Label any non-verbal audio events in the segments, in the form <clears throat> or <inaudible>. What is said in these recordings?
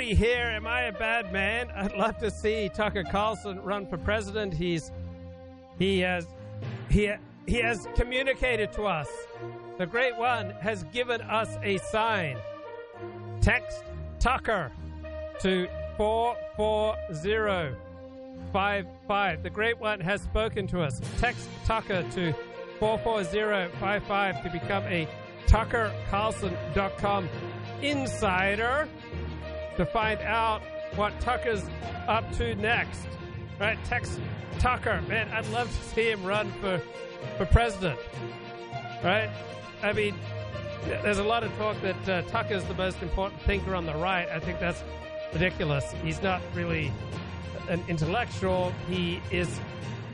G'day, mate. 40 here. Am I a bad man? I'd love to see Tucker Carlson run for president. He's he has he he has communicated to us. The great one has given us a sign. Text Tucker to 44055. The great one has spoken to us. Text Tucker to 44055 to become a TuckerCarlson.com insider to find out what Tucker's up to next. Right? Text Tucker. Man, I'd love to see him run for, for president. Right? I mean, there's a lot of talk that uh, Tucker's the most important thinker on the right. I think that's ridiculous. He's not really an intellectual. He is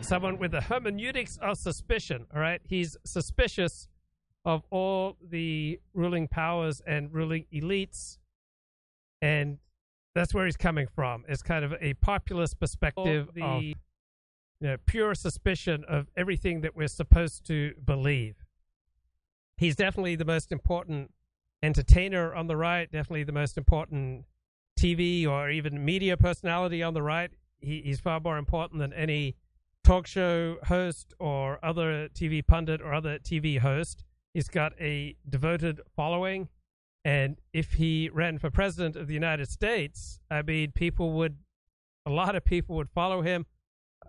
someone with the hermeneutics of suspicion. All right, he's suspicious of all the ruling powers and ruling elites, and that's where he's coming from. It's kind of a populist perspective, the of, you know, pure suspicion of everything that we're supposed to believe he's definitely the most important entertainer on the right, definitely the most important TV or even media personality on the right. He, he's far more important than any talk show host or other TV pundit or other TV host. He's got a devoted following. And if he ran for president of the United States, I mean, people would, a lot of people would follow him.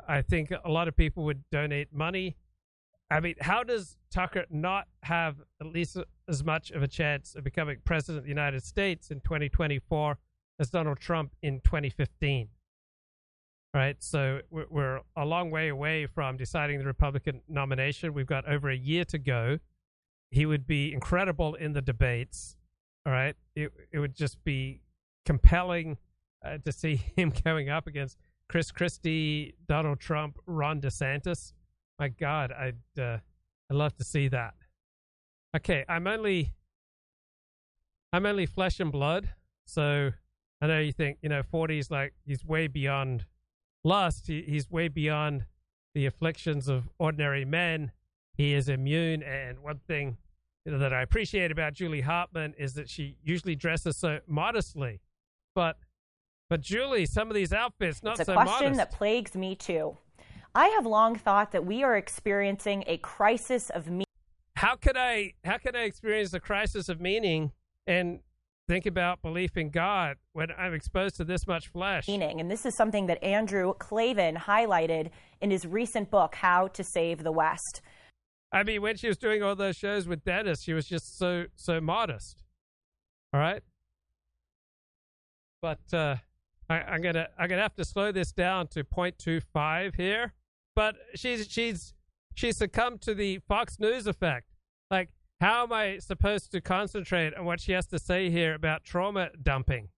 I think a lot of people would donate money. I mean, how does Tucker not have at least as much of a chance of becoming president of the United States in 2024 as Donald Trump in 2015? Right. So we're a long way away from deciding the Republican nomination. We've got over a year to go. He would be incredible in the debates. All right. It, it would just be compelling uh, to see <laughs> him going up against Chris Christie, Donald Trump, Ron DeSantis my God, I'd uh, I'd love to see that. Okay, I'm only I'm only flesh and blood, so I know you think you know 40 is like he's way beyond lust. He, he's way beyond the afflictions of ordinary men. He is immune. And one thing that I appreciate about Julie Hartman is that she usually dresses so modestly, but but Julie, some of these outfits not it's so a question modest. that plagues me too. I have long thought that we are experiencing a crisis of meaning. How could I how could I experience a crisis of meaning and think about belief in God when I'm exposed to this much flesh? Meaning, and this is something that Andrew Klavan highlighted in his recent book, How to Save the West. I mean, when she was doing all those shows with Dennis, she was just so so modest. All right, but uh, I, I'm gonna I'm gonna have to slow this down to 0.25 here but she's she's she succumbed to the Fox News effect. Like, how am I supposed to concentrate on what she has to say here about trauma dumping?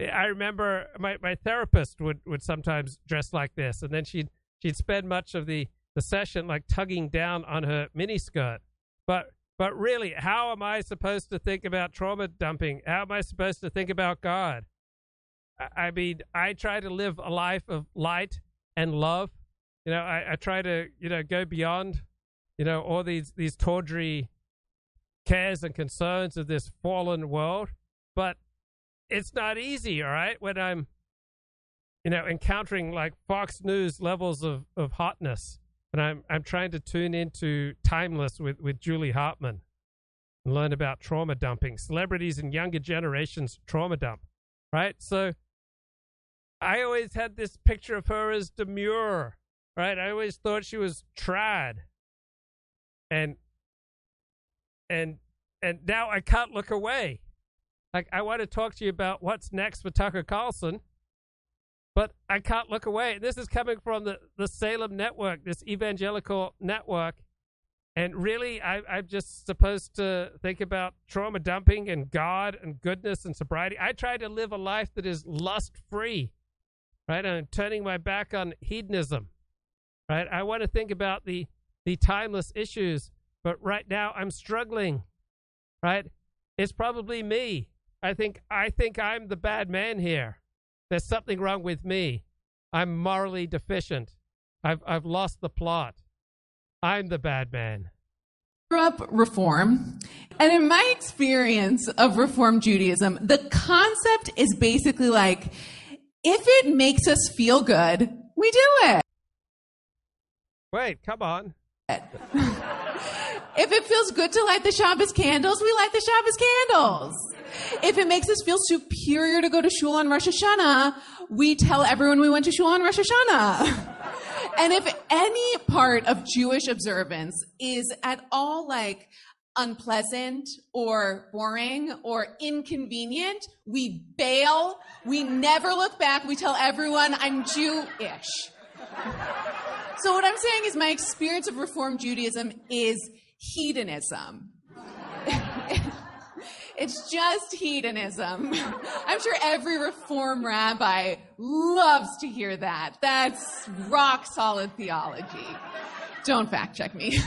I remember my, my therapist would, would sometimes dress like this, and then she'd she'd spend much of the, the session like tugging down on her miniskirt. But but really, how am I supposed to think about trauma dumping? How am I supposed to think about God? I, I mean, I try to live a life of light and love you know, I, I try to, you know, go beyond, you know, all these, these tawdry cares and concerns of this fallen world. But it's not easy, all right, when I'm, you know, encountering like Fox News levels of, of hotness. And I'm I'm trying to tune into Timeless with, with Julie Hartman and learn about trauma dumping. Celebrities and younger generations trauma dump. Right? So I always had this picture of her as demure right? I always thought she was trad, and and and now I can't look away. Like I want to talk to you about what's next for Tucker Carlson, but I can't look away. This is coming from the the Salem Network, this evangelical network. And really, I, I'm just supposed to think about trauma dumping and God and goodness and sobriety. I try to live a life that is lust free, right? I'm turning my back on hedonism right? I want to think about the the timeless issues, but right now I'm struggling, right? It's probably me. I think I think I'm the bad man here. There's something wrong with me. I'm morally deficient. I've I've lost the plot. I'm the bad man. up Reform, and in my experience of Reform Judaism, the concept is basically like if it makes us feel good, we do it. Wait, come on. <laughs> if it feels good to light the Shabbos candles, we light the Shabbos candles. If it makes us feel superior to go to shul on Rosh Hashanah, we tell everyone we went to shul on Rosh Hashanah. <laughs> and if any part of Jewish observance is at all like unpleasant or boring or inconvenient, we bail. We never look back. We tell everyone I'm Jewish. <laughs> So what I'm saying is my experience of Reform Judaism is hedonism. <laughs> it's just hedonism. <laughs> I'm sure every Reform rabbi loves to hear that. That's rock solid theology. Don't fact check me.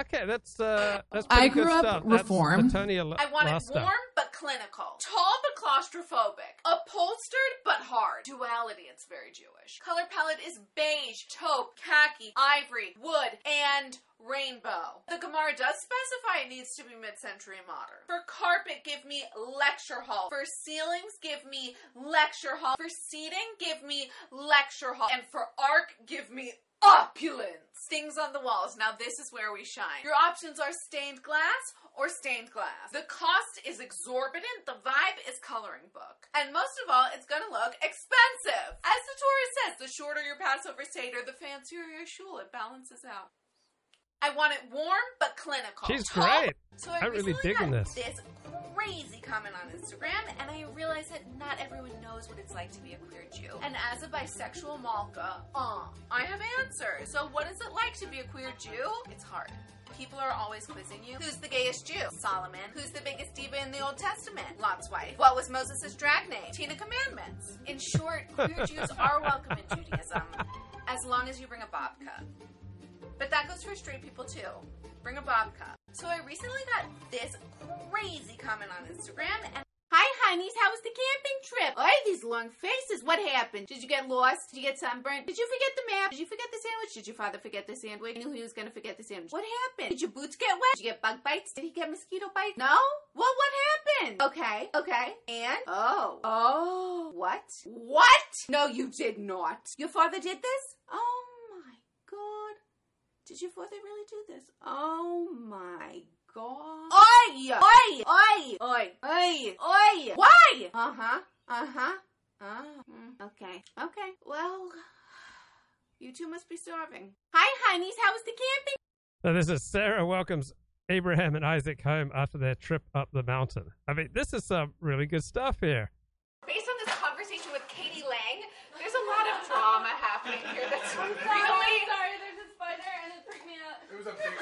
Okay, that's uh, that's pretty I grew good up stuff. reform. That's the Tony I want it warm but clinical, tall but claustrophobic, upholstered but hard. Duality, it's very Jewish. Color palette is beige, taupe, khaki, ivory, wood, and rainbow. The Gemara does specify it needs to be mid-century modern. For carpet, give me lecture hall. For ceilings, give me lecture hall. For seating, give me lecture hall. And for arc, give me opulence. Things on the walls. Now this is where we shine. Your options are stained glass or stained glass. The cost is exorbitant. The vibe is coloring book. And most of all, it's gonna look expensive. As the Torah says, the shorter your Passover Seder, the fancier your shul. It balances out. I want it warm but clinical. She's great. So I I'm really digging this. This crazy comment on Instagram, and I realized that not everyone knows what it's like to be a queer Jew. And as a bisexual Malka, uh, I have answers. So what is it like to be a queer Jew? It's hard. People are always quizzing you. Who's the gayest Jew? Solomon. Who's the biggest diva in the Old Testament? Lot's wife. What was Moses' drag name? Tina Commandments. In short, queer Jews are welcome in Judaism, as long as you bring a babka. But that goes for straight people too. Bring a babka. So I recently got this crazy comment on Instagram and Hi, honeys. How was the camping trip? Oh, these long faces. What happened? Did you get lost? Did you get sunburned? Did you forget the map? Did you forget the sandwich? Did your father forget the sandwich? I knew he was going to forget the sandwich. What happened? Did your boots get wet? Did you get bug bites? Did he get mosquito bites? No? Well, what happened? Okay, okay. And? Oh. Oh. What? What? No, you did not. Your father did this? Oh my god. Did you your father really do this? Oh my god. Oi! Oi! Oi! Oi! Oi! Oi! Why? Uh huh. Uh huh. Mm, Okay. Okay. Well, you two must be starving. Hi, honeys. How was the camping? So this is Sarah welcomes Abraham and Isaac home after their trip up the mountain. I mean, this is some really good stuff here. Based on this conversation with Katie Lang, there's a lot of drama happening here. That's really. Sorry, there's a spider and it freaked me out. It was a big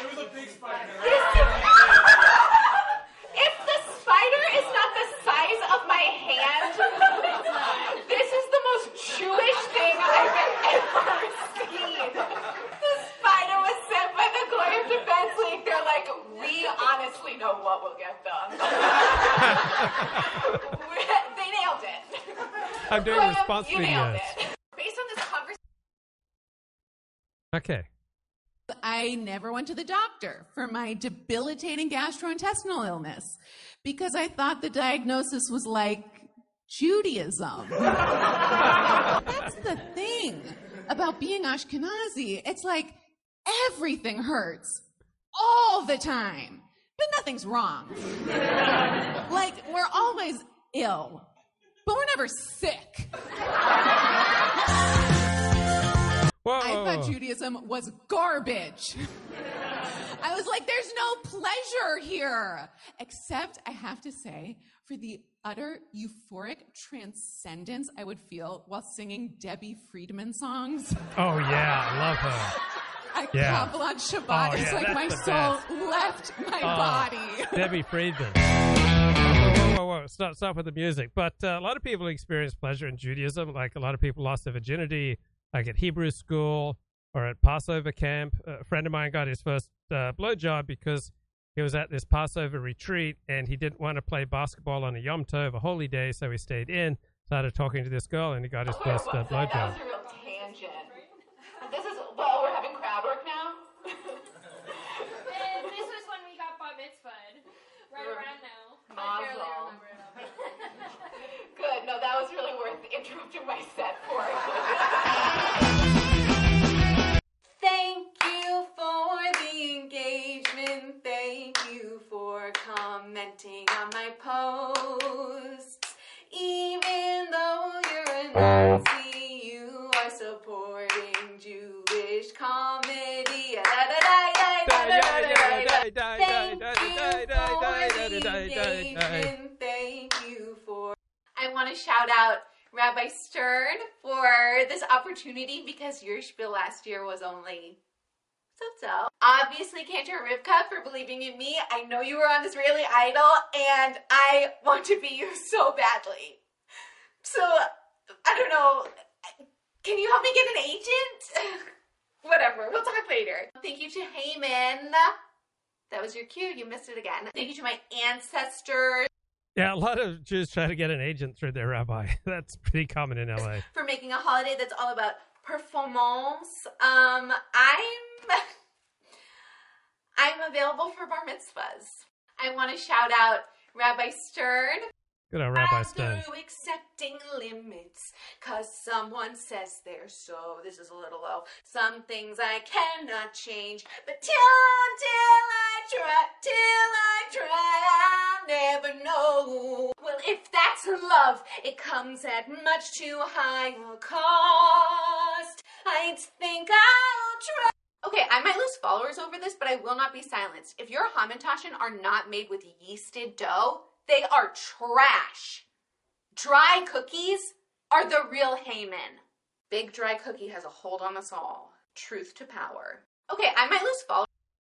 It was a big spider. If the spider is not the size of my hand, this is the most Jewish thing I've ever seen. The spider was sent by the Goyim Defense League. They're like, we honestly know what will get done. <laughs> <laughs> they nailed it. I'm doing Goyim, response you nailed videos. it. Based on this conversation. Okay. I never went to the doctor for my debilitating gastrointestinal illness because I thought the diagnosis was like Judaism. <laughs> That's the thing about being Ashkenazi. It's like everything hurts all the time, but nothing's wrong. <laughs> like we're always ill, but we're never sick. Whoa. I thought. Judaism was garbage. <laughs> I was like, there's no pleasure here. Except, I have to say, for the utter euphoric transcendence I would feel while singing Debbie Friedman songs. Oh yeah, I love her. <laughs> I Yeah. Kabbalat Shabbat. Oh, it's yeah, like my soul best. left my Oh, body. Debbie Friedman. Whoa, whoa, whoa! Stop, stop with the music. But uh, a lot of people experience pleasure in Judaism. Like a lot of people lost their virginity, like at Hebrew school or at Passover camp. a friend of mine got his first uh, blowjob because he was at this Passover retreat and he didn't want to play basketball on a Yom Tov, a holy day, so he stayed in. Started talking to this girl and he got his first uh, That blowjob. was a real tangent. This is, well, we're having crowd work now? And this was when we got bat mitzvahed. Right around now. Mazel. remember it all. <laughs> Good. No, that was really worth interrupting my set for. <laughs> commenting on my posts. Even though you're a <laughs> Nazi, you are supporting Jewish comedy. Thank you for the engagement. Thank you for. I want to shout out Rabbi Stern for this opportunity because your spiel last year was only so so. Obviously, Cantor Rivka for believing in me. I know you were on Israeli Idol, and I want to be <laughs> you so badly. So, I don't know. Can you help me get an agent? <laughs> Whatever, we'll talk later. Thank you to Heyman. That was your cue. You missed it again. Thank you to my ancestors Yeah, a lot of Jews try to get an agent through their rabbi. <laughs> That's pretty common in LA. for making a holiday that's all about performance. Um, I'm <laughs> I'm available for bar mitzvahs. I want to shout out Rabbi Stern. Good old Rabbi I'm Stern. through accepting limits, cause someone says they're so. This is a little low. Some things I cannot change, but till until I try, till I try, I'll never know. Well, if that's love, it comes at much too high a cost. I think I'll try. Okay, I might lose followers over this, but I will not be silenced. If your hamantashen are not made with yeasted dough, they are trash. Dry cookies are the real Haman. Big dry cookie has a hold on us all. Truth to power. Okay, I might lose followers.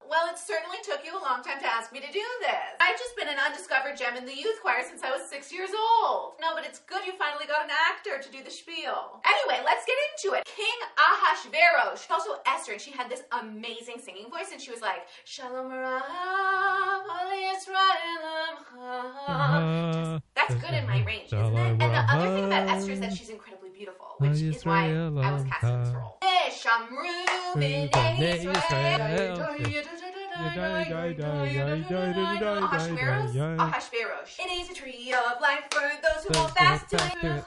Well, it certainly took you a long time to ask me to do this. I've just been an undiscovered gem in the youth choir since I was six years old. No, but it's good you finally got an actor to do the spiel. Anyway, let's get into it. King Ahasuerus, also Esther, and she had this amazing singing voice, and she was like, Shalom Holy Israel, Amcha." That's good in my range, isn't it? And the other thing about Esther is that she's incredibly beautiful, which is why I was cast in this role. Shamru b'nei Israel. Ahasuerus, Ahasuerus. It is a tree of life for those who hold fast to it.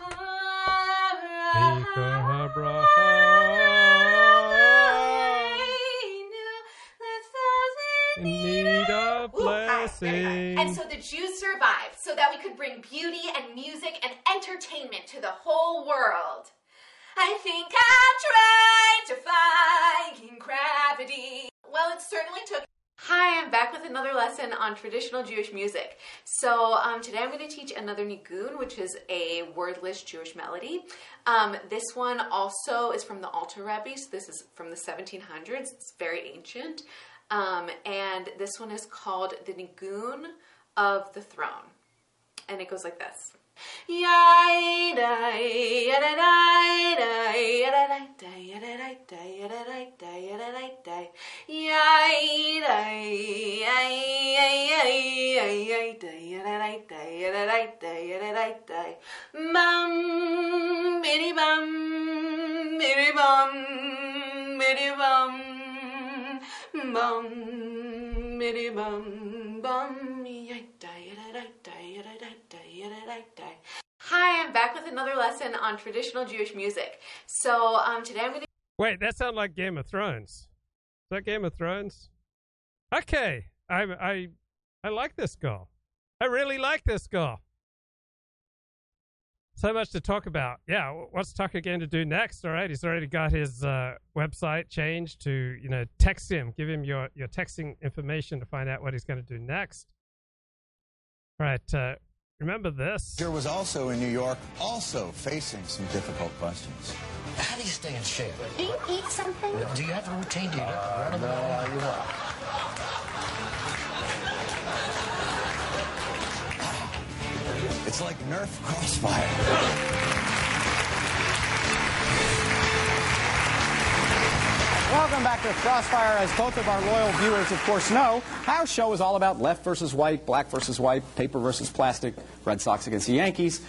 In need of Ooh, hi, very blessing. high. And so the Jews survived so that we could bring beauty and music and entertainment to the whole world. I think I'll try defying gravity. Well, it certainly took. Hi, I'm back with another lesson on traditional Jewish music. So um, today I'm going to teach another nigun, which is a wordless Jewish melody. Um, this one also is from the Alter Rebbe, so this is from the 1700s. It's very ancient. Um, and this one is called the Nigun of the Throne. And it goes like this. Bum, biddy bum, biddy bum, biddy bum, bum, biddy bum, bum, Hi, I'm back with another lesson on traditional Jewish music. So um, today I'm going to Wait, that sounds like Game of Thrones. Is that Game of Thrones? Okay, I I I like this girl. I really like this girl. So much to talk about. Yeah, what's Tucker going to do next? All right, he's already got his uh, website changed to you know text him, give him your your texting information to find out what he's going to do next. All right, uh, remember this? Here was also in New York, also facing some difficult questions. How do you stay in shape? Do you eat something? Do you have a routine? Do you uh, run in the morning? It's like Nerf crossfire. Welcome back to Crossfire. As both of our loyal viewers, of course, know, our show is all about left versus white, black versus white, paper versus plastic, Red Sox against the Yankees.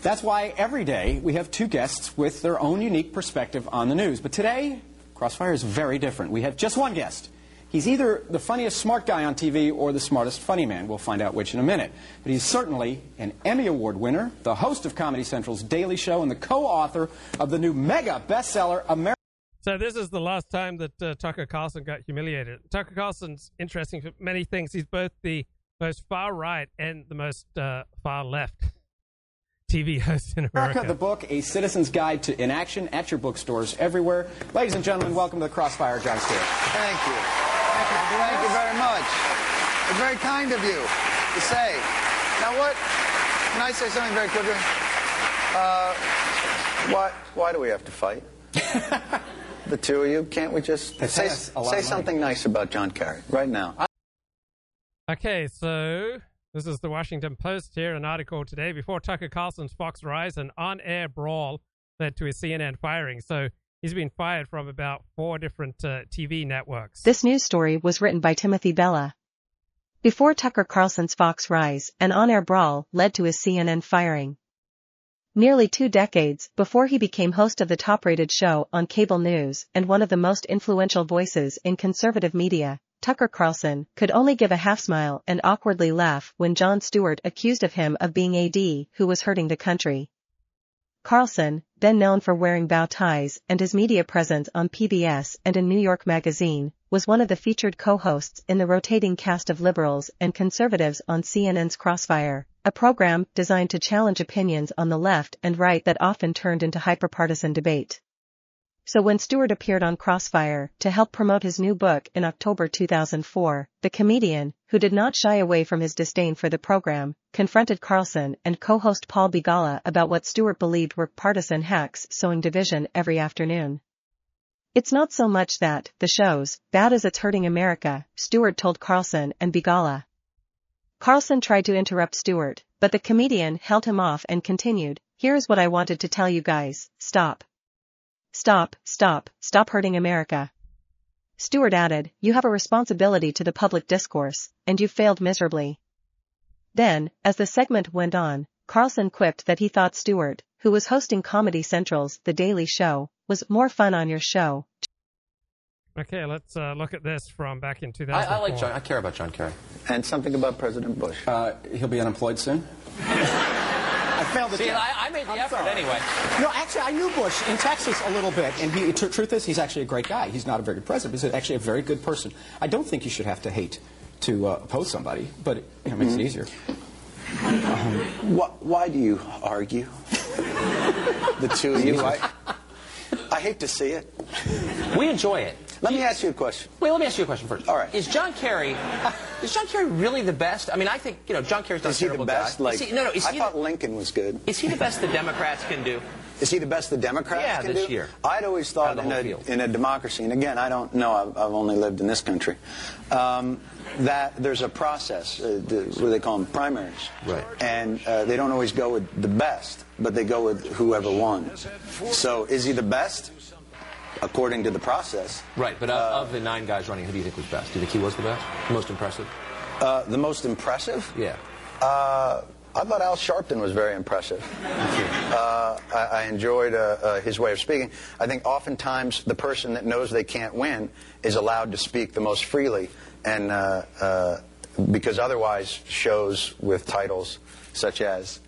That's why every day we have two guests with their own unique perspective on the news. But today, Crossfire is very different. We have just one guest. He's either the funniest smart guy on TV or the smartest funny man. We'll find out which in a minute. But he's certainly an Emmy Award winner, the host of Comedy Central's Daily Show, and the co-author of the new mega bestseller, America. So this is the last time that uh, Tucker Carlson got humiliated. Tucker Carlson's interesting for many things. He's both the most far right and the most uh, far left <laughs> TV host in America. the book, A Citizen's Guide to Inaction, at your bookstores everywhere. Ladies and gentlemen, welcome to the Crossfire, Jon Stewart. Thank you. Thank you. Thank you very much. It's very kind of you to say. Now, what? Can I say something very quickly? Uh, why? Why do we have to fight? <laughs> the two of you, can't we just They say, pay us a lot say something nice about John Kerry right now? Okay, so this is the Washington Post here, an article today before Tucker Carlson's Fox Rise, an on-air brawl led to a CNN firing. So he's been fired from about four different uh, TV networks. This news story was written by Timothy Bella. Before Tucker Carlson's Fox Rise, an on-air brawl led to his CNN firing. Nearly two decades before he became host of the top-rated show on cable news and one of the most influential voices in conservative media, Tucker Carlson could only give a half smile and awkwardly laugh when Jon Stewart accused of him of being AD who was hurting the country. Carlson, then known for wearing bow ties and his media presence on PBS and in New York Magazine, was one of the featured co-hosts in the rotating cast of liberals and conservatives on CNN's Crossfire, a program designed to challenge opinions on the left and right that often turned into hyperpartisan debate. So when Stewart appeared on Crossfire to help promote his new book in October 2004, the comedian, who did not shy away from his disdain for the program, confronted Carlson and co-host Paul Begala about what Stewart believed were partisan hacks sowing division every afternoon. It's not so much that, the show's, bad as it's hurting America, Stewart told Carlson and Begala. Carlson tried to interrupt Stewart, but the comedian held him off and continued, here's what I wanted to tell you guys, stop. Stop, stop, stop hurting America. Stewart added, you have a responsibility to the public discourse, and you failed miserably. Then, as the segment went on, Carlson quipped that he thought Stewart, who was hosting Comedy Central's The Daily Show, was more fun on your show. Okay, let's uh, look at this from back in I, 2004. I like John. I care about John Kerry. And something about President Bush. Uh, he'll be unemployed soon. I failed the See, test. I, I made the I'm effort sorry. anyway. No, actually, I knew Bush in Texas a little bit, and he, tr- truth is, he's actually a great guy. He's not a very good president, but he's actually a very good person. I don't think you should have to hate to uh, oppose somebody, but it you know, makes it easier. Why, why do you argue? the two of you. I, <laughs> I hate to see it. We enjoy it. Let me ask you a question. Wait, let me ask you a question first. All right. Is John Kerry, is John Kerry really the best? I mean, I think you know John Kerry's not Is he the best? guy. Like, he, no, no. Is I he, thought the, Lincoln was good. is he the best the Democrats can do? Is he the best the Democrats Yeah, can do? Yeah, this year. I'd always thought in a, field. in a democracy, and again, I don't know, I've, I've only lived in this country, um, that there's a process, uh, the, what do they call them, primaries. Right. And uh, they don't always go with the best, but they go with whoever won. So is he the best? According to the process. Right, but of, of the nine guys running, who do you think was best? Do you think he was the best? Most impressive? Uh, the most impressive? Yeah. Uh, I thought Al Sharpton was very impressive. Uh, I, I enjoyed uh, uh, his way of speaking. I think oftentimes the person that knows they can't win is allowed to speak the most freely, and uh, uh, because otherwise shows with titles such as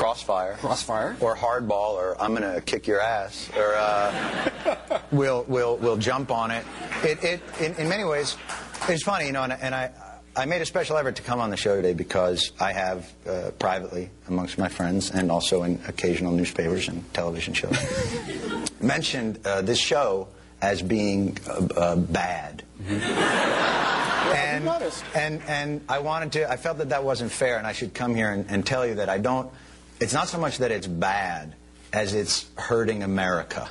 Crossfire, Crossfire. or Hardball, or I'm going to kick your ass, or uh, <laughs> we'll we'll we'll jump on it. It it in, in many ways, it's funny, you know, and, and I. I made a special effort to come on the show today because I have uh, privately, amongst my friends, and also in occasional newspapers and television shows, <laughs> mentioned uh, this show as being uh, uh, bad. And, and and I wanted to. I felt that that wasn't fair, and I should come here and, and tell you that I don't. It's not so much that it's bad as it's hurting America.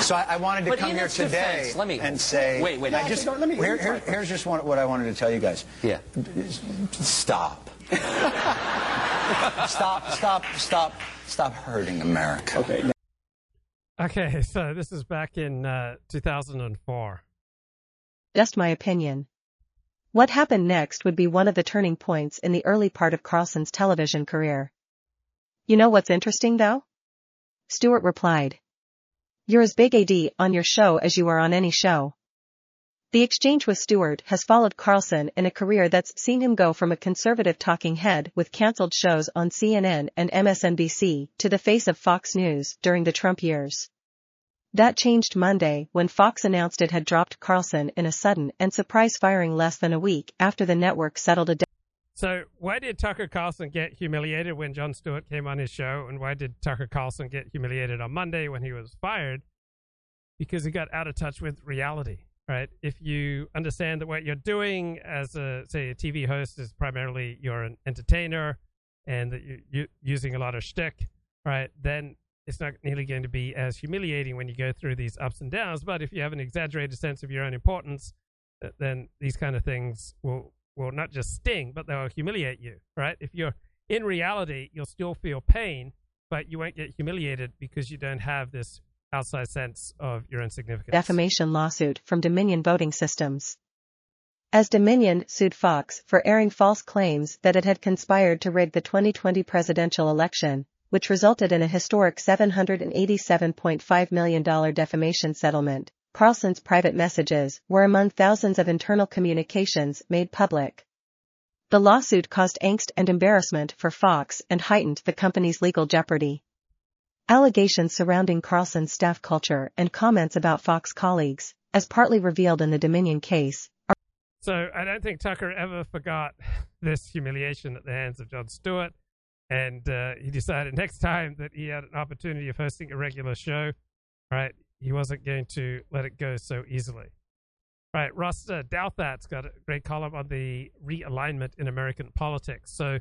So I, I wanted to But come here today defense, let me- and say. Wait, wait, I just, let me- here- here- here's just one, what I wanted to tell you guys. Yeah. Stop. stop. Stop. Stop. Stop hurting America. Okay. Okay, so this is back in uh, 2004. Just my opinion. What happened next would be one of the turning points in the early part of Carlson's television career. You know what's interesting though? Stewart replied. You're as big AD on your show as you are on any show. The exchange with Stewart has followed Carlson in a career that's seen him go from a conservative talking head with cancelled shows on CNN and MSNBC to the face of Fox News during the Trump years. That changed Monday when Fox announced it had dropped Carlson in a sudden and surprise firing less than a week after the network settled a. So, why did Tucker Carlson get humiliated when Jon Stewart came on his show? And why did Tucker Carlson get humiliated on Monday when he was fired? Because he got out of touch with reality right? If you understand that what you're doing as a say a TV host is primarily you're an entertainer and that you, you're using a lot of shtick, right? Then it's not nearly going to be as humiliating when you go through these ups and downs. But if you have an exaggerated sense of your own importance, then these kind of things will will not just sting, but they'll humiliate you, right? If you're in reality, you'll still feel pain, but you won't get humiliated because you don't have this outside sense of your insignificance. Defamation lawsuit from Dominion Voting Systems. As Dominion sued Fox for airing false claims that it had conspired to rig the 2020 presidential election, which resulted in a historic $787.5 million defamation settlement, Carlson's private messages were among thousands of internal communications made public. The lawsuit caused angst and embarrassment for Fox and heightened the company's legal jeopardy. Allegations surrounding Carlson's staff culture and comments about Fox colleagues, as partly revealed in the Dominion case, are so I don't think Tucker ever forgot <laughs> this humiliation at the hands of Jon Stewart, and uh, he decided next time that he had an opportunity of hosting a regular show, right, he wasn't going to let it go so easily. Right, Ross uh, Douthat's got a great column on the realignment in American politics. So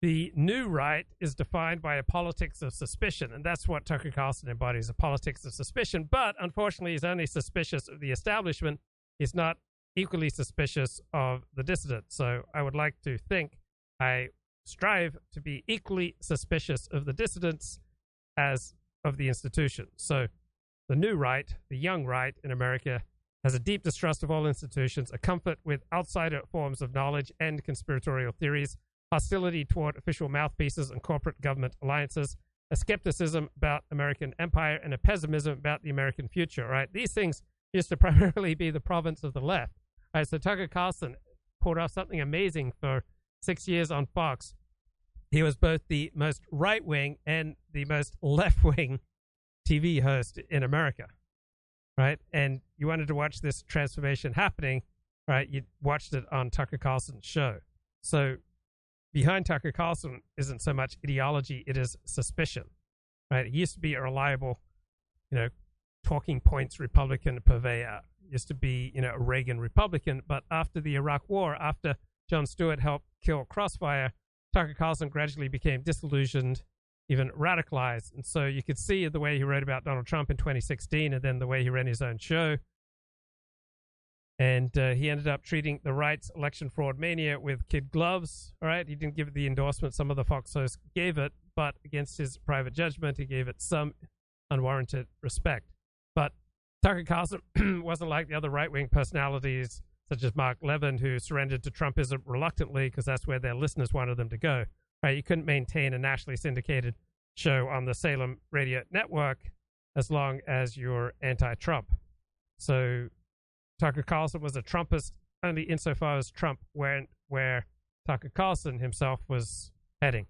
the new right is defined by a politics of suspicion, and that's what Tucker Carlson embodies a politics of suspicion. But unfortunately, he's only suspicious of the establishment. He's not equally suspicious of the dissident. So I would like to think I strive to be equally suspicious of the dissidents as of the institution. So the new right, the young right in America, has a deep distrust of all institutions, a comfort with outsider forms of knowledge and conspiratorial theories hostility toward official mouthpieces and corporate government alliances, a skepticism about American empire, and a pessimism about the American future, right? These things used to <laughs> primarily be the province of the left. Right, so Tucker Carlson pulled off something amazing for six years on Fox. He was both the most right wing and the most <laughs> left wing TV host in America, right? And you wanted to watch this transformation happening, right? You watched it on Tucker Carlson's show. So behind Tucker Carlson isn't so much ideology, it is suspicion. Right? He used to be a reliable, you know, talking points Republican purveyor. Used to be, you know, a Reagan Republican, but after the Iraq War, after Jon Stewart helped kill Crossfire, Tucker Carlson gradually became disillusioned, even radicalized. And so you could see the way he wrote about Donald Trump in 2016 and then the way he ran his own show and uh, he ended up treating the right's election fraud mania with kid gloves. All right, he didn't give it the endorsement some of the Fox hosts gave it, but against his private judgment, he gave it some unwarranted respect. But Tucker Carlson <clears throat> wasn't like the other right wing personalities, such as Mark Levin, who surrendered to Trumpism reluctantly because that's where their listeners wanted them to go. Right, you couldn't maintain a nationally syndicated show on the Salem radio network as long as you're anti-Trump. So Tucker Carlson was a Trumpist only insofar as Trump went where Tucker Carlson himself was heading,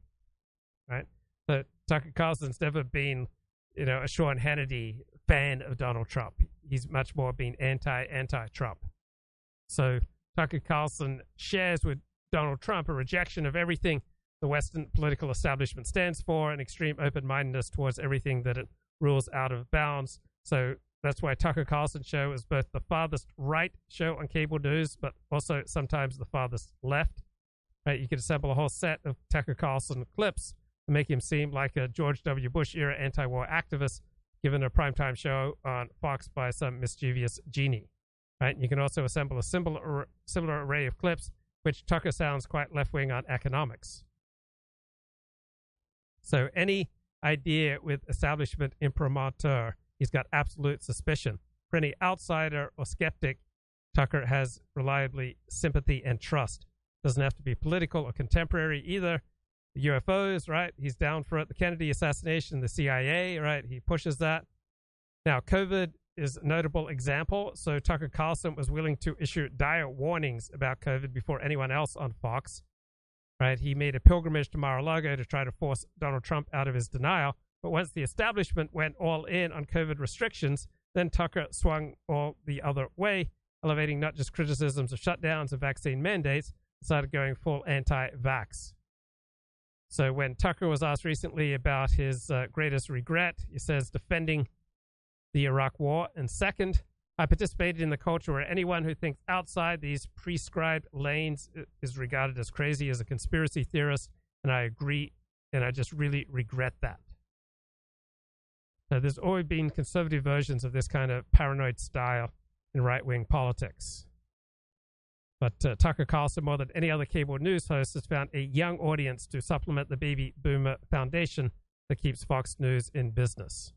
right? So Tucker Carlson's never been, you know, a Sean Hannity fan of Donald Trump. He's much more been anti anti Trump. So Tucker Carlson shares with Donald Trump a rejection of everything the Western political establishment stands for, an extreme open mindedness towards everything that it rules out of bounds. So that's why Tucker Carlson show is both the farthest right show on cable news, but also sometimes the farthest left. Right, you can assemble a whole set of Tucker Carlson clips and make him seem like a George W. Bush era anti-war activist, given a primetime show on Fox by some mischievous genie. Right, you can also assemble a similar similar array of clips, which Tucker sounds quite left wing on economics. So any idea with establishment imprimatur he's got absolute suspicion. For any outsider or skeptic, Tucker has reliably sympathy and trust. Doesn't have to be political or contemporary either. The UFOs, right? He's down for it. The Kennedy assassination, the CIA, right? He pushes that. Now, COVID is a notable example. So Tucker Carlson was willing to issue dire warnings about COVID before anyone else on Fox. Right? He made a pilgrimage to Mar-a-Lago to try to force Donald Trump out of his denial. But once the establishment went all in on COVID restrictions, then Tucker swung all the other way, elevating not just criticisms of shutdowns and vaccine mandates, started going full anti-vax. So when Tucker was asked recently about his uh, greatest regret, he says defending the Iraq War. And second, I participated in the culture where anyone who thinks outside these prescribed lanes is regarded as crazy, as a conspiracy theorist. And I agree, and I just really regret that. Now, there's always been conservative versions of this kind of paranoid style in right wing politics. But uh, Tucker Carlson, more than any other cable news host, has found a young audience to supplement the baby boomer foundation that keeps Fox News in business.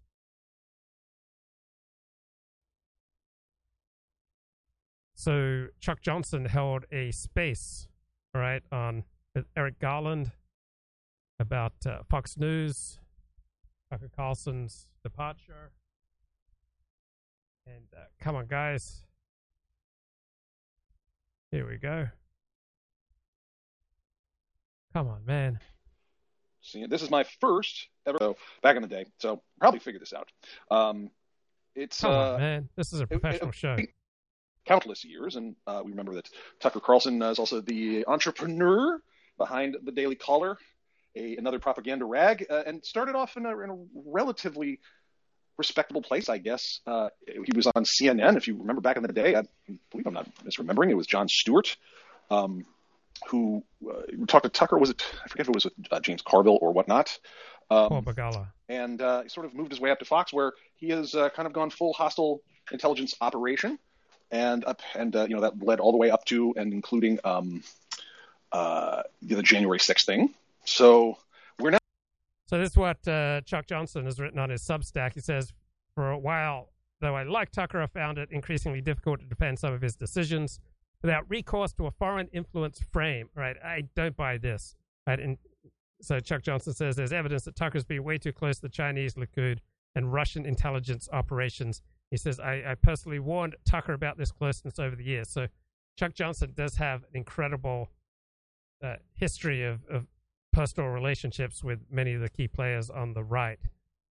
So Chuck Johnson held a space, right, on Eric Garland about uh, Fox News, Tucker Carlson's departure, and uh, come on, guys, here we go. Come on, man. See, this is my first ever so back in the day, so probably figure this out. Um, it's Come uh, on, man. This is a professional it, it, show. Countless years, and uh, we remember that Tucker Carlson is also the entrepreneur behind the Daily Caller, a, another propaganda rag, uh, and started off in a, in a, relatively respectable place, I guess. Uh, he was on CNN, if you remember back in the day. I believe I'm not misremembering. It was Jon Stewart. Um, who uh, talked to Tucker? Was it? I forget if it was uh, James Carville or whatnot. Um, Begala. And uh, he sort of moved his way up to Fox, where he has uh, kind of gone full hostile intelligence operation, and up and uh, you know that led all the way up to and including um, uh, the January 6th thing. So we're now. So this is what uh, Chuck Johnson has written on his Substack. He says, "For a while, though I like Tucker, I found it increasingly difficult to defend some of his decisions." without recourse to a foreign influence frame. Right? I don't buy this. Right? And so Chuck Johnson says there's evidence that Tucker's been way too close to the Chinese Likud and Russian intelligence operations. He says I, I personally warned Tucker about this closeness over the years. So Chuck Johnson does have an incredible uh, history of, of personal relationships with many of the key players on the right.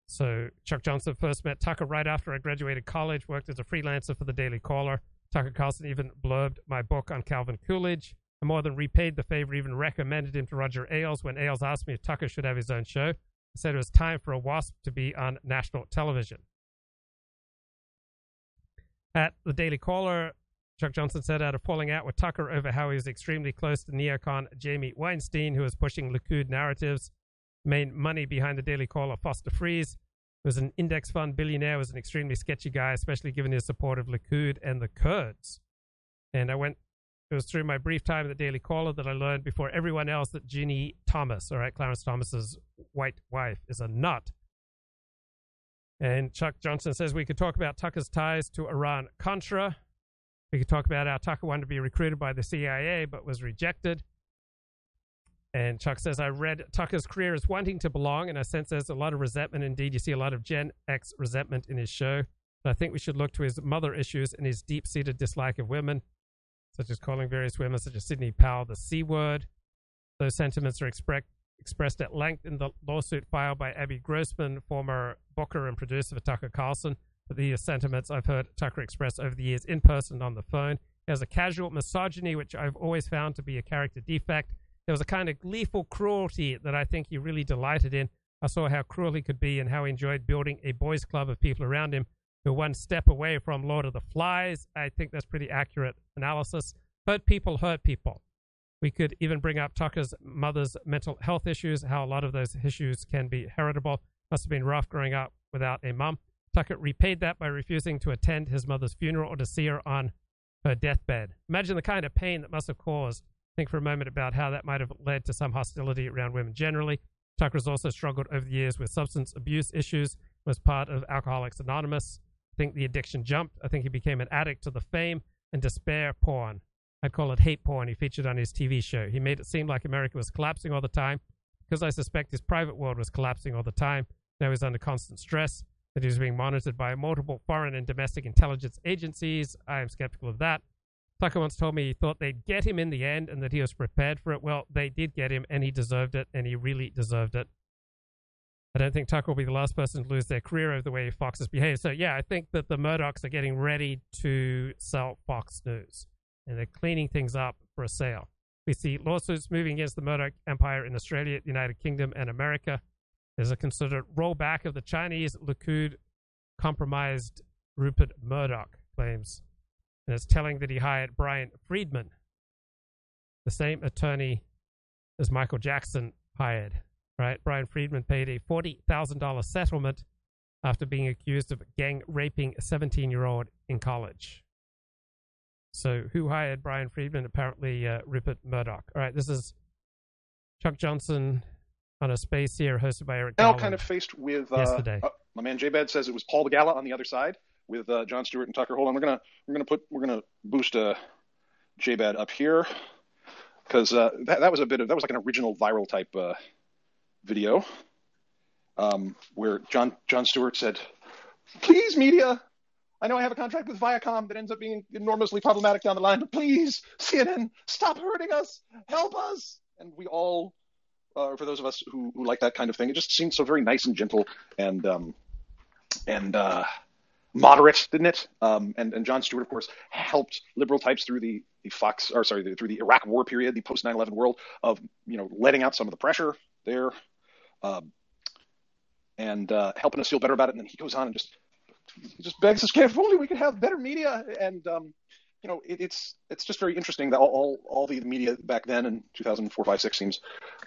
So Chuck Johnson first met Tucker right after I graduated college, worked as a freelancer for the Daily Caller. Tucker Carlson even blurbed my book on Calvin Coolidge. I more than repaid the favor, even recommended him to Roger Ailes when Ailes asked me if Tucker should have his own show. I said it was time for a WASP to be on national television. At the Daily Caller, Chuck Johnson said out of falling out with Tucker over how he was extremely close to neocon Jamie Weinstein, who was pushing Likud narratives, made money behind the Daily Caller Foster Friess, was an index fund billionaire, was an extremely sketchy guy, especially given his support of Likud and the Kurds. And I went, it was through my brief time at the Daily Caller that I learned before everyone else that Ginny Thomas, all right, Clarence Thomas's white wife, is a nut. And Chuck Johnson says we could talk about Tucker's ties to Iran Contra. We could talk about how Tucker wanted to be recruited by the CIA but was rejected. And Chuck says, I read Tucker's career as wanting to belong, and I sense there's a lot of resentment. Indeed, you see a lot of Gen X resentment in his show. But I think we should look to his mother issues and his deep seated dislike of women, such as calling various women, such as Sidney Powell, the C word. Those sentiments are expre- expressed at length in the lawsuit filed by Abby Grossberg, former booker and producer for Tucker Carlson. But these sentiments I've heard Tucker express over the years in person and on the phone. He has a casual misogyny, which I've always found to be a character defect there was a kind of gleeful cruelty that I think he really delighted in. I saw how cruel he could be and how he enjoyed building a boys' club of people around him who are one step away from Lord of the Flies. I think that's pretty accurate analysis. Hurt people hurt people. We could even bring up Tucker's mother's mental health issues, how a lot of those issues can be heritable. Must have been rough growing up without a mum. Tucker repaid that by refusing to attend his mother's funeral or to see her on her deathbed. Imagine the kind of pain that must have caused think for a moment about how that might have led to some hostility around women generally. Tucker has also struggled over the years with substance abuse issues, was part of Alcoholics Anonymous. I think the addiction jumped. I think he became an addict to the fame and despair porn. I'd call it hate porn he featured on his TV show. He made it seem like America was collapsing all the time. because I suspect his private world was collapsing all the time. Now he's under constant stress, that he was being monitored by multiple foreign and domestic intelligence agencies. I am skeptical of that. Tucker once told me he thought they'd get him in the end and that he was prepared for it. Well, they did get him, and he deserved it, and he really deserved it. I don't think Tucker will be the last person to lose their career over the way Fox has behaved. So, yeah, I think that the Murdochs are getting ready to sell Fox News, and they're cleaning things up for a sale. We see lawsuits moving against the Murdoch empire in Australia, the United Kingdom, and America. There's a considered rollback of the Chinese Likud compromised Rupert Murdoch claims. And it's telling that he hired Bryan Freedman, the same attorney as Michael Jackson hired right? Bryan Freedman paid a $40,000 settlement after being accused of gang raping a 17 year old in college. So, who hired Bryan Freedman? Apparently, uh, Rupert Murdoch. All right, this is Chuck Johnson on a space here, hosted by Eric. Now, kind of faced with uh, yesterday. uh, my man J-Bed says it was Paul Begala on the other side with uh, Jon Stewart and Tucker. Hold on, we're gonna we're gonna put we're gonna boost uh, J-Bed up here because uh, that that was a bit of that was like an original viral type uh, video um, where John Jon Stewart said, "Please, media, I know I have a contract with Viacom that ends up being enormously problematic down the line, but please, CNN, stop hurting us, help us." And we all, uh, for those of us who, who like that kind of thing, it just seemed so very nice and gentle and um, and uh, moderate, didn't it? Um, and, and Jon Stewart, of course, helped liberal types through the, the Fox, or sorry, the, through the Iraq War period, the post 9/11 world of you know letting out some of the pressure there, um, and uh, helping us feel better about it. And then he goes on and just just begs us, if only we could have better media. And um, you know, it, it's it's just very interesting that all, all all the media back then in 2004, 5, 6 seems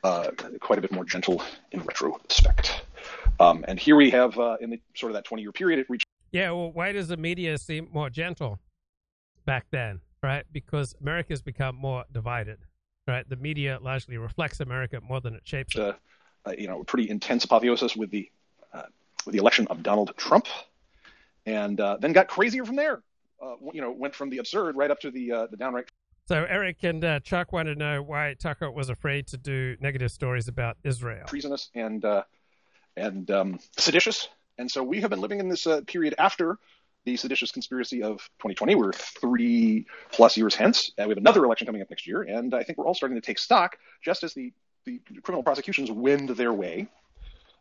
uh, quite a bit more gentle in retrospect. Um, and here we have uh, in the sort of that 20 year period, it reached. Yeah, well, why does the media seem more gentle back then, right? Because America's become more divided, right? The media largely reflects America more than it shapes it. Uh, uh, you know, a pretty intense apotheosis with the uh, with the election of Donald Trump, and uh, then got crazier from there. Uh, you know, went from the absurd right up to the uh, the downright. So Eric and uh, Chuck want to know why Tucker was afraid to do negative stories about Israel. treasonous and uh, and um, seditious. And so we have been living in this uh, period after the seditious conspiracy of 2020. We're three plus years hence. And we have another election coming up next year, and I think we're all starting to take stock, just as the the criminal prosecutions wend their way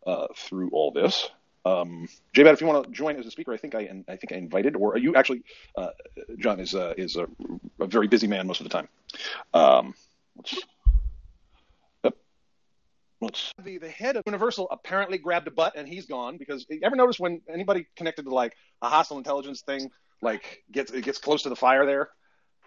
uh, through all this. Um, J-Bad, if you want to join as a speaker, I think I I think I invited, or are you actually? Uh, John is uh, is a, a very busy man most of the time. Um, let's. Let's. The the head of Universal apparently grabbed a butt and he's gone because you ever notice when anybody connected to like a hostile intelligence thing like gets it gets close to the fire there,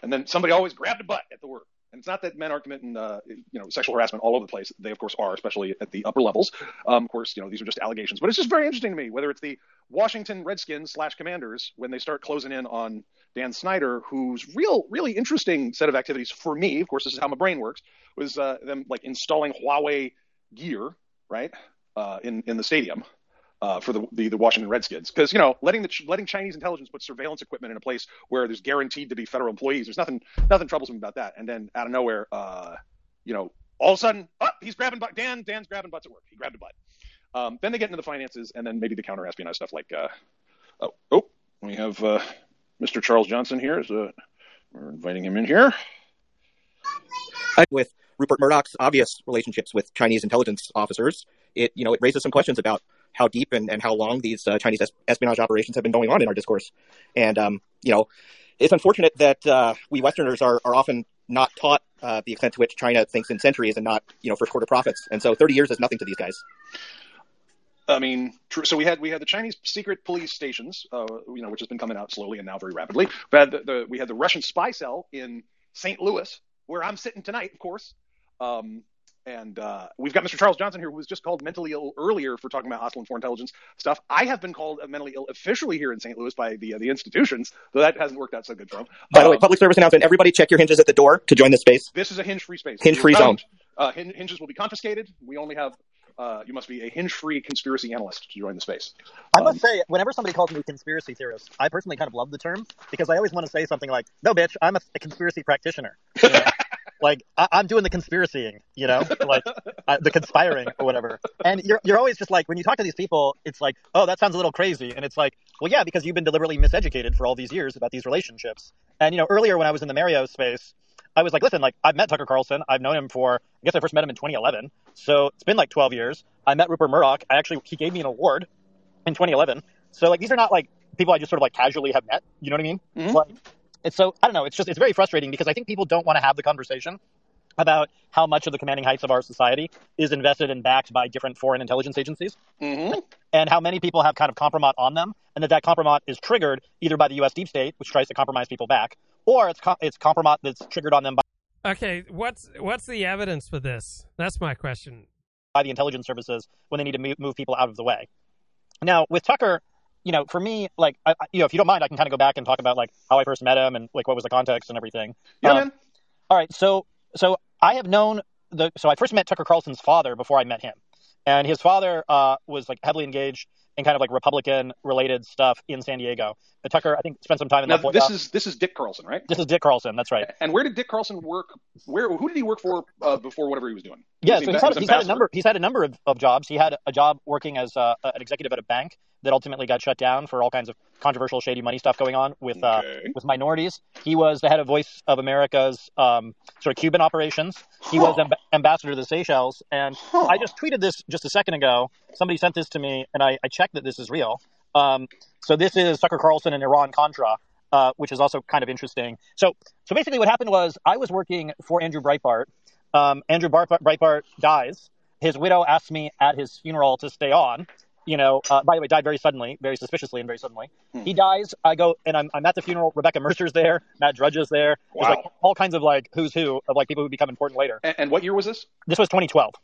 and then somebody always grabbed a butt at the work. And it's not that men aren't committing, uh, you know, sexual harassment all over the place. They, of course, are, especially at the upper levels. Um, of course, you know, these are just allegations. But it's just very interesting to me whether it's the Washington Redskins slash Commanders when they start closing in on Dan Snyder, whose real, really interesting set of activities for me, of course, this is how my brain works, was uh, them like installing Huawei gear, right, uh, in in the stadium uh, for the, the, the Washington Redskins. Because you know, letting the letting Chinese intelligence put surveillance equipment in a place where there's guaranteed to be federal employees, there's nothing nothing troublesome about that. And then out of nowhere, uh, you know, all of a sudden, oh, he's grabbing butt. Dan Dan's grabbing butts at work. He grabbed a butt. Um, then they get into the finances, and then maybe the counter espionage stuff like, uh, oh, oh, we have uh, Mr. Charles Johnson here. So we're inviting him in here. with Rupert Murdoch's obvious relationships with Chinese intelligence officers, it you know it raises some questions about how deep and, and how long these uh, Chinese es- espionage operations have been going on in our discourse. And um, you know, it's unfortunate that uh, we Westerners are, are often not taught uh, the extent to which China thinks in centuries and not you know first quarter profits. And so 30 years is nothing to these guys. I mean. So we had we had the Chinese secret police stations, uh, you know, which has been coming out slowly and now very rapidly. We had the, the we had the Russian spy cell in St. Louis, where I'm sitting tonight, of course. Um, and uh, we've got Mr. Charles Johnson here, who was just called mentally ill earlier for talking about hostile and foreign intelligence stuff. I have been called mentally ill officially here in St. Louis by the uh, the institutions, though that hasn't worked out so good for him. By the way, public service announcement: everybody check your hinges at the door to join this space. This is a hinge-free space. Hinge-free zone. Uh, hinges will be confiscated. We only have. Uh, you must be a hinge-free conspiracy analyst to join the space. I must say, whenever somebody calls me conspiracy theorist, I personally kind of love the term because I always want to say something like, "No, bitch, I'm a, a conspiracy practitioner." You know? Like I, I'm doing the conspiracying, you know, like uh, the conspiring or whatever. And you're you're always just like when you talk to these people, it's like, oh, that sounds a little crazy, and it's like, well, yeah, because you've been deliberately miseducated for all these years about these relationships. And you know, earlier when I was in the Mario space, I was like, listen, like I've met Tucker Carlson. I've known him for I guess I first met him in 2011, so it's been like 12 years. I met Rupert Murdoch. I actually he gave me an award in 2011. So like these are not like people I just sort of like casually have met. You know what I mean? Mm-hmm. Like it's so I don't know. It's just it's very frustrating because I think people don't want to have the conversation about how much of the commanding heights of our society is invested and backed by different foreign intelligence agencies, Mm-hmm. and how many people have kind of compromat on them, and that that compromat is triggered either by the U.S. deep state, which tries to compromise people back, or it's com- it's compromat that's triggered on them by, Okay, what's what's the evidence for this? That's my question. by the intelligence services when they need to move, move people out of the way. Now with Tucker, you know, for me, like, I, you know, if you don't mind, I can kind of go back and talk about like how I first met him and like what was the context and everything. Yeah, Um, man. All right, so so I have known the so I first met Tucker Carlson's father before I met him, and his father uh, was like heavily engaged in kind of like Republican related stuff in San Diego. Uh, Tucker, I think, spent some time in Now, that. This is this is Dick Carlson, right? this is Dick Carlson. That's right. And where did Dick Carlson work? Where who did he work for uh, before whatever he was doing? Yeah, Was so he's had, he's had a number. He's had a number of, of jobs. He had a job working as uh, an executive at a bank that ultimately got shut down for all kinds of controversial, shady money stuff going on with uh, with minorities. He was the head of Voice of America's um, sort of Cuban operations. He was amb- <laughs> ambassador to the Seychelles. And I just tweeted this just a second ago. Somebody sent this to me, and I, I checked that this is real. Um, so this is Tucker Carlson and Iran Contra. Uh, which is also kind of interesting. So, so basically, what happened was I was working for Andrew Breitbart, um, Andrew Bar- Breitbart dies. His widow asks me at his funeral to stay on. You know, uh, by the way, died very suddenly, very suspiciously, and very suddenly. He dies. I go and I'm, I'm at the funeral. Rebecca Mercer's there. <laughs> Matt Drudge is there. There's like all kinds of like who's who of like people who become important later. And, and what year was this? This was 2012.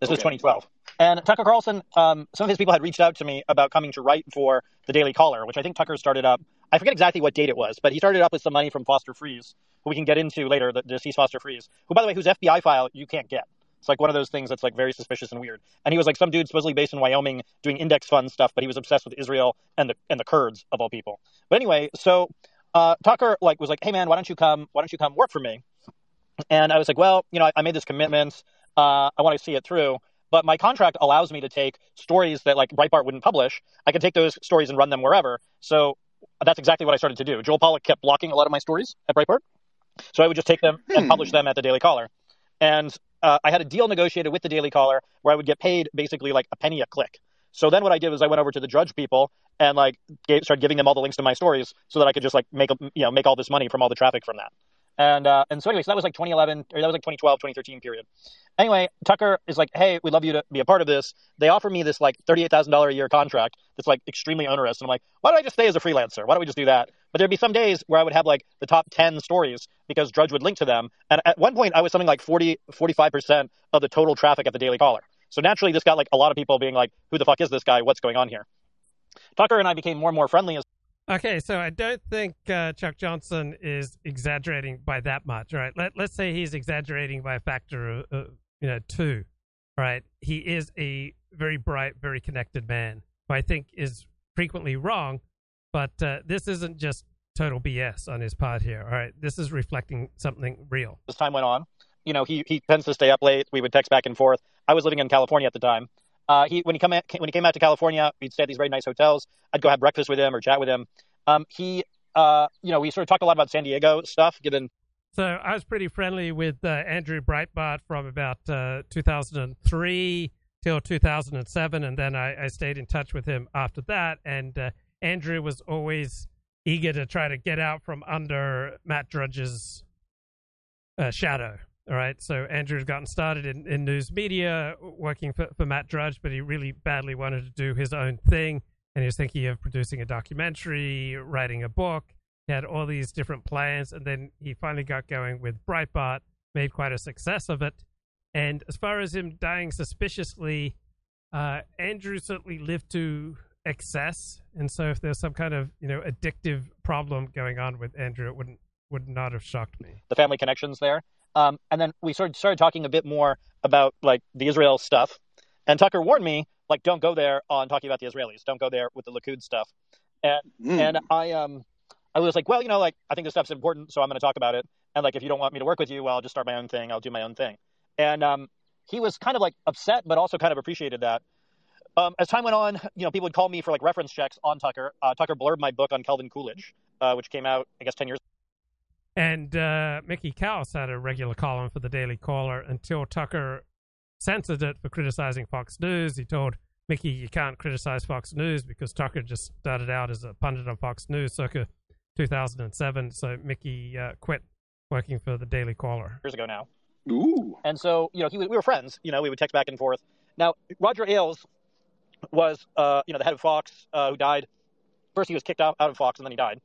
This was 2012. And Tucker Carlson, um, some of his people had reached out to me about coming to write for the Daily Caller, which I think Tucker started up. I forget exactly what date it was, but he started up with some money from Foster Friess, who we can get into later, the deceased Foster Friess, who, by the way, whose FBI file you can't get. It's like one of those things that's like very suspicious and weird. And he was like some dude supposedly based in Wyoming doing index fund stuff, but he was obsessed with Israel and the and the Kurds of all people. But anyway, so uh, Tucker like was like, "Hey man, why don't you come? Why don't you come work for me?" And I was like, "Well, you know, I, I made this commitment. Uh, I want to see it through." But my contract allows me to take stories that like Breitbart wouldn't publish. I can take those stories and run them wherever. So that's exactly what I started to do. Joel Pollak kept blocking a lot of my stories at Breitbart, so I would just take them and publish them at the Daily Caller. And uh, I had a deal negotiated with the Daily Caller where I would get paid basically like a penny a click. So then what I did was I went over to the Drudge people and like gave, started giving them all the links to my stories so that I could just like make you know make all this money from all the traffic from that. And uh, and so anyway, so that was like 2011 or that was like 2012, 2013 period. Anyway, Tucker is like, hey, we'd love you to be a part of this. They offer me this like $38,000 a year contract that's like extremely onerous. And I'm like, why don't I just stay as a freelancer? Why don't we just do that? But there'd be some days where I would have like the top 10 stories because Drudge would link to them. And at one point, I was something like 40, 45% of the total traffic at the Daily Caller. So naturally, this got like a lot of people being like, who the fuck is this guy? What's going on here? Tucker and I became more and more friendly as Okay, so I don't think uh, Chuck Johnson is exaggerating by that much. right? Let, let's say he's exaggerating by a factor of, you know, two. right? he is a very bright, very connected man, who I think is frequently wrong. But uh, this isn't just total BS on his part here. All right, this is reflecting something real. as time went on. You know, he he tends to stay up late. We would text back and forth. I was living in California at the time. Uh, he when he come when he came out to California, we'd stay at these very nice hotels. I'd go have breakfast with him or chat with him. Um, he, uh, you know, we sort of talked a lot about San Diego stuff, given So I was pretty friendly with uh, Andrew Breitbart from about uh, 2003 till 2007, and then I, I stayed in touch with him after that. And uh, Andrew was always eager to try to get out from under Matt Drudge's uh, shadow. All right, so Andrew's gotten started in, in news media, working for, for Matt Drudge, but he really badly wanted to do his own thing, and he was thinking of producing a documentary, writing a book. He had all these different plans, and then he finally got going with Breitbart, made quite a success of it. And as far as him dying suspiciously, uh, Andrew certainly lived to excess, and so if there's some kind of you know addictive problem going on with Andrew, it wouldn't would not have shocked me. the family connections there. Um, and then we started started talking a bit more about like the Israel stuff. And Tucker warned me, like, don't go there on talking about the Israelis. Don't go there with the Likud stuff. And Mm. and I um I was like, well, you know, like I think this stuff's important, so I'm going to talk about it. And like, if you don't want me to work with you, well, I'll just start my own thing. I'll do my own thing. And um, he was kind of like upset, but also kind of appreciated that. Um, as time went on, you know, people would call me for like reference checks on Tucker. Uh, Tucker blurbed my book on Calvin Coolidge, uh, which came out, I guess, 10 years And uh, Mickey Kaus had a regular column for the Daily Caller until Tucker censored it for criticizing Fox News. He told Mickey, you can't criticize Fox News because Tucker just started out as a pundit on Fox News circa 2007. So Mickey uh, quit working for the Daily Caller. years ago now. Ooh. And so, you know, he, we were friends. You know, we would text back and forth. Now, Roger Ailes was, uh, you know, the head of Fox uh, who died. First, he was kicked out, out of Fox, and then he died.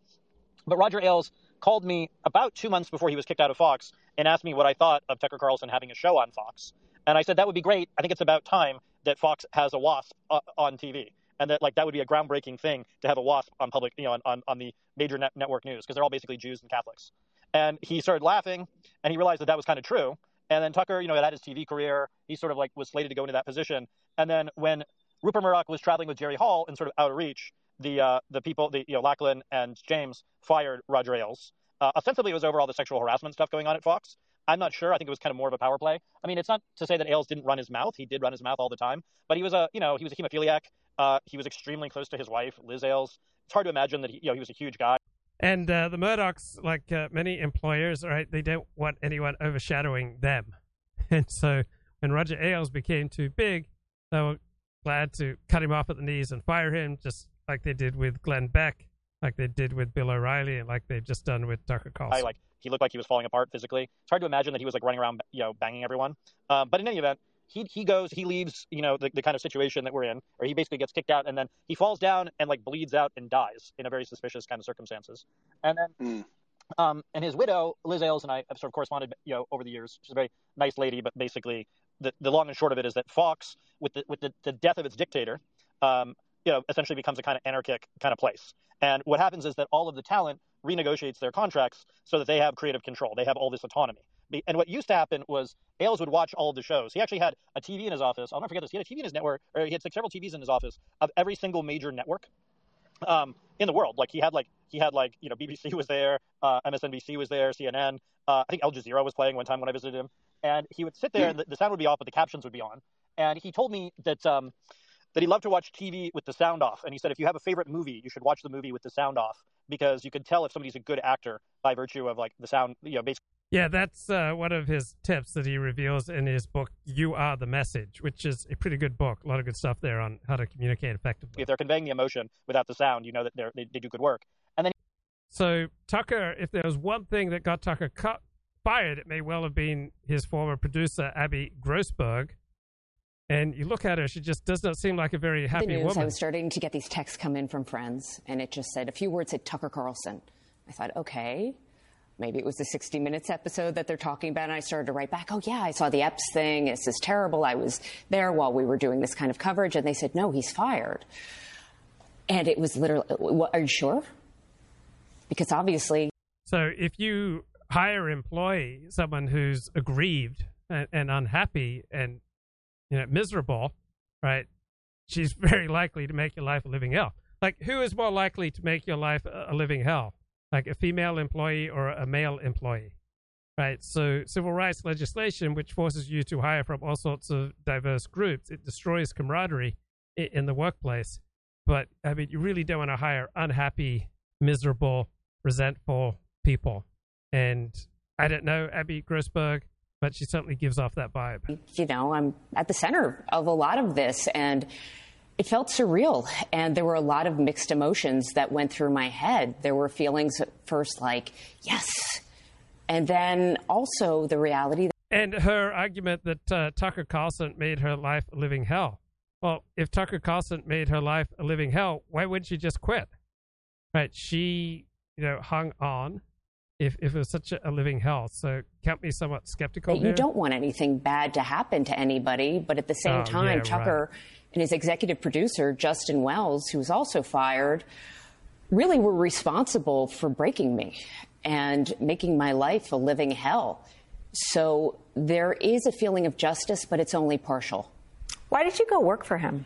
But Roger Ailes called me about two months before he was kicked out of Fox and asked me what I thought of Tucker Carlson having a show on Fox. And I said that would be great. I think it's about time that Fox has a WASP uh, on TV, and that like that would be a groundbreaking thing to have a WASP on public, you know, on, on, on the major net- network news because they're all basically Jews and Catholics. And he started laughing, and he realized that that was kind of true. And then Tucker, you know, had his TV career. He sort of like was slated to go into that position. And then when Rupert Murdoch was traveling with Jerry Hall and sort of out of reach, the uh, the people, the you know, Lachlan and James fired Roger Ailes. Uh, ostensibly, it was over all the sexual harassment stuff going on at Fox. I'm not sure. I think it was kind of more of a power play. I mean, it's not to say that Ailes didn't run his mouth. He did run his mouth all the time, but he was a, you know, he was a hemophiliac. Uh, he was extremely close to his wife, Liz Ailes. It's hard to imagine that he, you know, he was a huge guy. And uh, the Murdochs, like uh, many employers, right, they don't want anyone overshadowing them. <laughs> And so when Roger Ailes became too big, they were glad to cut him off at the knees and fire him, just like they did with Glenn Beck, like they did with Bill O'Reilly, and like they've just done with Tucker Carlson. I, like he looked like he was falling apart physically. It's hard to imagine that he was like running around, you know, banging everyone. Um, but in any event, he he goes, he leaves, you know, the, the kind of situation that we're in, or he basically gets kicked out, and then he falls down and like bleeds out and dies in a very suspicious kind of circumstances. And then, um, and his widow, Liz Ailes, and I have sort of corresponded, you know, over the years. She's a very nice lady, but basically, the, the long and short of it is that Fox, with the with the, the death of its dictator, um, you know, essentially becomes a kind of anarchic kind of place. And what happens is that all of the talent renegotiates their contracts so that they have creative control. They have all this autonomy. And what used to happen was Ailes would watch all of the shows. He actually had a TV in his office. I'll never forget this. He had a TV in his network, or he had like several TVs in his office of every single major network um, in the world. Like he had like he had like you know BBC was there, uh, MSNBC was there, CNN. Uh, I think Al Jazeera was playing one time when I visited him, and he would sit there and the, the sound would be off, but the captions would be on. And he told me that um, that he loved to watch TV with the sound off. And he said if you have a favorite movie, you should watch the movie with the sound off because you can tell if somebody's a good actor by virtue of like the sound. You know, basically. Yeah, that's uh, one of his tips that he reveals in his book, You Are the Message, which is a pretty good book. A lot of good stuff there on how to communicate effectively. If they're conveying the emotion without the sound, you know that they're, they they do good work. And then So, Tucker, if there was one thing that got Tucker cut, fired, it may well have been his former producer, Abby Grossberg. And you look at her, she just does not seem like a very happy the news, woman. I was starting to get these texts come in from friends, and it just said a few words said Tucker Carlson. I thought, okay, maybe it was the 60 Minutes episode that they're talking about. And I started to write back, oh, yeah, I saw the Epps thing. This is terrible. I was there while we were doing this kind of coverage. And they said, no, he's fired. And it was literally, "What, are you sure? Because obviously, So if you hire employee, someone who's aggrieved and, and unhappy and you know miserable, right? She's <laughs> very likely to make your life a living hell. Like who is more likely to make your life a living hell? Like a female employee or a male employee? Right? So civil rights legislation which forces you to hire from all sorts of diverse groups, it destroys camaraderie in the workplace. But I mean you really don't want to hire unhappy, miserable, resentful people. And I don't know Abby Grossberg, but she certainly gives off that vibe. you know, I'm at the center of a lot of this. And it felt surreal. And there were a lot of mixed emotions that went through my head. There were feelings at first like, yes. And then also the reality that And her argument that uh, Tucker Carlson made her life a living hell. Well, if Tucker Carlson made her life a living hell, why wouldn't she just quit? Right? She, you know, hung on if, if it was such a, a living hell. So can't be somewhat skeptical that you here. don't want anything bad to happen to anybody. But at the same Oh, time, yeah, Tucker and his executive producer, Justin Wells, who was also fired, really were responsible for breaking me and making my life a living hell. So there is a feeling of justice, but it's only partial. Why did you go work for him?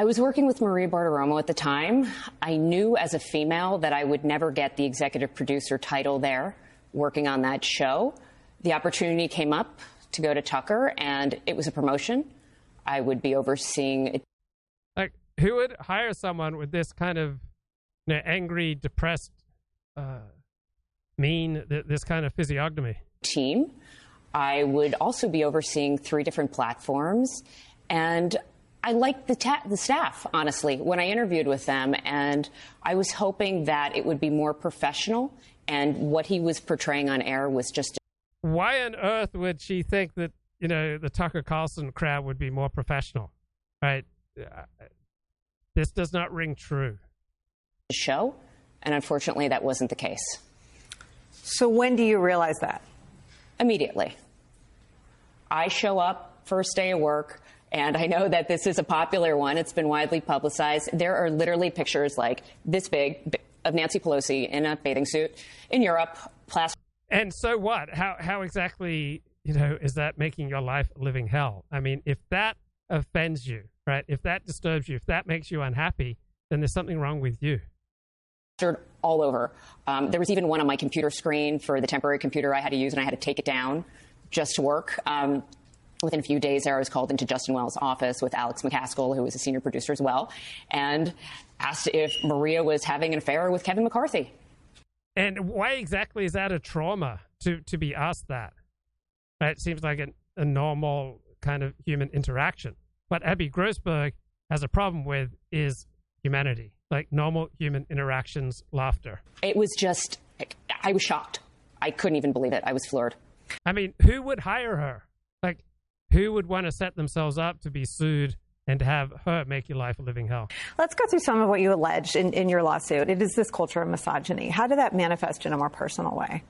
I was working with Maria Bartiromo at the time. I knew as a female that I would never get the executive producer title there, working on that show. The opportunity came up to go to Tucker, and it was a promotion. I would be overseeing. Like, who would hire someone with this kind of you know, angry, depressed, uh, mean, th- this kind of physiognomy? Team. I would also be overseeing three different platforms, and I liked the, ta- the staff, honestly, when I interviewed with them, and I was hoping that it would be more professional, and what he was portraying on air was just. Why on earth would she think that, you know, the Tucker Carlson crowd would be more professional? Right? Uh, This does not ring true. Show, and unfortunately, that wasn't the case. So when do you realize that? Immediately. I show up first day of work, and I know that this is a popular one. It's been widely publicized. There are literally pictures like this big of Nancy Pelosi in a bathing suit in Europe, plastic. And so what? How how exactly you know is that making your life a living hell? I mean, if that offends you, right? If that disturbs you, if that makes you unhappy, then there's something wrong with you. all over. Um, there was even one on my computer screen for the temporary computer I had to use, and I had to take it down just to work. Um, within a few days there, I was called into Justin Wells' office with Alex McCaskill, who was a senior producer as well, and asked if Maria was having an affair with Kevin McCarthy. And why exactly is that a trauma to to be asked that? It seems like an, a normal kind of human interaction. What Abby Grossberg has a problem with is humanity, like normal human interactions, laughter. It was just, I was shocked. I couldn't even believe it. I was floored. I mean, who would hire her? Like, who would want to set themselves up to be sued and to have her make your life a living hell? Let's go through some of what you alleged in, in your lawsuit. It is this culture of misogyny. How did that manifest in a more personal way?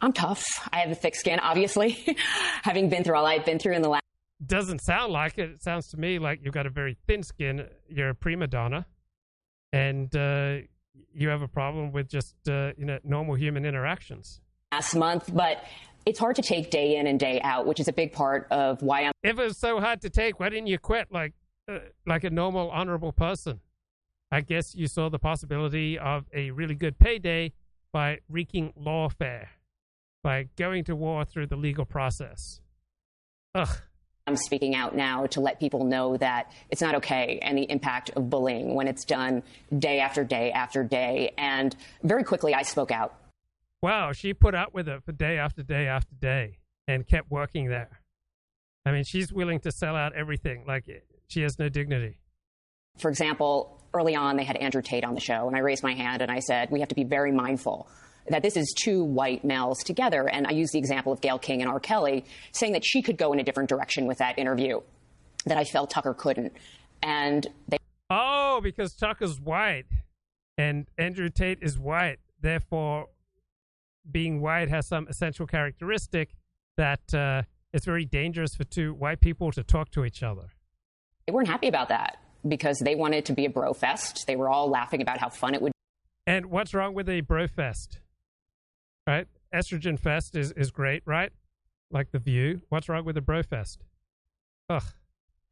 I'm tough. I have a thick skin, obviously, <laughs> having been through all I've been through in the last. Doesn't sound like it. It sounds to me like you've got a very thin skin. You're a prima donna, and uh, you have a problem with just uh, you know normal human interactions. last month, but it's hard to take day in and day out, which is a big part of why I'm. If it was so hard to take, why didn't you quit like uh, like a normal, honorable person? I guess you saw the possibility of a really good payday by wreaking lawfare, by going to war through the legal process. Ugh. I'm speaking out now to let people know that it's not okay and the impact of bullying when it's done day after day after day. And very quickly, I spoke out. Wow, she put up with it for day after day after day and kept working there. I mean, she's willing to sell out everything. Like she has no dignity. For example, early on, they had Andrew Tate on the show, and I raised my hand and I said, We have to be very mindful that this is two white males together. And I used the example of Gayle King and R. Kelly, saying that she could go in a different direction with that interview, that I felt Tucker couldn't. And they. Oh, because Tucker's white and Andrew Tate is white. Therefore, being white has some essential characteristic that uh, it's very dangerous for two white people to talk to each other. They weren't happy about that because they wanted to be a bro fest. They were all laughing about how fun it would And what's wrong with a bro fest? Right? Estrogen fest is, is great, right? Like the view. What's wrong with a bro fest? Ugh.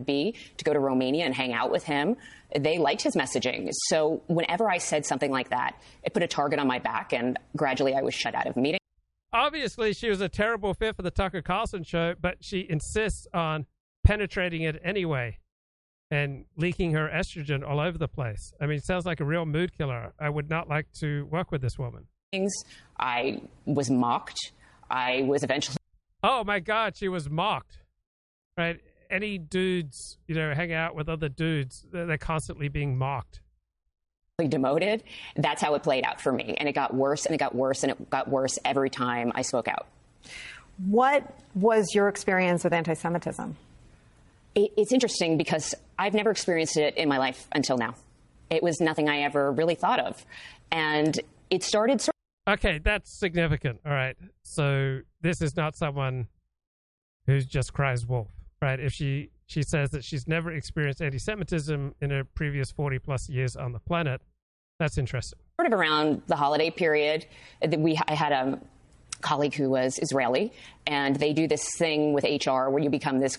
Be to go to Romania and hang out with him. They liked his messaging. So whenever I said something like that, it put a target on my back, and gradually I was shut out of meetings. Obviously, she was a terrible fit for the Tucker Carlson show, but she insists on penetrating it anyway and leaking her estrogen all over the place. I mean, it sounds like a real mood killer. I would not like to work with this woman. I was mocked. I was eventually Oh my God, she was mocked. Right? Any dudes, you know, hang out with other dudes, they're they're constantly being mocked. demoted. That's how it played out for me. And it got worse and it got worse and it got worse every time I spoke out. What was your experience with anti Semitism? It, it's interesting because I've never experienced it in my life until now. It was nothing I ever really thought of. And it started sort Okay, that's significant. All right. So this is not someone who just cries wolf, right? If she she says that she's never experienced anti-Semitism in her previous 40 plus years on the planet, that's interesting. sort of around the holiday period. Uh, that We I had a colleague who was Israeli, and they do this thing with HR where you become this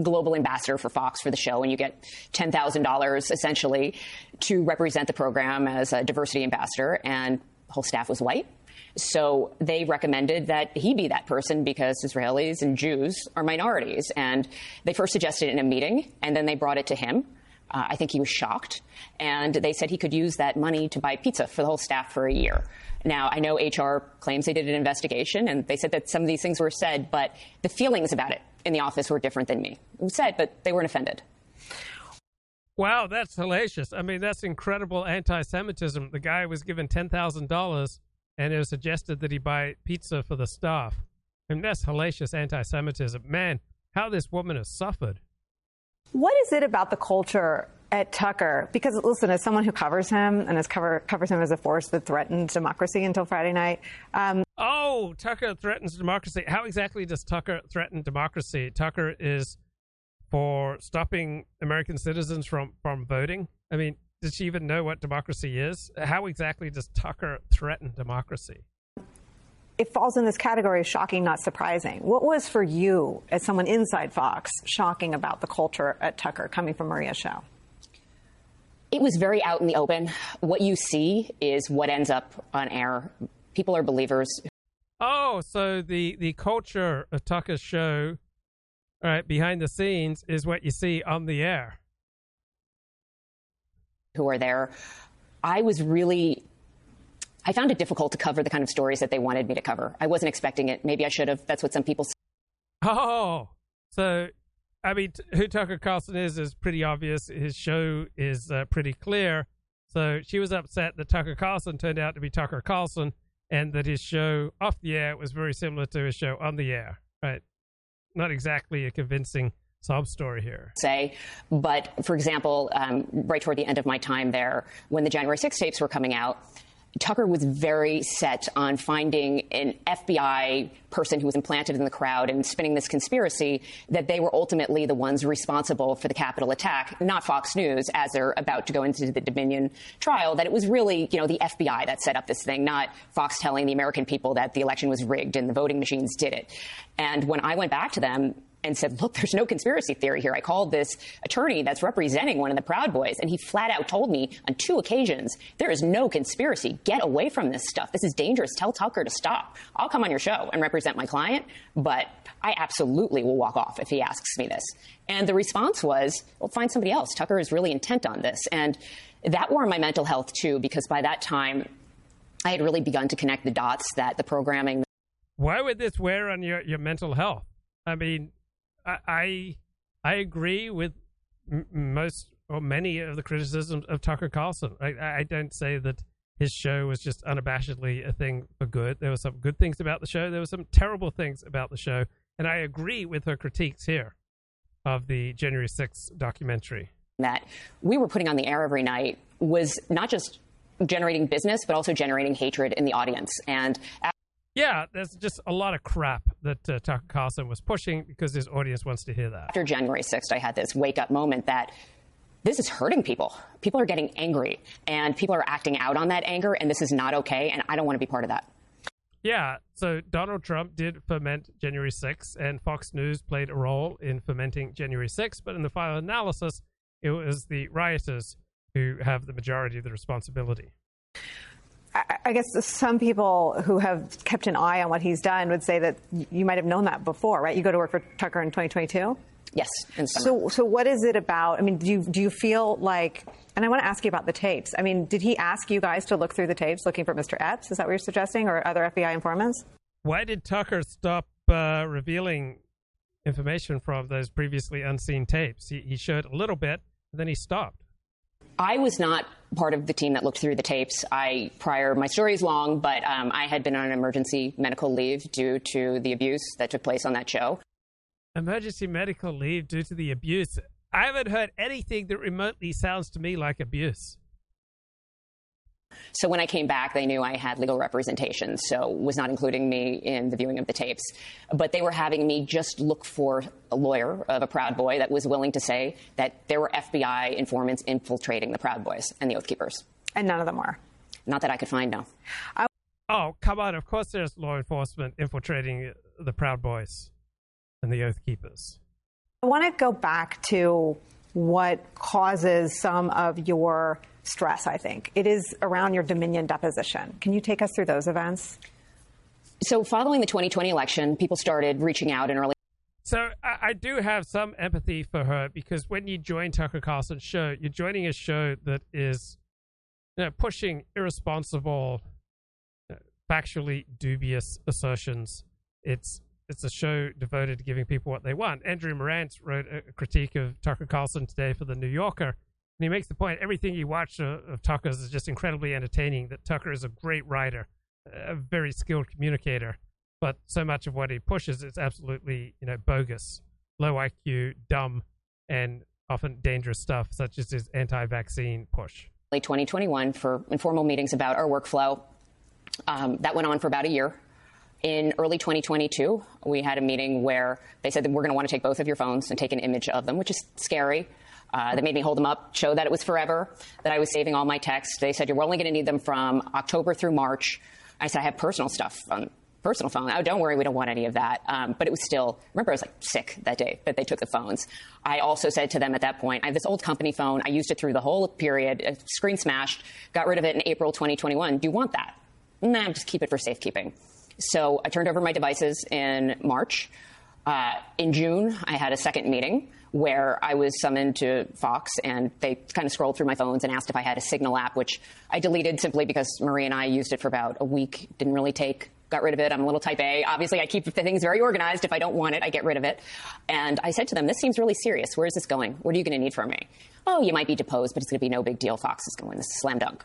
global ambassador for Fox for the show, and you get ten thousand dollars essentially to represent the program as a diversity ambassador. And the whole staff was white, So they recommended that he be that person because Israelis and Jews are minorities. And they first suggested it in a meeting, and then they brought it to him. Uh, I think he was shocked. And they said he could use that money to buy pizza for the whole staff for a year. Now, I know HR claims they did an investigation, and they said that some of these things were said, but the feelings about it in the office were different than me. It was said, but they weren't offended. Wow, that's hellacious. I mean, that's incredible anti Semitism. The guy was given $10,000 and it was suggested that he buy pizza for the staff. And that's hellacious anti Semitism. Man, how this woman has suffered. What is it about the culture at Tucker? Because listen, as someone who covers him and has cover, covers him as a force that threatens democracy until Friday night. Um, oh, Tucker threatens democracy. How exactly does Tucker threaten democracy? Tucker is for stopping American citizens from from voting. I mean, does she even know what democracy is? How exactly does Tucker threaten democracy? It falls in this category of shocking, not surprising. What was for you, as someone inside Fox, shocking about the culture at Tucker coming from Maria Show? It was very out in the open. What you see is what ends up on air. People are believers. Oh, so the, the culture of Tucker's show, right, behind the scenes, is what you see on the air. Who are there. I was really I found it difficult to cover the kind of stories that they wanted me to cover. I wasn't expecting it. Maybe I should have. That's what some people. Say. Oh, so I mean, who Tucker Carlson is is pretty obvious. His show is uh, pretty clear. So she was upset that Tucker Carlson turned out to be Tucker Carlson, and that his show off the air was very similar to his show on the air. Right? Not exactly a convincing sob story here. Say, but for example, um, right toward the end of my time there, when the January 6 tapes were coming out Tucker was very set on finding an FBI person who was implanted in the crowd and spinning this conspiracy that they were ultimately the ones responsible for the Capitol attack, not Fox News, as they're about to go into the Dominion trial, that it was really, you know, the FBI that set up this thing, not Fox telling the American people that the election was rigged and the voting machines did it. And when I went back to them, and said, look, there's no conspiracy theory here. I called this attorney that's representing one of the Proud Boys, and he flat out told me on two occasions, there is no conspiracy. Get away from this stuff. This is dangerous. Tell Tucker to stop. I'll come on your show and represent my client, but I absolutely will walk off if he asks me this. And the response was, well, find somebody else. Tucker is really intent on this. And that wore on my mental health, too, because by that time, I had really begun to connect the dots that the programming. Why would this wear on your, your mental health? I mean, I I agree with m- most or many of the criticisms of Tucker Carlson. I, I don't say that his show was just unabashedly a thing for good. There were some good things about the show. There were some terrible things about the show, and I agree with her critiques here of the January 6th documentary. That we were putting on the air every night was not just generating business, but also generating hatred in the audience. And yeah, there's just a lot of crap that uh, Tucker Carlson was pushing because his audience wants to hear that. After January 6th, I had this wake up moment that this is hurting people. People are getting angry, and people are acting out on that anger, and this is not okay, and I don't want to be part of that. Yeah, so Donald Trump did ferment January 6th, and Fox News played a role in fermenting January 6th, but in the final analysis, it was the rioters who have the majority of the responsibility. I guess some people who have kept an eye on what he's done would say that you might have known that before, right? You go to work for Tucker in 2022. Yes. So, so what is it about? I mean, do you do you feel like? And I want to ask you about the tapes. I mean, did he ask you guys to look through the tapes looking for Mr. Epps? Is that what you're suggesting, or other FBI informants? Why did Tucker stop uh, revealing information from those previously unseen tapes? He, he showed a little bit, then he stopped. I was not part of the team that looked through the tapes. I prior my story is long, but um, I had been on an emergency medical leave due to the abuse that took place on that show. Emergency medical leave due to the abuse. I haven't heard anything that remotely sounds to me like abuse. So when I came back, they knew I had legal representation, so was not including me in the viewing of the tapes. But they were having me just look for a lawyer of a Proud Boy that was willing to say that there were FBI informants infiltrating the Proud Boys and the Oath Keepers. And none of them were. Not that I could find, no. I- oh, come on. Of course there's law enforcement infiltrating the Proud Boys and the Oath Keepers. I want to go back to what causes some of your stress, I think. It is around your Dominion deposition. Can you take us through those events? So, following the 2020 election, people started reaching out in early. So I, I do have some empathy for her because when you join Tucker Carlson's show, you're joining a show that is you know, pushing irresponsible, uh, factually dubious assertions. It's it's a show devoted to giving people what they want. Andrew Marantz wrote a critique of Tucker Carlson today for the New Yorker, and he makes the point everything you watch of, of Tucker's is just incredibly entertaining. That Tucker is a great writer, a very skilled communicator, but so much of what he pushes is absolutely you know bogus, low IQ, dumb, and often dangerous stuff, such as his anti-vaccine push. 2021 for informal meetings about our workflow. Um, that went on for about a year. In early 2022, we had a meeting where they said that we're going to want to take both of your phones and take an image of them, which is scary. Uh, they made me hold them up, show that it was forever, that I was saving all my texts. They said, You're only going to need them from October through March. I said, I have personal stuff on personal phone. Oh, don't worry, we don't want any of that. Um, but it was still, remember, I was like sick that day but they took the phones. I also said to them at that point, I have this old company phone. I used it through the whole period, uh, screen smashed, got rid of it in April 2021. Do you want that? Nah, just keep it for safekeeping. So I turned over my devices in March. Uh, in June, I had a second meeting where I was summoned to Fox, and they kind of scrolled through my phones and asked if I had a Signal app, which I deleted simply because Marie and I used it for about a week. Didn't really take. Got rid of it. I'm a little type A. Obviously, I keep things very organized. If I don't want it, I get rid of it. And I said to them, "This seems really serious. Where is this going? What are you going to need from me?" Oh, you might be deposed, but it's going to be no big deal. Fox is going. This is slam dunk.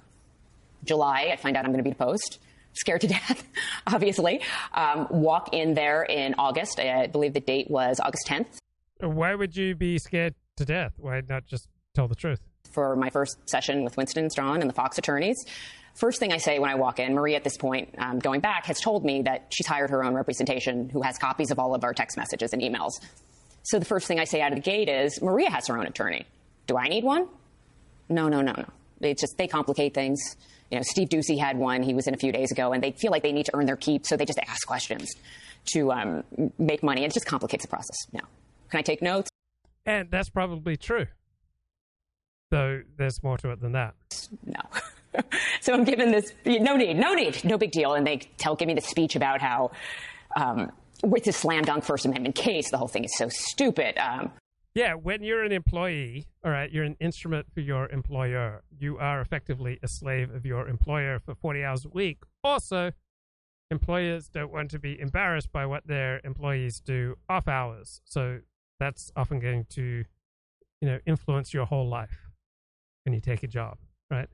July, I find out I'm going to be deposed scared to <laughs> death, obviously. Um, walk in there in August. I believe the date was August 10th. Why would you be scared to death? Why not just tell the truth? For my first session with Winston Strawn and the Fox attorneys. First thing I say when I walk in, Marie at this point, um, going back, has told me that she's hired her own representation who has copies of all of our text messages and emails. So the first thing I say out of the gate is Maria has her own attorney. Do I need one? No, no, no, no. It's just they complicate things. You know, Steve Doocy had one. He was in a few days ago, and they feel like they need to earn their keep, so they just ask questions to um, make money, it just complicates the process. No, can I take notes? And that's probably true. Though there's more to it than that. No. <laughs> so I'm given this. No need. No need. No big deal. And they tell give me the speech about how. Um, with this slam dunk First Amendment case, the whole thing is so stupid. Um, yeah, when you're an employee, all right, you're an instrument for your employer. You are effectively a slave of your employer for 40 hours a week. Also, employers don't want to be embarrassed by what their employees do off hours. So that's often going to, you know, influence your whole life when you take a job, right?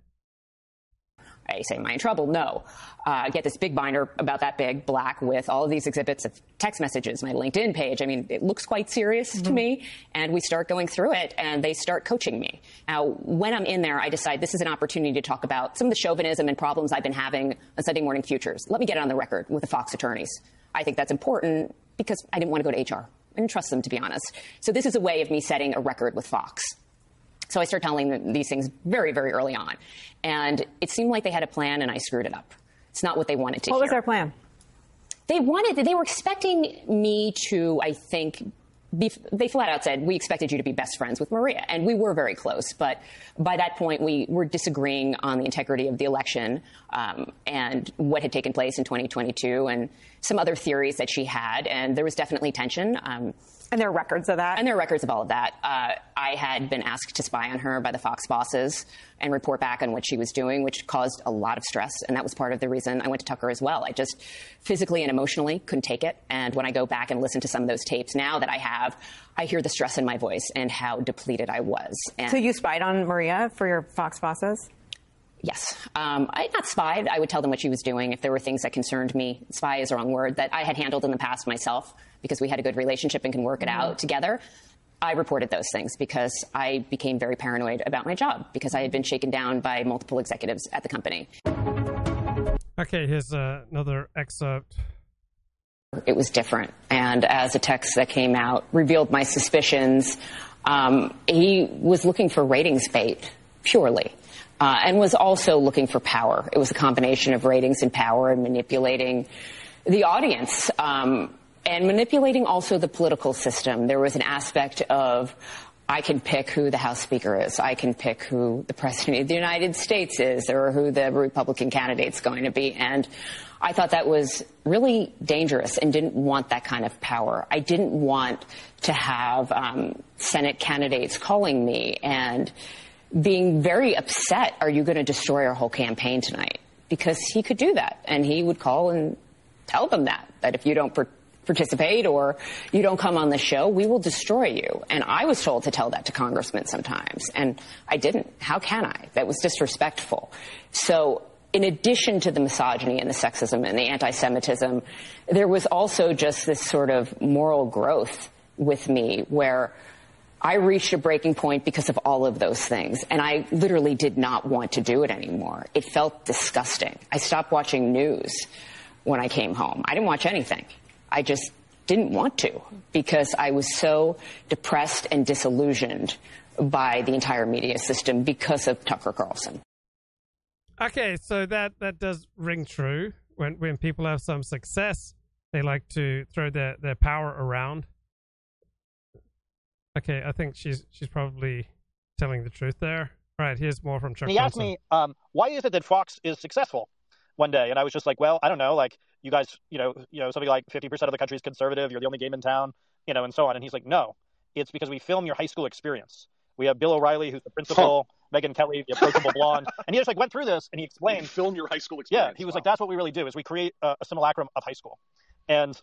I say, Am I in trouble? No. Uh, I get this big binder about that big, black, with all of these exhibits of text messages, my LinkedIn page. I mean, it looks quite serious mm-hmm. to me. And we start going through it, and they start coaching me. Now, when I'm in there, I decide this is an opportunity to talk about some of the chauvinism and problems I've been having on Sunday Morning Futures. Let me get it on the record with the Fox attorneys. I think that's important because I didn't want to go to HR. I didn't trust them, to be honest. So this is a way of me setting a record with Fox. So I started telling them these things very, very early on. And it seemed like they had a plan, and I screwed it up. It's not what they wanted to what hear. was their plan? They wanted, they were expecting me to, I think, they flat out said, we expected you to be best friends with Maria. And we were very close. But by that point, we were disagreeing on the integrity of the election um, and what had taken place in 2022 and some other theories that she had. And there was definitely tension. Um, and there are records of that? And there are records of all of that. Uh, I had been asked to spy on her by the Fox bosses and report back on what she was doing, which caused a lot of stress. And that was part of the reason I went to Tucker as well. I just physically and emotionally couldn't take it. And when I go back and listen to some of those tapes now that I have, I hear the stress in my voice and how depleted I was. And so you spied on Maria for your Fox bosses? Yes. Um, I not spied. I would tell them what she was doing if there were things that concerned me. Spy is the wrong word that I had handled in the past myself because we had a good relationship and can work it mm-hmm. out together. I reported those things because I became very paranoid about my job because I had been shaken down by multiple executives at the company. Okay, here's uh, another excerpt. It was different. And as a text that came out revealed my suspicions, um, he was looking for ratings bait purely uh, and was also looking for power. It was a combination of ratings and power and manipulating the audience um, and manipulating also the political system. There was an aspect of I can pick who the House Speaker is. I can pick who the President of the United States is or who the Republican candidate's going to be. And I thought that was really dangerous and didn't want that kind of power. I didn't want to have um, Senate candidates calling me and being very upset. Are you going to destroy our whole campaign tonight? Because he could do that. And he would call and tell them that, that if you don't per- participate or you don't come on the show, we will destroy you. And I was told to tell that to congressmen sometimes. And I didn't. How can I? That was disrespectful. So in addition to the misogyny and the sexism and the anti-Semitism, there was also just this sort of moral growth with me where I reached a breaking point because of all of those things. And I literally did not want to do it anymore. It felt disgusting. I stopped watching news when I came home. I didn't watch anything. I just didn't want to because I was so depressed and disillusioned by the entire media system because of Tucker Carlson. Okay, so that that does ring true. When when people have some success, they like to throw their, their power around. Okay, I think she's she's probably telling the truth there. All right, here's more from Chuck. And he asked me, um, why is it that Fox is successful one day? And I was just like, well, I don't know. Like, you guys, you know, you know, something like 50% of the country is conservative. You're the only game in town, you know, and so on. And he's like, no, it's because we film your high school experience. We have Bill O'Reilly, who's the principal, Megyn Kelly, the approachable blonde. <laughs> And he just like went through this and he explained. You film your high school experience. Yeah, he was wow. like, that's what we really do is we create a, a simulacrum of high school. And,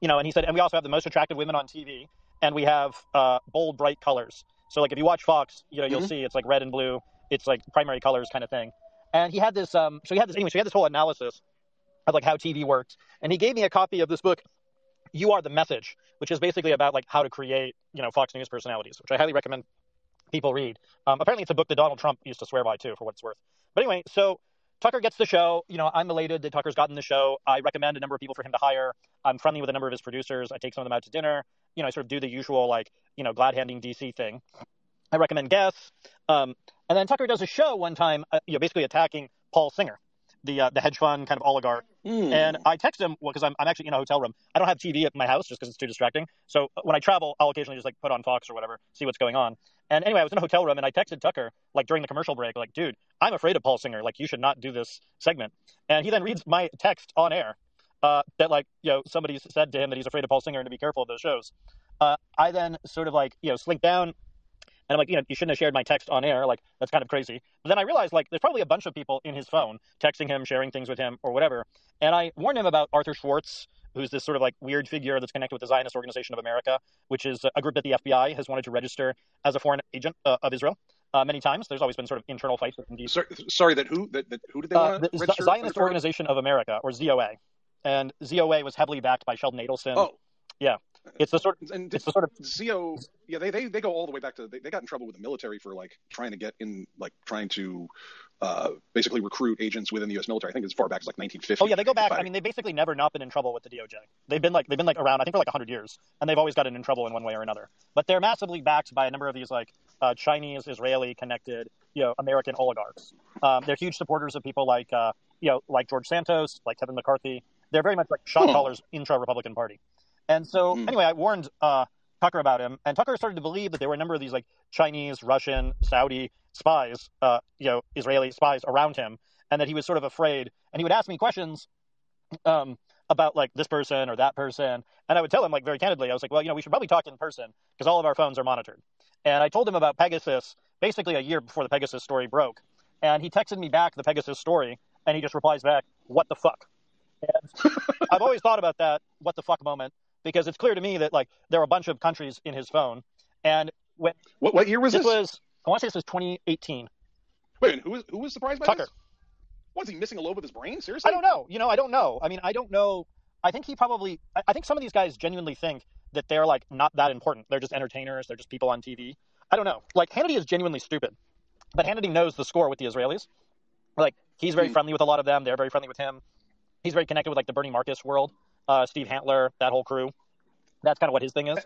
you know, and he said, and we also have the most attractive women on TV and we have uh, bold, bright colors. So like if you watch Fox, you know, you'll mm-hmm. see it's like red and blue. It's like primary colors kind of thing. And he had this, um, so he had this, anyway, so he had this whole analysis of like how TV works. And he gave me a copy of this book, You Are the Message, which is basically about like how to create, you know, Fox News personalities, which I highly recommend people read. Um, apparently it's a book that Donald Trump used to swear by too, for what it's worth. But anyway, so Tucker gets the show. You know, I'm elated that Tucker's gotten the show. I recommend a number of people for him to hire. I'm friendly with a number of his producers. I take some of them out to dinner. You know, I sort of do the usual like, you know, glad handing DC thing. I recommend guests. Um, and then Tucker does a show one time, uh, you know, basically attacking Paul Singer, the uh, the hedge fund kind of oligarch. Mm. And I text him because well, I'm I'm actually in a hotel room. I don't have TV at my house just because it's too distracting. So uh, when I travel, I'll occasionally just like put on Fox or whatever, see what's going on. And anyway, I was in a hotel room and I texted Tucker like during the commercial break, like, dude, I'm afraid of Paul Singer. Like, you should not do this segment. And he then reads my text on air uh, that like you know somebody said to him that he's afraid of Paul Singer and to be careful of those shows. Uh, I then sort of like you know slink down and I'm like, you know, you shouldn't have shared my text on air. Like, that's kind of crazy. But then I realized, like, there's probably a bunch of people in his phone texting him, sharing things with him, or whatever. And I warned him about Arthur Schwartz, who's this sort of like weird figure that's connected with the Zionist Organization of America, which is a group that the FBI has wanted to register as a foreign agent uh, of Israel. Uh, many times, there's always been sort of internal fights. Sorry, sorry, that who that, that who did they uh, want? Zionist Organization of America, or ZOA, and ZOA was heavily backed by Sheldon Adelson. Oh, yeah, it's the sort. Of, And it's the sort of CO. Yeah, they, they they go all the way back to they, they got in trouble with the military for like trying to get in like trying to uh, basically recruit agents within the U.S. military. I think as far back as like 1950. Oh yeah, they go back. I mean, they basically never not been in trouble with the DOJ. They've been like they've been like around I think for like 100 years, and they've always gotten in trouble in one way or another. But they're massively backed by a number of these like uh, Chinese, Israeli connected, you know, American oligarchs. Um, they're huge supporters of people like uh, you know like George Santos, like Kevin McCarthy. They're very much like shot callers intra Republican Party. And so, mm. anyway, I warned uh, Tucker about him, and Tucker started to believe that there were a number of these like Chinese, Russian, Saudi spies, uh, you know, Israeli spies around him, and that he was sort of afraid. And he would ask me questions um, about like this person or that person, and I would tell him like very candidly, I was like, well, you know, we should probably talk in person because all of our phones are monitored. And I told him about Pegasus basically a year before the Pegasus story broke, and he texted me back the Pegasus story, and he just replies back, "What the fuck." And <laughs> I've always thought about that "what the fuck" moment because it's clear to me that like there are a bunch of countries in his phone. And when what, what year was this? This was I want to say this was 2018. Wait, who was who was surprised by Tucker. this? Was he missing a lobe of his brain? Seriously? I don't know. You know, I don't know. I mean, I don't know. I think he probably. I think some of these guys genuinely think that they're like not that important. They're just entertainers. They're just people on TV. I don't know. Like Hannity is genuinely stupid, but Hannity knows the score with the Israelis. Like he's very mm. friendly with a lot of them. They're very friendly with him. He's very connected with like the Bernie Marcus world, uh, Steve Hantler, that whole crew. That's kind of what his thing is.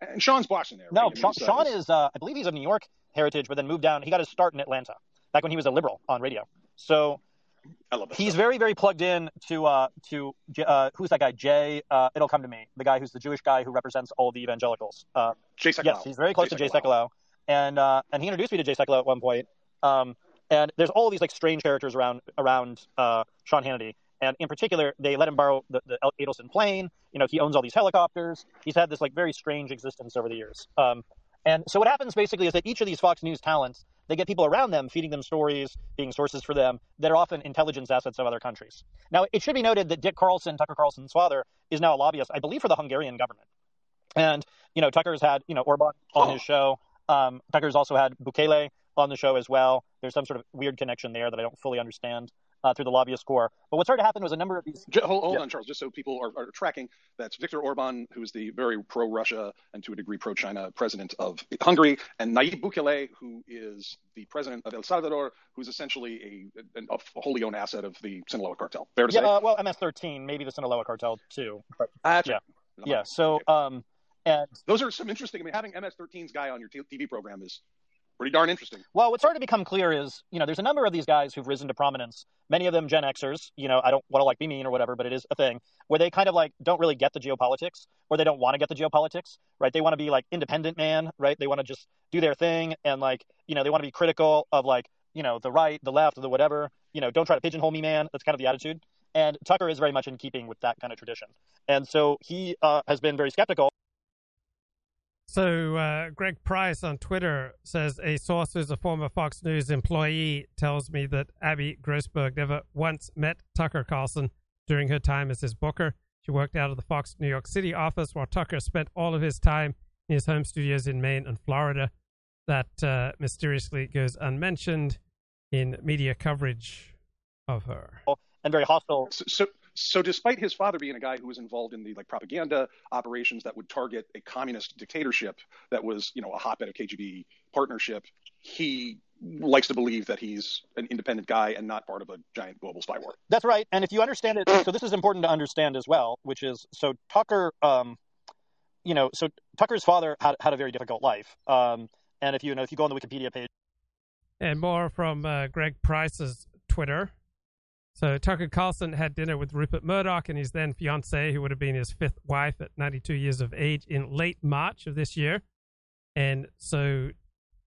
And Sean's watching there. Right? No, I mean, Sean, Sean is, uh, I believe he's of New York heritage, but then moved down. He got his start in Atlanta back when he was a liberal on radio. So I love that. He's very, very plugged in to uh, to uh, who's that guy? Jay. Uh, it'll come to me. The guy who's the Jewish guy who represents all the evangelicals. Uh, Jay Sekulow. Yes, he's very close Jay to Jay Sekulow, and uh, and he introduced me to Jay Sekulow at one point. Um, and there's all these like strange characters around around uh, Sean Hannity, and in particular, they let him borrow the, the Adelson plane. You know, he owns all these helicopters. He's had this like very strange existence over the years. Um, and so what happens basically is that each of these Fox News talents, they get people around them feeding them stories, being sources for them that are often intelligence assets of other countries. Now, it should be noted that Dick Carlson, Tucker Carlson's father, is now a lobbyist, I believe, for the Hungarian government. And you know, Tucker's had you know Orban on his show. Um, Tucker's also had Bukele on the show as well. There's some sort of weird connection there that I don't fully understand uh, through the lobbyist corps. But what started to happen was a number of these. Hold, hold Yeah. on, Charles, just so people are, are tracking. That's Viktor Orban, who is the very pro-Russia and to a degree pro-China president of Hungary, and Nayib Bukele, who is the president of El Salvador, who's essentially a, a, a wholly owned asset of the Sinaloa cartel. Fair to Yeah, say? uh, well, MS-13, maybe the Sinaloa cartel too. But, that's yeah, right. yeah. So, um, and Those are some interesting. I mean, having MS-13's guy on your t- TV program is pretty darn interesting. Well, what's started to become clear is, you know, there's a number of these guys who've risen to prominence. Many of them Gen Xers. You know, I don't want to like be mean or whatever, but it is a thing where they kind of like don't really get the geopolitics, or they don't want to get the geopolitics, right? They want to be like independent man, right? They want to just do their thing, and like, you know, they want to be critical of like, you know, the right, the left, the whatever. You know, don't try to pigeonhole me, man. That's kind of the attitude. And Tucker is very much in keeping with that kind of tradition, and so he uh, has been very skeptical. So uh, Greg Price on Twitter says a source who's a former Fox News employee tells me that Abby Grossberg never once met Tucker Carlson during her time as his booker. She worked out of the Fox New York City office while Tucker spent all of his time in his home studios in Maine and Florida. That uh, mysteriously goes unmentioned in media coverage of her. and very hostile. So, so, so despite his father being a guy who was involved in the like propaganda operations that would target a communist dictatorship that was, you know, a hotbed of KGB partnership, he likes to believe that he's an independent guy and not part of a giant global spy war. That's right. And if you understand it, so this is important to understand as well, which is so Tucker, um, you know, so Tucker's father had, had a very difficult life. Um, and if you, you know, if you go on the Wikipedia page, And more from uh, Greg Price's Twitter. So Tucker Carlson had dinner with Rupert Murdoch and his then fiancee, who would have been his fifth wife at 92 years of age, in late March of this year. And so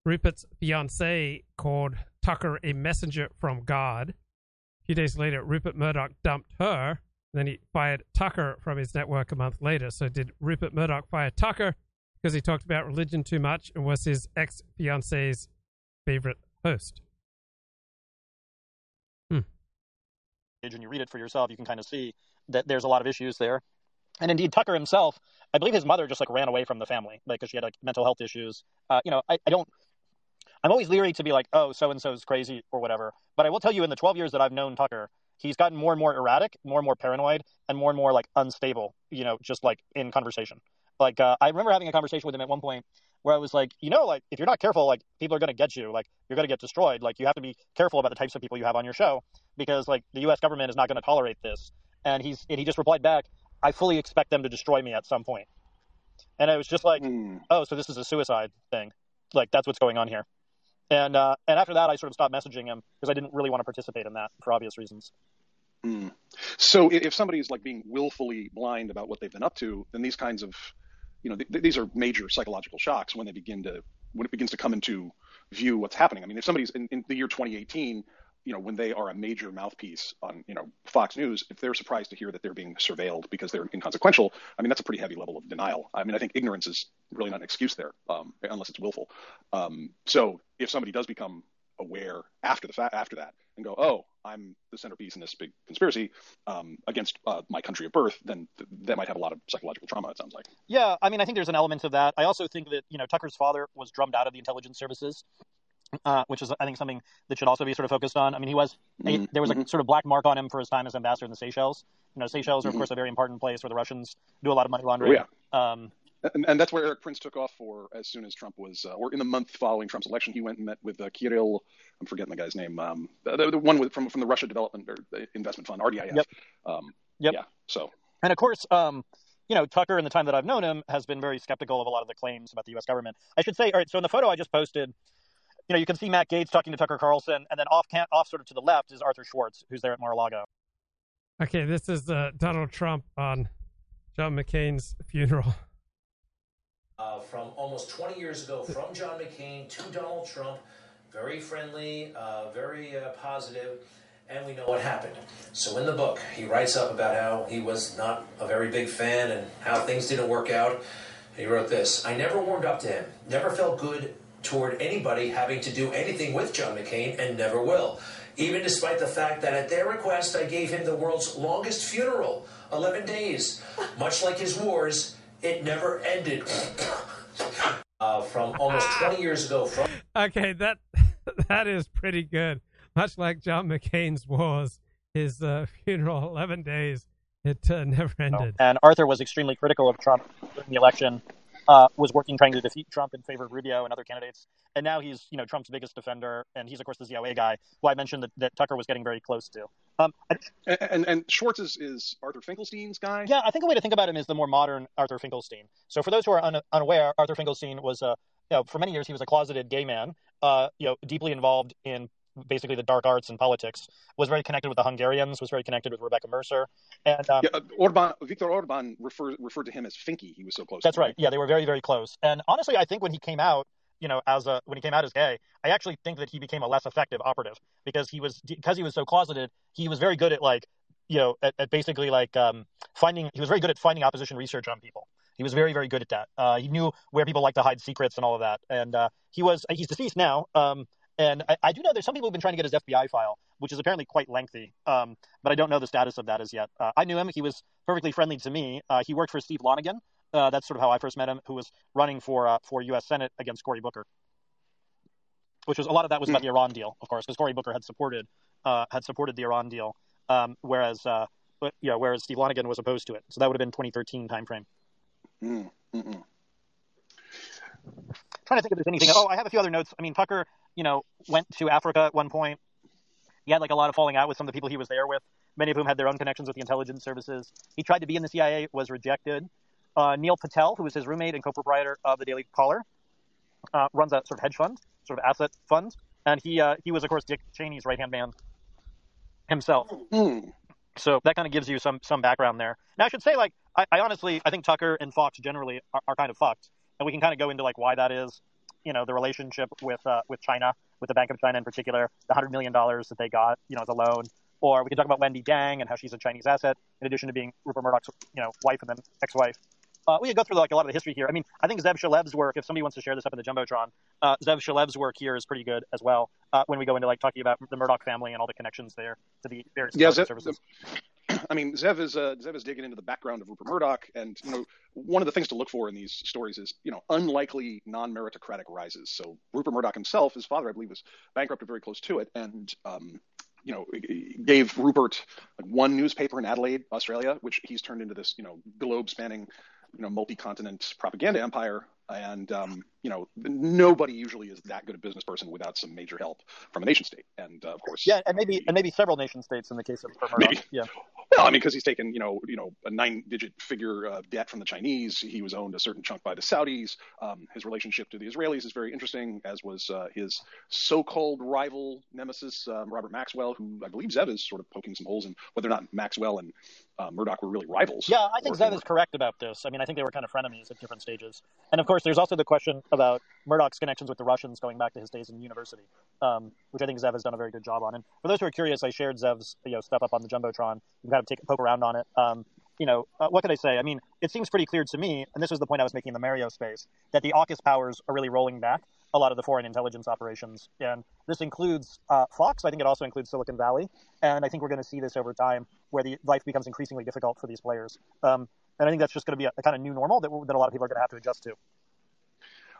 Rupert's fiancee called Tucker a messenger from God. A few days later, Rupert Murdoch dumped her. Then he fired Tucker from his network a month later. So did Rupert Murdoch fire Tucker because he talked about religion too much and was his ex fiancee's favorite host? And you read it for yourself, you can kind of see that there's a lot of issues there. And indeed, Tucker himself, I believe his mother just like ran away from the family because she had like mental health issues. Uh, you know, I, I don't. I'm always leery to be like, oh, so and so's crazy or whatever. But I will tell you, in the 12 years that I've known Tucker, he's gotten more and more erratic, more and more paranoid, and more and more like unstable. You know, just like in conversation. Like uh, I remember having a conversation with him at one point where I was like, you know, like if you're not careful, like people are going to get you. Like you're going to get destroyed. Like you have to be careful about the types of people you have on your show because like the U.S. government is not going to tolerate this. And he's and he just replied back, I fully expect them to destroy me at some point. And I was just like, oh, so this is a suicide thing. Like that's what's going on here. And uh, and after that, I sort of stopped messaging him because I didn't really want to participate in that for obvious reasons. Mm. So if somebody's like being willfully blind about what they've been up to, then these kinds of, you know, th- these are major psychological shocks when they begin to when it begins to come into view what's happening. I mean, if somebody's in, in the year 2018, you know, when they are a major mouthpiece on, you know, Fox News, if they're surprised to hear that they're being surveilled because they're inconsequential, I mean, that's a pretty heavy level of denial. I mean, I think ignorance is really not an excuse there, um, unless it's willful. Um, so if somebody does become aware after the fact, after that, and go, oh, I'm the centerpiece in this big conspiracy um, against uh, my country of birth, then th- that might have a lot of psychological trauma. It sounds like. Yeah, I mean, I think there's an element of that. I also think that you know Tucker's father was drummed out of the intelligence services, uh, which is I think something that should also be sort of focused on. I mean, he was a, Mhm, there was a mhm. sort of black mark on him for his time as ambassador in the Seychelles. You know, Seychelles are of Mhm. course a very important place where the Russians do a lot of money laundering. Oh, Um, And, and that's where Erik Prince took off for as soon as Trump was, uh, or in the month following Trump's election, he went and met with uh, Kirill. I'm forgetting the guy's name. Um, the, the one with, from from the Russia Development or the Investment Fund, RDIF. Yep. Um, Yep. Yeah. So. And of course, um, you know, Tucker, in the time that I've known him, has been very skeptical of a lot of the claims about the U.S. government. I should say, all right, so in the photo I just posted, you know, you can see Matt Gaetz talking to Tucker Carlson, and then off, off sort of to the left is Arthur Schwartz, who's there at Mar-a-Lago. Okay, this is uh, Donald Trump on John McCain's funeral. <laughs> Uh, from almost 20 years ago, from John McCain to Donald Trump, very friendly, uh, very uh, positive, and we know what happened. So in the book, he writes up about how he was not a very big fan and how things didn't work out. He wrote this I never warmed up to him, never felt good toward anybody having to do anything with John McCain, and never will. Even despite the fact that at their request, I gave him the world's longest funeral 11 days. Much like his wars, it never ended. <coughs> uh, from almost 20 years ago, from. Okay, that <laughs> that is pretty good. Much like John McCain's wars, his uh, funeral 11 days, it uh, never ended. And Arthur was extremely critical of Trump during the election uh, was working trying to defeat Trump in favor of Rubio and other candidates. And now he's, you know, Trump's biggest defender, and he's of course the ZOA guy, who I mentioned that, that Tucker was getting very close to. Um, and, and, and Schwartz is, is Arthur Finkelstein's guy. Yeah, I think a way to think about him is the more modern Arthur Finkelstein. So for those who are un- unaware, Arthur Finkelstein was a, you know, for many years he was a closeted gay man, uh, you know, deeply involved in basically the dark arts and politics, was very connected with the Hungarians, was very connected with Rebecca Mercer. And um, yeah, Orban, Viktor Orban referred referred to him as Finky. He was so close. That's right. Yeah, they were very very close. And honestly, I think when he came out, you know, as a when he came out as gay, I actually think that he became a less effective operative because he was because he was so closeted. He was very good at like you know at, at basically like um, finding. He was very good at finding opposition research on people. He was very, very good at that. Uh, he knew where people like to hide secrets and all of that. And uh, he was, he's deceased now. Um, and I, I, do know there's some people who've been trying to get his FBI file, which is apparently quite lengthy. Um, but I don't know the status of that as yet. Uh, I knew him; he was perfectly friendly to me. Uh, he worked for Steve Lonegan. Uh, that's sort of how I first met him, who was running for uh, for U.S. Senate against Cory Booker. Which was a lot of that was about the Iran deal, of course, because Cory Booker had supported uh, had supported the Iran deal, um, whereas uh, but, yeah, whereas Steve Lonegan was opposed to it. So that would have been 2013 timeframe. Mm, mm Trying to think if there's anything. Oh, I have a few other notes. I mean, Tucker you know, went to Africa at one point. He had like a lot of falling out with some of the people he was there with, many of whom had their own connections with the intelligence services. He tried to be in the CIA, was rejected. Uh, Neil Patel, who was his roommate and co-proprietor of the Daily Caller, uh, runs a sort of hedge fund, sort of asset fund, and he uh, he was of course Dick Cheney's right hand man himself. Mm. So that kind of gives you some some background there. Now I should say, like, I, I honestly I think Tucker and Fox generally are, are kind of fucked, and we can kind of go into like why that is you know the relationship with uh, with China, with the Bank of China in particular, the hundred million dollars that they got, you know, as a loan. Or we can talk about Wendy Deng and how she's a Chinese asset, in addition to being Rupert Murdoch's, you know, wife and then ex-wife. Uh, we could go through like a lot of the history here. I mean, I think Zev Shalev's work, if somebody wants to share this up in the jumbotron, uh, Zev Shalev's work here is pretty good as well. Uh, when we go into like talking about the Murdoch family and all the connections there to the various yeah, Zev, services. I mean, Zev is uh, Zev is digging into the background of Rupert Murdoch, and you know, one of the things to look for in these stories is you know unlikely non-meritocratic rises. So Rupert Murdoch himself, his father, I believe, was bankrupt or very close to it, and um, you know, gave Rupert like one newspaper in Adelaide, Australia, which he's turned into this you know globe-spanning you know multi-continent propaganda empire and um, you know nobody usually is that good a business person without some major help from a nation state. And uh, of course yeah and maybe and maybe several nation states in the case of maybe. yeah. Well i mean because he's taken you know you know a nine digit figure of debt from the chinese. He was owned a certain chunk by the saudis. Um, his relationship to the israelis is very interesting as was uh, his so-called rival nemesis um, robert maxwell who i believe zev is sort of poking some holes in whether or not maxwell and uh, murdoch were really rivals. Yeah i think zev is correct about this. I mean i think they were kind of frenemies at different stages. And of course there's also the question about Murdoch's connections with the Russians going back to his days in university, um, which I think Zev has done a very good job on. And for those who are curious, I shared Zev's you know stuff up on the jumbotron. You can kind of take a poke around on it. Um, you know, uh, what could I say? I mean, it seems pretty clear to me, and this was the point I was making in the Mario space, that the AUKUS powers are really rolling back a lot of the foreign intelligence operations. And this includes uh, Fox. I think it also includes Silicon Valley. And I think we're going to see this over time where the life becomes increasingly difficult for these players. Um, and I think that's just going to be a, a kind of new normal that, that a lot of people are going to have to adjust to.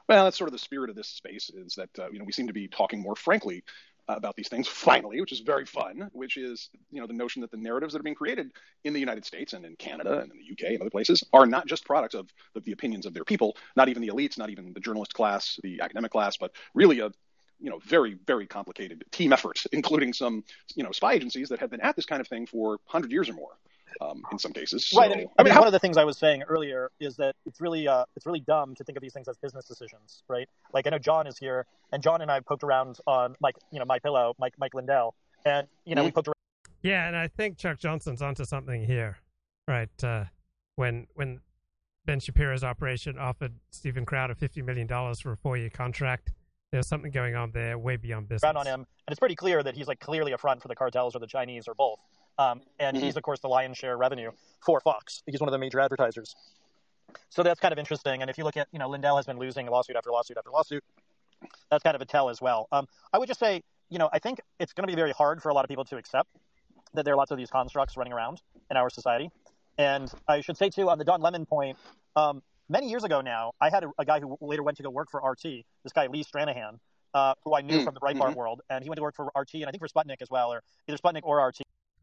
Well, that's sort of the spirit of this space is that uh, you know we seem to be talking more frankly about these things <laughs> finally, which is very fun. Which is you know the notion that the narratives that are being created in the United States and in Canada and in the UK and other places are not just products of the, the opinions of their people, not even the elites, not even the journalist class, the academic class, but really a you know very very complicated team effort, <laughs> including some you know spy agencies that have been at this kind of thing for hundred years or more. Um, in some cases. Right. I mean, I mean, one of the things I was saying earlier is that it's really, uh, it's really dumb to think of these things as business decisions, right? Like I know John is here, and John and I poked around on Mike, you know, My Pillow, Mike, Mike Lindell, and you know, we poked around. Yeah, and I think Chuck Johnson's onto something here, right? Uh, when when Ben Shapiro's operation offered Stephen Crowder fifty million dollars for a four-year contract, there's something going on there way beyond business. around on him, and it's pretty clear that he's like clearly a front for the cartels or the Chinese or both. Um, and Mm-hmm. he's of course the lion's share revenue for Fox. He's one of the major advertisers. So that's kind of interesting. And if you look at, you know, Lindell has been losing lawsuit after lawsuit after lawsuit. That's kind of a tell as well. Um, I would just say, you know, I think it's going to be very hard for a lot of people to accept that there are lots of these constructs running around in our society. And I should say too, on the Don Lemon point, um, many years ago now, I had a, a guy who later went to go work for RT. This guy Lee Stranahan, uh, who I knew Mm, from the Breitbart mhm. world, and he went to work for RT and I think for Sputnik as well, or either Sputnik or RT.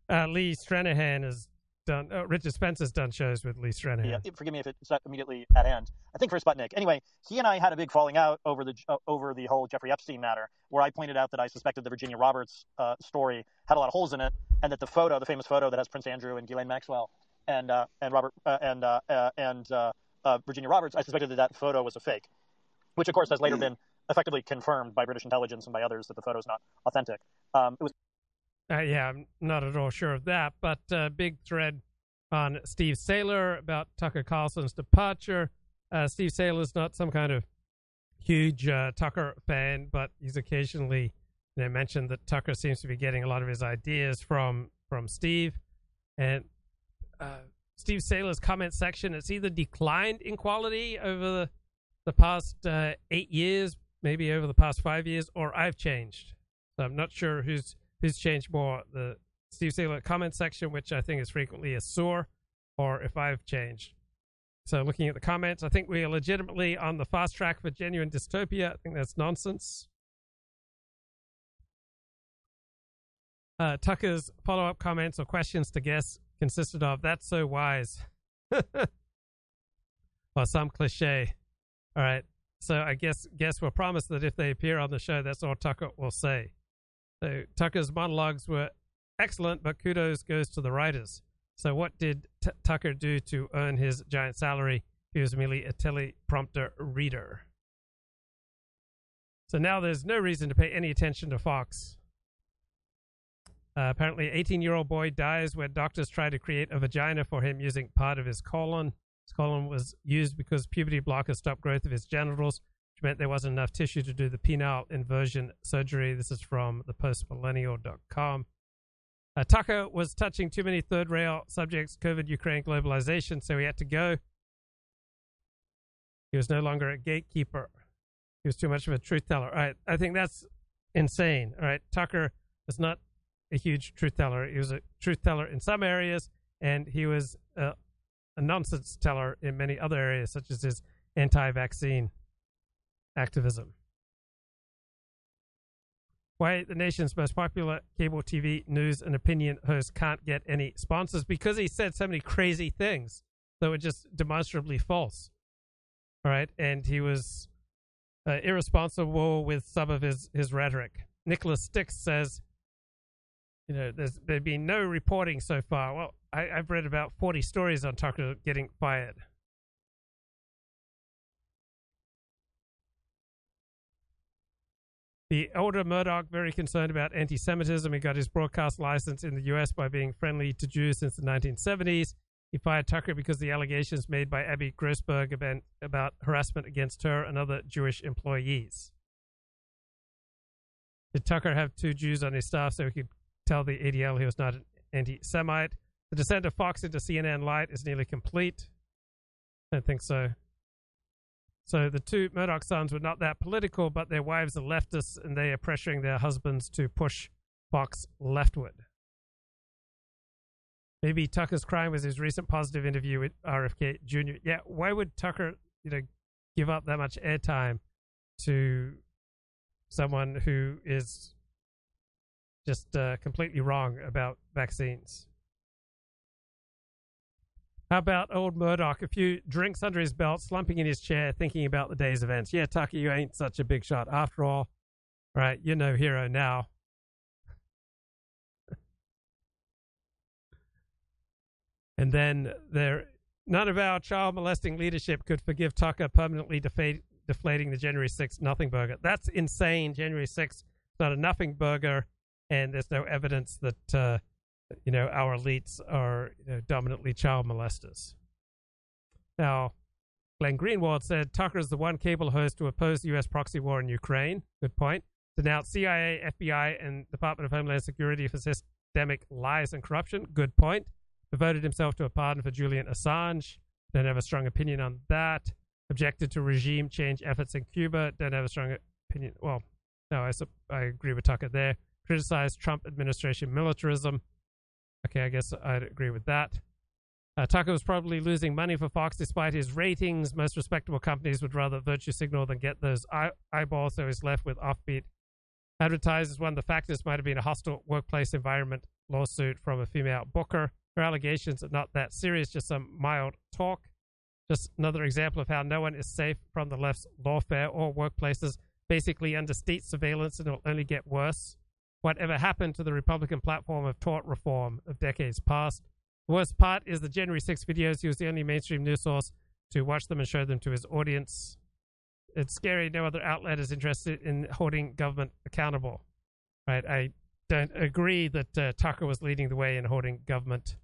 Uh, Lee Stranahan has done. Uh, Richard Spencer's done shows with Lee Stranahan. Yeah, forgive me if it's not immediately at hand. I think for Sputnik. Anyway, he and I had a big falling out over the uh, over the whole Jeffrey Epstein matter, where I pointed out that I suspected the Virginia Roberts uh, story had a lot of holes in it, and that the photo, the famous photo that has Prince Andrew and Ghislaine Maxwell and uh, and Robert uh, and uh, uh, and uh, uh, Virginia Roberts, I suspected that that photo was a fake, which of course has later been effectively confirmed by British intelligence and by others that the photo is not authentic. Um, it was Uh, yeah, I'm not at all sure of that, but uh, big thread on Steve Sailer about Tucker Carlson's departure. Uh, Steve Sailer's not some kind of huge uh, Tucker fan, but he's occasionally you know, mentioned that Tucker seems to be getting a lot of his ideas from from Steve, and uh, Steve Sailer's comment section it's either declined in quality over the the past uh, eight years, maybe over the past five years, or I've changed. So I'm not sure who's who's change more, the Steve Sailer comment section, which I think is frequently a sore, or if I've changed. So looking at the comments, I think we are legitimately on the fast track for genuine dystopia. I think that's nonsense. Uh, Tucker's follow-up comments or questions to guests consisted of "That's so wise," <laughs> or some cliche. All right, so I guess guests were promised that if they appear on the show, that's all Tucker will say. So Tucker's monologues were excellent, but kudos goes to the writers. So what did T- Tucker do to earn his giant salary? He was merely a teleprompter reader. So now there's no reason to pay any attention to Fox. Uh, apparently, 18 year old boy dies when doctors try to create a vagina for him using part of his colon. His colon was used because puberty blockers stopped growth of his genitals, which meant there wasn't enough tissue to do the penile inversion surgery. This is from thepostmillennial.com. Uh, Tucker was touching too many third rail subjects, COVID, Ukraine, globalization, so he had to go. He was no longer a gatekeeper. He was too much of a truth teller. All right, I think that's insane. All right, Tucker is not a huge truth teller. He was a truth teller in some areas, and he was a, a nonsense teller in many other areas, such as his anti-vaccine activism. Why the nation's most popular cable TV news and opinion host can't get any sponsors because he said so many crazy things that were just demonstrably false. All right, and he was uh, irresponsible with some of his his rhetoric. Nicholas Stix says, you know, there's there's been no reporting so far. Well, I, I've read about forty stories on Tucker getting fired. The elder Murdoch, very concerned about anti Semitism, he got his broadcast license in the US by being friendly to Jews since the 1970s. He fired Tucker because the allegations made by Abby Grossberg about, about harassment against her and other Jewish employees. Did Tucker have two Jews on his staff so he could tell the ADL he was not an anti Semite? The descent of Fox into CNN Light is nearly complete. I don't think so. So the two Murdoch sons were not that political, but their wives are leftists and they are pressuring their husbands to push Fox leftward. Maybe Tucker's crime was his recent positive interview with RFK Jr. Yeah, why would Tucker, you know, give up that much airtime to someone who is just uh, completely wrong about vaccines? How about old Murdoch? A few drinks under his belt, slumping in his chair, thinking about the day's events. Yeah, Tucker, you ain't such a big shot after all. Right, you're no hero now. <laughs> And then there, none of our child molesting leadership could forgive Tucker permanently defa- deflating the January 6th nothing burger. That's insane. January 6th is not a nothing burger, and there's no evidence that uh, you know our elites are you know, dominantly child molesters. Now, Glenn Greenwald said Tucker is the one cable host to oppose the U.S. proxy war in Ukraine. Good point. Denounced CIA, FBI, and Department of Homeland Security for systemic lies and corruption. Good point. Devoted himself to a pardon for Julian Assange. Don't have a strong opinion on that. Objected to regime change efforts in Cuba. Don't have a strong opinion. Well, no, I, I agree with Tucker there. Criticized Trump administration militarism. Okay, I guess I'd agree with that. Uh, Tucker was probably losing money for Fox despite his ratings. Most respectable companies would rather virtue signal than get those eye- eyeballs, so he's left with offbeat advertisers. One of the factors might have been a hostile workplace environment lawsuit from a female booker. Her allegations are not that serious, just some mild talk. Just another example of how no one is safe from the left's lawfare or workplaces, basically under state surveillance, and it will only get worse. Whatever happened to the Republican platform of tort reform of decades past? The worst part is the January 6 videos. He was the only mainstream news source to watch them and show them to his audience. It's scary. No other outlet is interested in holding government accountable. Right? I don't agree that uh, Tucker was leading the way in holding government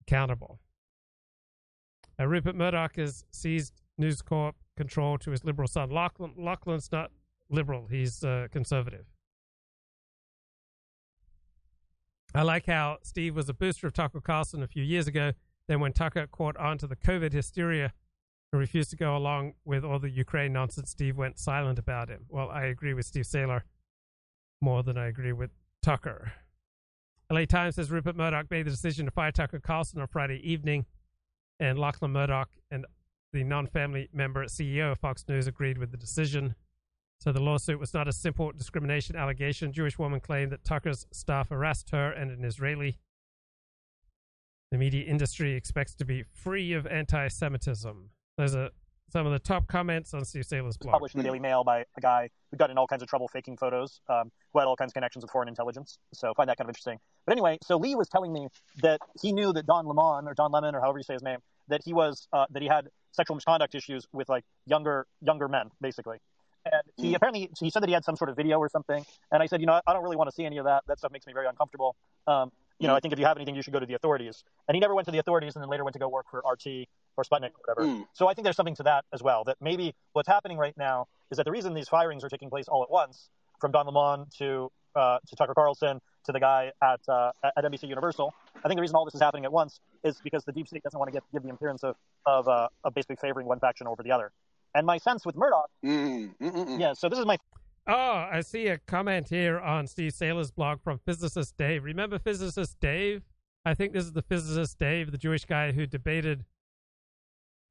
accountable. Uh, Rupert Murdoch has seized News Corp control to his liberal son. Lachlan, Lachlan's not liberal, he's uh, conservative. I like how Steve was a booster of Tucker Carlson a few years ago. Then, when Tucker caught on to the COVID hysteria and refused to go along with all the Ukraine nonsense, Steve went silent about him. Well, I agree with Steve Sailer more than I agree with Tucker. LA Times says Rupert Murdoch made the decision to fire Tucker Carlson on Friday evening, and Lachlan Murdoch and the non family member CEO of Fox News agreed with the decision. So the lawsuit was not a simple discrimination allegation. Jewish woman claimed that Tucker's staff harassed her and an Israeli. The media industry expects to be free of anti-Semitism. Those are some of the top comments on Steve Sailer's blog. Published in the Daily Mail by a guy who got in all kinds of trouble faking photos, um, who had all kinds of connections with foreign intelligence. So I find that kind of interesting. But anyway, so Lee was telling me that he knew that Don Lemon or Don Lemon or however you say his name, that he was uh, that he had sexual misconduct issues with like younger younger men, basically. And he Hmm. apparently he said that he had some sort of video or something. And I said, you know, I don't really want to see any of that. That stuff makes me very uncomfortable. Um, you know, I think if you have anything, you should go to the authorities. And he never went to the authorities, and then later went to go work for RT or Sputnik or whatever. Hmm. So I think there's something to that as well. That maybe what's happening right now is that the reason these firings are taking place all at once, from Don Lemon to uh, to Tucker Carlson to the guy at uh, at NBC Universal, I think the reason all this is happening at once is because the deep state doesn't want to get give the appearance of of, uh, of basically favoring one faction over the other. And my sense with Murdoch, mm, mm, mm, yeah. So this is my Oh, I see a comment here on Steve Sailer's blog from physicist Dave. Remember physicist Dave? I think this is the physicist Dave, the Jewish guy who debated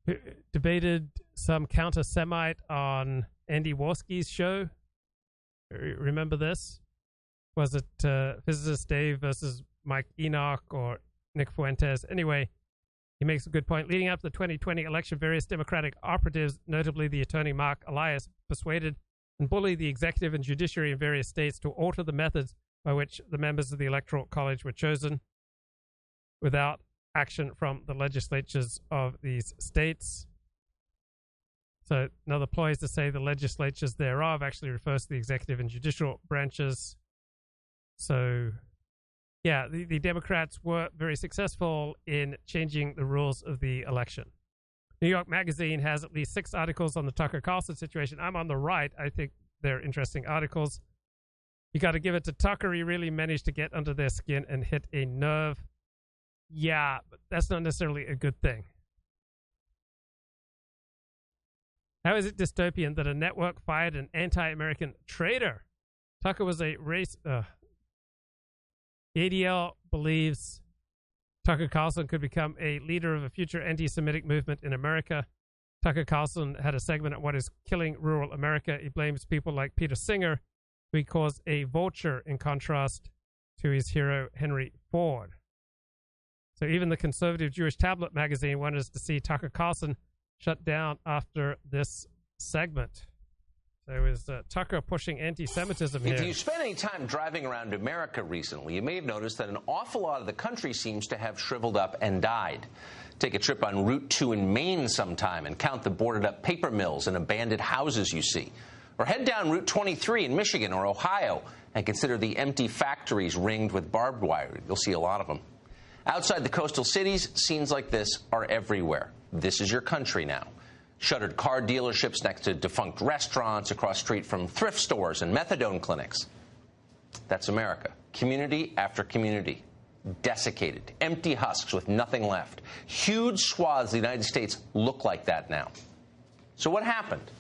who debated some counter Semite on Andy Warski's show. Remember this? Was it uh, physicist Dave versus Mike Enoch or Nick Fuentes? Anyway, he makes a good point. Leading up to the 2020 election, various Democratic operatives, notably the attorney Mark Elias, persuaded and bullied the executive and judiciary in various states to alter the methods by which the members of the Electoral College were chosen without action from the legislatures of these states. So, another ploy is to say the legislatures thereof actually refers to the executive and judicial branches. So, yeah, the, the Democrats were very successful in changing the rules of the election. New York Magazine has at least six articles on the Tucker Carlson situation. I'm on the right. I think they're interesting articles. You got to give it to Tucker. He really managed to get under their skin and hit a nerve. Yeah, but that's not necessarily a good thing. How is it dystopian that a network fired an anti American traitor? Tucker was a race. Uh, ADL believes Tucker Carlson could become a leader of a future anti Semitic movement in America. Tucker Carlson had a segment on what is killing rural America. He blames people like Peter Singer, who he calls a vulture in contrast to his hero Henry Ford. So even the conservative Jewish tablet magazine wanted us to see Tucker Carlson shut down after this segment. It was uh, Tucker pushing anti-Semitism here. If you spent any time driving around America recently, you may have noticed that an awful lot of the country seems to have shriveled up and died. Take a trip on Route 2 in Maine sometime and count the boarded up paper mills and abandoned houses you see. Or head down Route 23 in Michigan or Ohio and consider the empty factories ringed with barbed wire. You'll see a lot of them. Outside the coastal cities, scenes like this are everywhere. This is your country now. Shuttered car dealerships next to defunct restaurants across street from thrift stores and methadone clinics. That's America. Community after community. Desiccated, empty husks with nothing left. Huge swaths of the United States look like that now. So, what happened?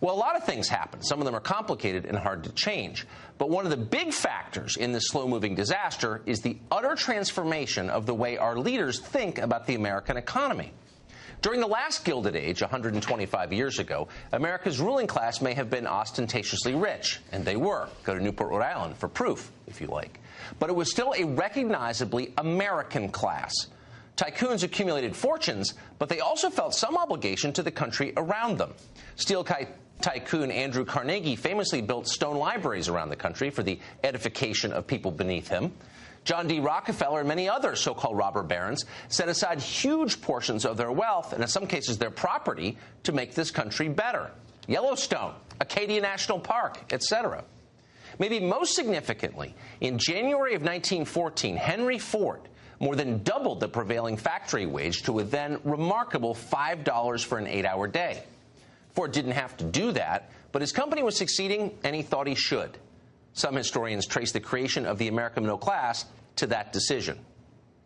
Well, a lot of things happened. Some of them are complicated and hard to change. But one of the big factors in this slow moving disaster is the utter transformation of the way our leaders think about the American economy. During the last Gilded Age, 125 years ago, America's ruling class may have been ostentatiously rich, and they were. Go to Newport, Rhode Island for proof, if you like. But it was still a recognizably American class. Tycoons accumulated fortunes, but they also felt some obligation to the country around them. Steel tycoon Andrew Carnegie famously built stone libraries around the country for the edification of people beneath him. John D. Rockefeller and many other so called robber barons set aside huge portions of their wealth, and in some cases their property, to make this country better. Yellowstone, Acadia National Park, etc. Maybe most significantly, in January of 1914, Henry Ford more than doubled the prevailing factory wage to a then remarkable $5 for an eight hour day. Ford didn't have to do that, but his company was succeeding and he thought he should. Some historians trace the creation of the American middle class to that decision.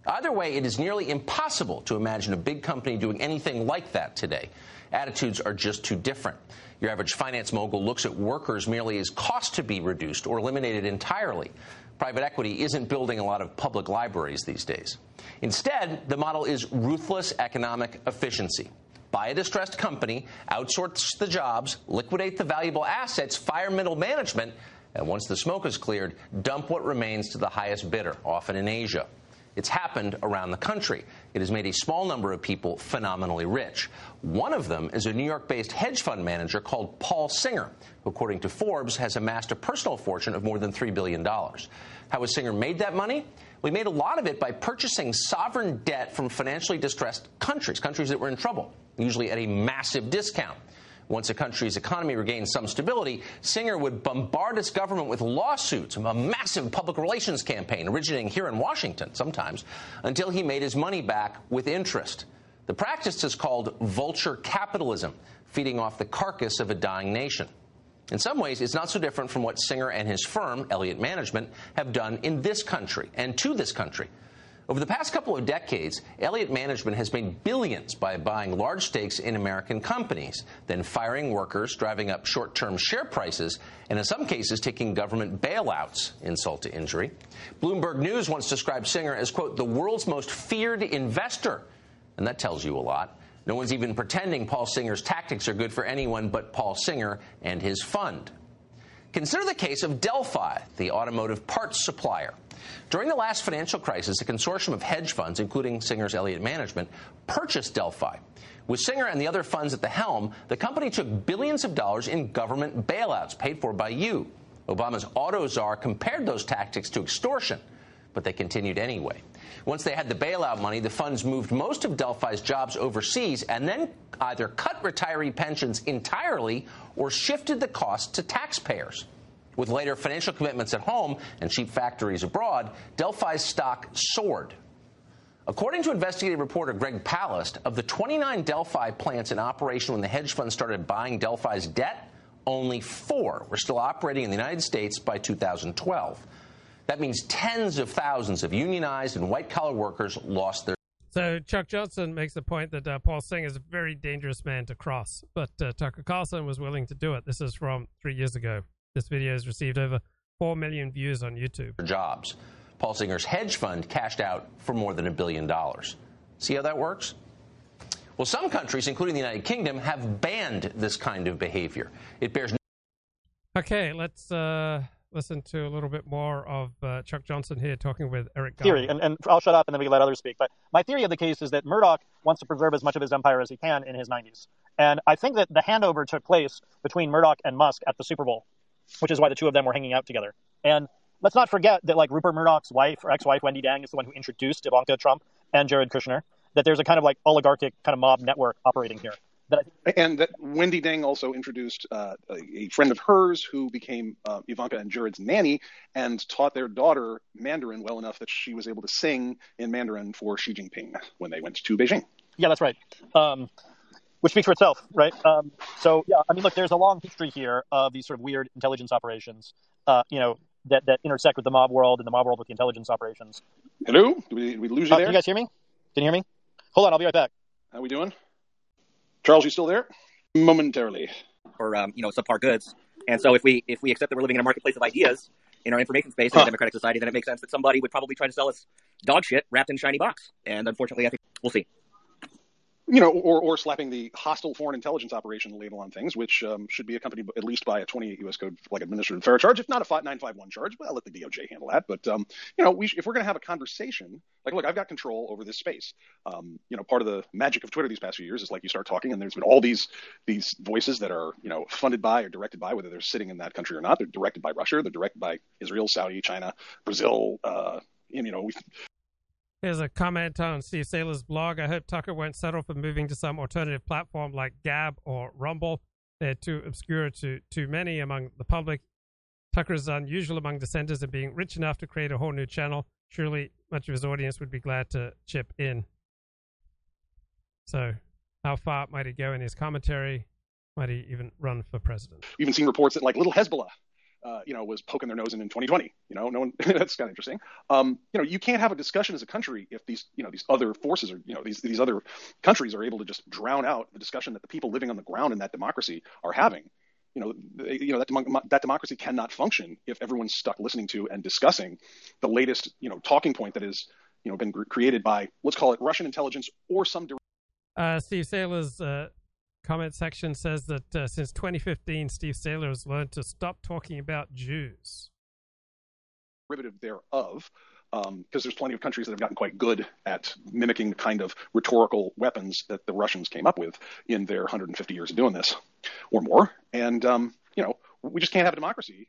Either way, it is nearly impossible to imagine a big company doing anything like that today. Attitudes are just too different. Your average finance mogul looks at workers merely as cost to be reduced or eliminated entirely. Private equity isn't building a lot of public libraries these days. Instead, the model is ruthless economic efficiency. Buy a distressed company, outsource the jobs, liquidate the valuable assets, fire middle management, and once the smoke is cleared, dump what remains to the highest bidder, often in Asia. It's happened around the country. It has made a small number of people phenomenally rich. One of them is a New York based hedge fund manager called Paul Singer, who, according to Forbes, has amassed a personal fortune of more than $3 billion. How has Singer made that money? We made a lot of it by purchasing sovereign debt from financially distressed countries, countries that were in trouble, usually at a massive discount. Once a country's economy regained some stability, Singer would bombard its government with lawsuits, a massive public relations campaign originating here in Washington sometimes, until he made his money back with interest. The practice is called vulture capitalism, feeding off the carcass of a dying nation. In some ways, it's not so different from what Singer and his firm, Elliott Management, have done in this country and to this country. Over the past couple of decades, Elliott Management has made billions by buying large stakes in American companies, then firing workers, driving up short term share prices, and in some cases taking government bailouts, insult to injury. Bloomberg News once described Singer as, quote, the world's most feared investor. And that tells you a lot. No one's even pretending Paul Singer's tactics are good for anyone but Paul Singer and his fund. Consider the case of Delphi, the automotive parts supplier. During the last financial crisis, a consortium of hedge funds, including Singer's Elliott Management, purchased Delphi. With Singer and the other funds at the helm, the company took billions of dollars in government bailouts paid for by you. Obama's auto czar compared those tactics to extortion, but they continued anyway. Once they had the bailout money, the funds moved most of Delphi's jobs overseas and then either cut retiree pensions entirely or shifted the cost to taxpayers. With later financial commitments at home and cheap factories abroad, Delphi's stock soared. According to investigative reporter Greg Palast, of the 29 Delphi plants in operation when the hedge fund started buying Delphi's debt, only four were still operating in the United States by 2012. That means tens of thousands of unionized and white collar workers lost their. So Chuck Johnson makes the point that uh, Paul Singer is a very dangerous man to cross, but uh, Tucker Carlson was willing to do it. This is from three years ago. This video has received over 4 million views on YouTube. Jobs. Paul Singer's hedge fund cashed out for more than a billion dollars. See how that works? Well, some countries, including the United Kingdom, have banned this kind of behavior. It bears Okay, let's uh, listen to a little bit more of uh, Chuck Johnson here talking with Eric theory, and, and I'll shut up and then we can let others speak. But my theory of the case is that Murdoch wants to preserve as much of his empire as he can in his 90s. And I think that the handover took place between Murdoch and Musk at the Super Bowl, which is why the two of them were hanging out together. And let's not forget that like Rupert Murdoch's wife or ex-wife Wendy Deng is the one who introduced Ivanka Trump and Jared Kushner. That there's a kind of like oligarchic kind of mob network operating here. That I And that Wendy Deng also introduced uh, a, a friend of hers who became uh, Ivanka and Jared's nanny and taught their daughter Mandarin well enough that she was able to sing in Mandarin for Xi Jinping when they went to Beijing. Yeah, that's right. Um, which speaks for itself, right? Um, so yeah, I mean, look, there's a long history here of these sort of weird intelligence operations, uh, you know, that, that intersect with the mob world and the mob world with the intelligence operations. Hello? Did we, did we lose you Uh, there? you guys hear me? Can you hear me? Hold on, I'll be right back. How are we doing? Charles, you still there? Momentarily. or um, you know subpar goods. And so if we if we accept that we're living in a marketplace of ideas in our information space in a democratic society, then it makes sense that somebody would probably try to sell us dog shit wrapped in a shiny box. And unfortunately, I think we'll see. You know, or, or slapping the hostile foreign intelligence operation label on things, which um, should be accompanied at least by a 28 U.S. Code like administrative FARA charge, if not a 951 charge. But I'll let the DOJ handle that. But um, you know, we sh- if we're going to have a conversation, like, look, I've got control over this space. Um, you know, part of the magic of Twitter these past few years is like you start talking, and there's been all these these voices that are you know funded by or directed by, whether they're sitting in that country or not. They're directed by Russia. They're directed by Israel, Saudi, China, Brazil. Uh, and, you know, we Here's a comment on Steve Sailer's blog. I hope Tucker won't settle for moving to some alternative platform like Gab or Rumble. They're too obscure to too many among the public. Tucker is unusual among dissenters in being rich enough to create a whole new channel. Surely much of his audience would be glad to chip in. So, how far might he go in his commentary? Might he even run for president? We've even seen reports that like little Hezbollah, uh, you know, was poking their nose in in 2020. You know, no one. <laughs> that's kind of interesting. Um, you know, you can't have a discussion as a country if these, you know, these other forces are, you know, these these other countries are able to just drown out the discussion that the people living on the ground in that democracy are having. You know, they, you know that demo- that democracy cannot function if everyone's stuck listening to and discussing the latest, you know, talking point that is, you know, been created by let's call it Russian intelligence or some. Uh, Steve Sailer's uh, comment section says that uh, since 2015, Steve Sailer has learned to stop talking about Jews. derivative thereof, because there's plenty of countries that have gotten quite good at mimicking the kind of rhetorical weapons that the Russians came up with in their 150 years of doing this, or more. And um, you know, we just can't have a democracy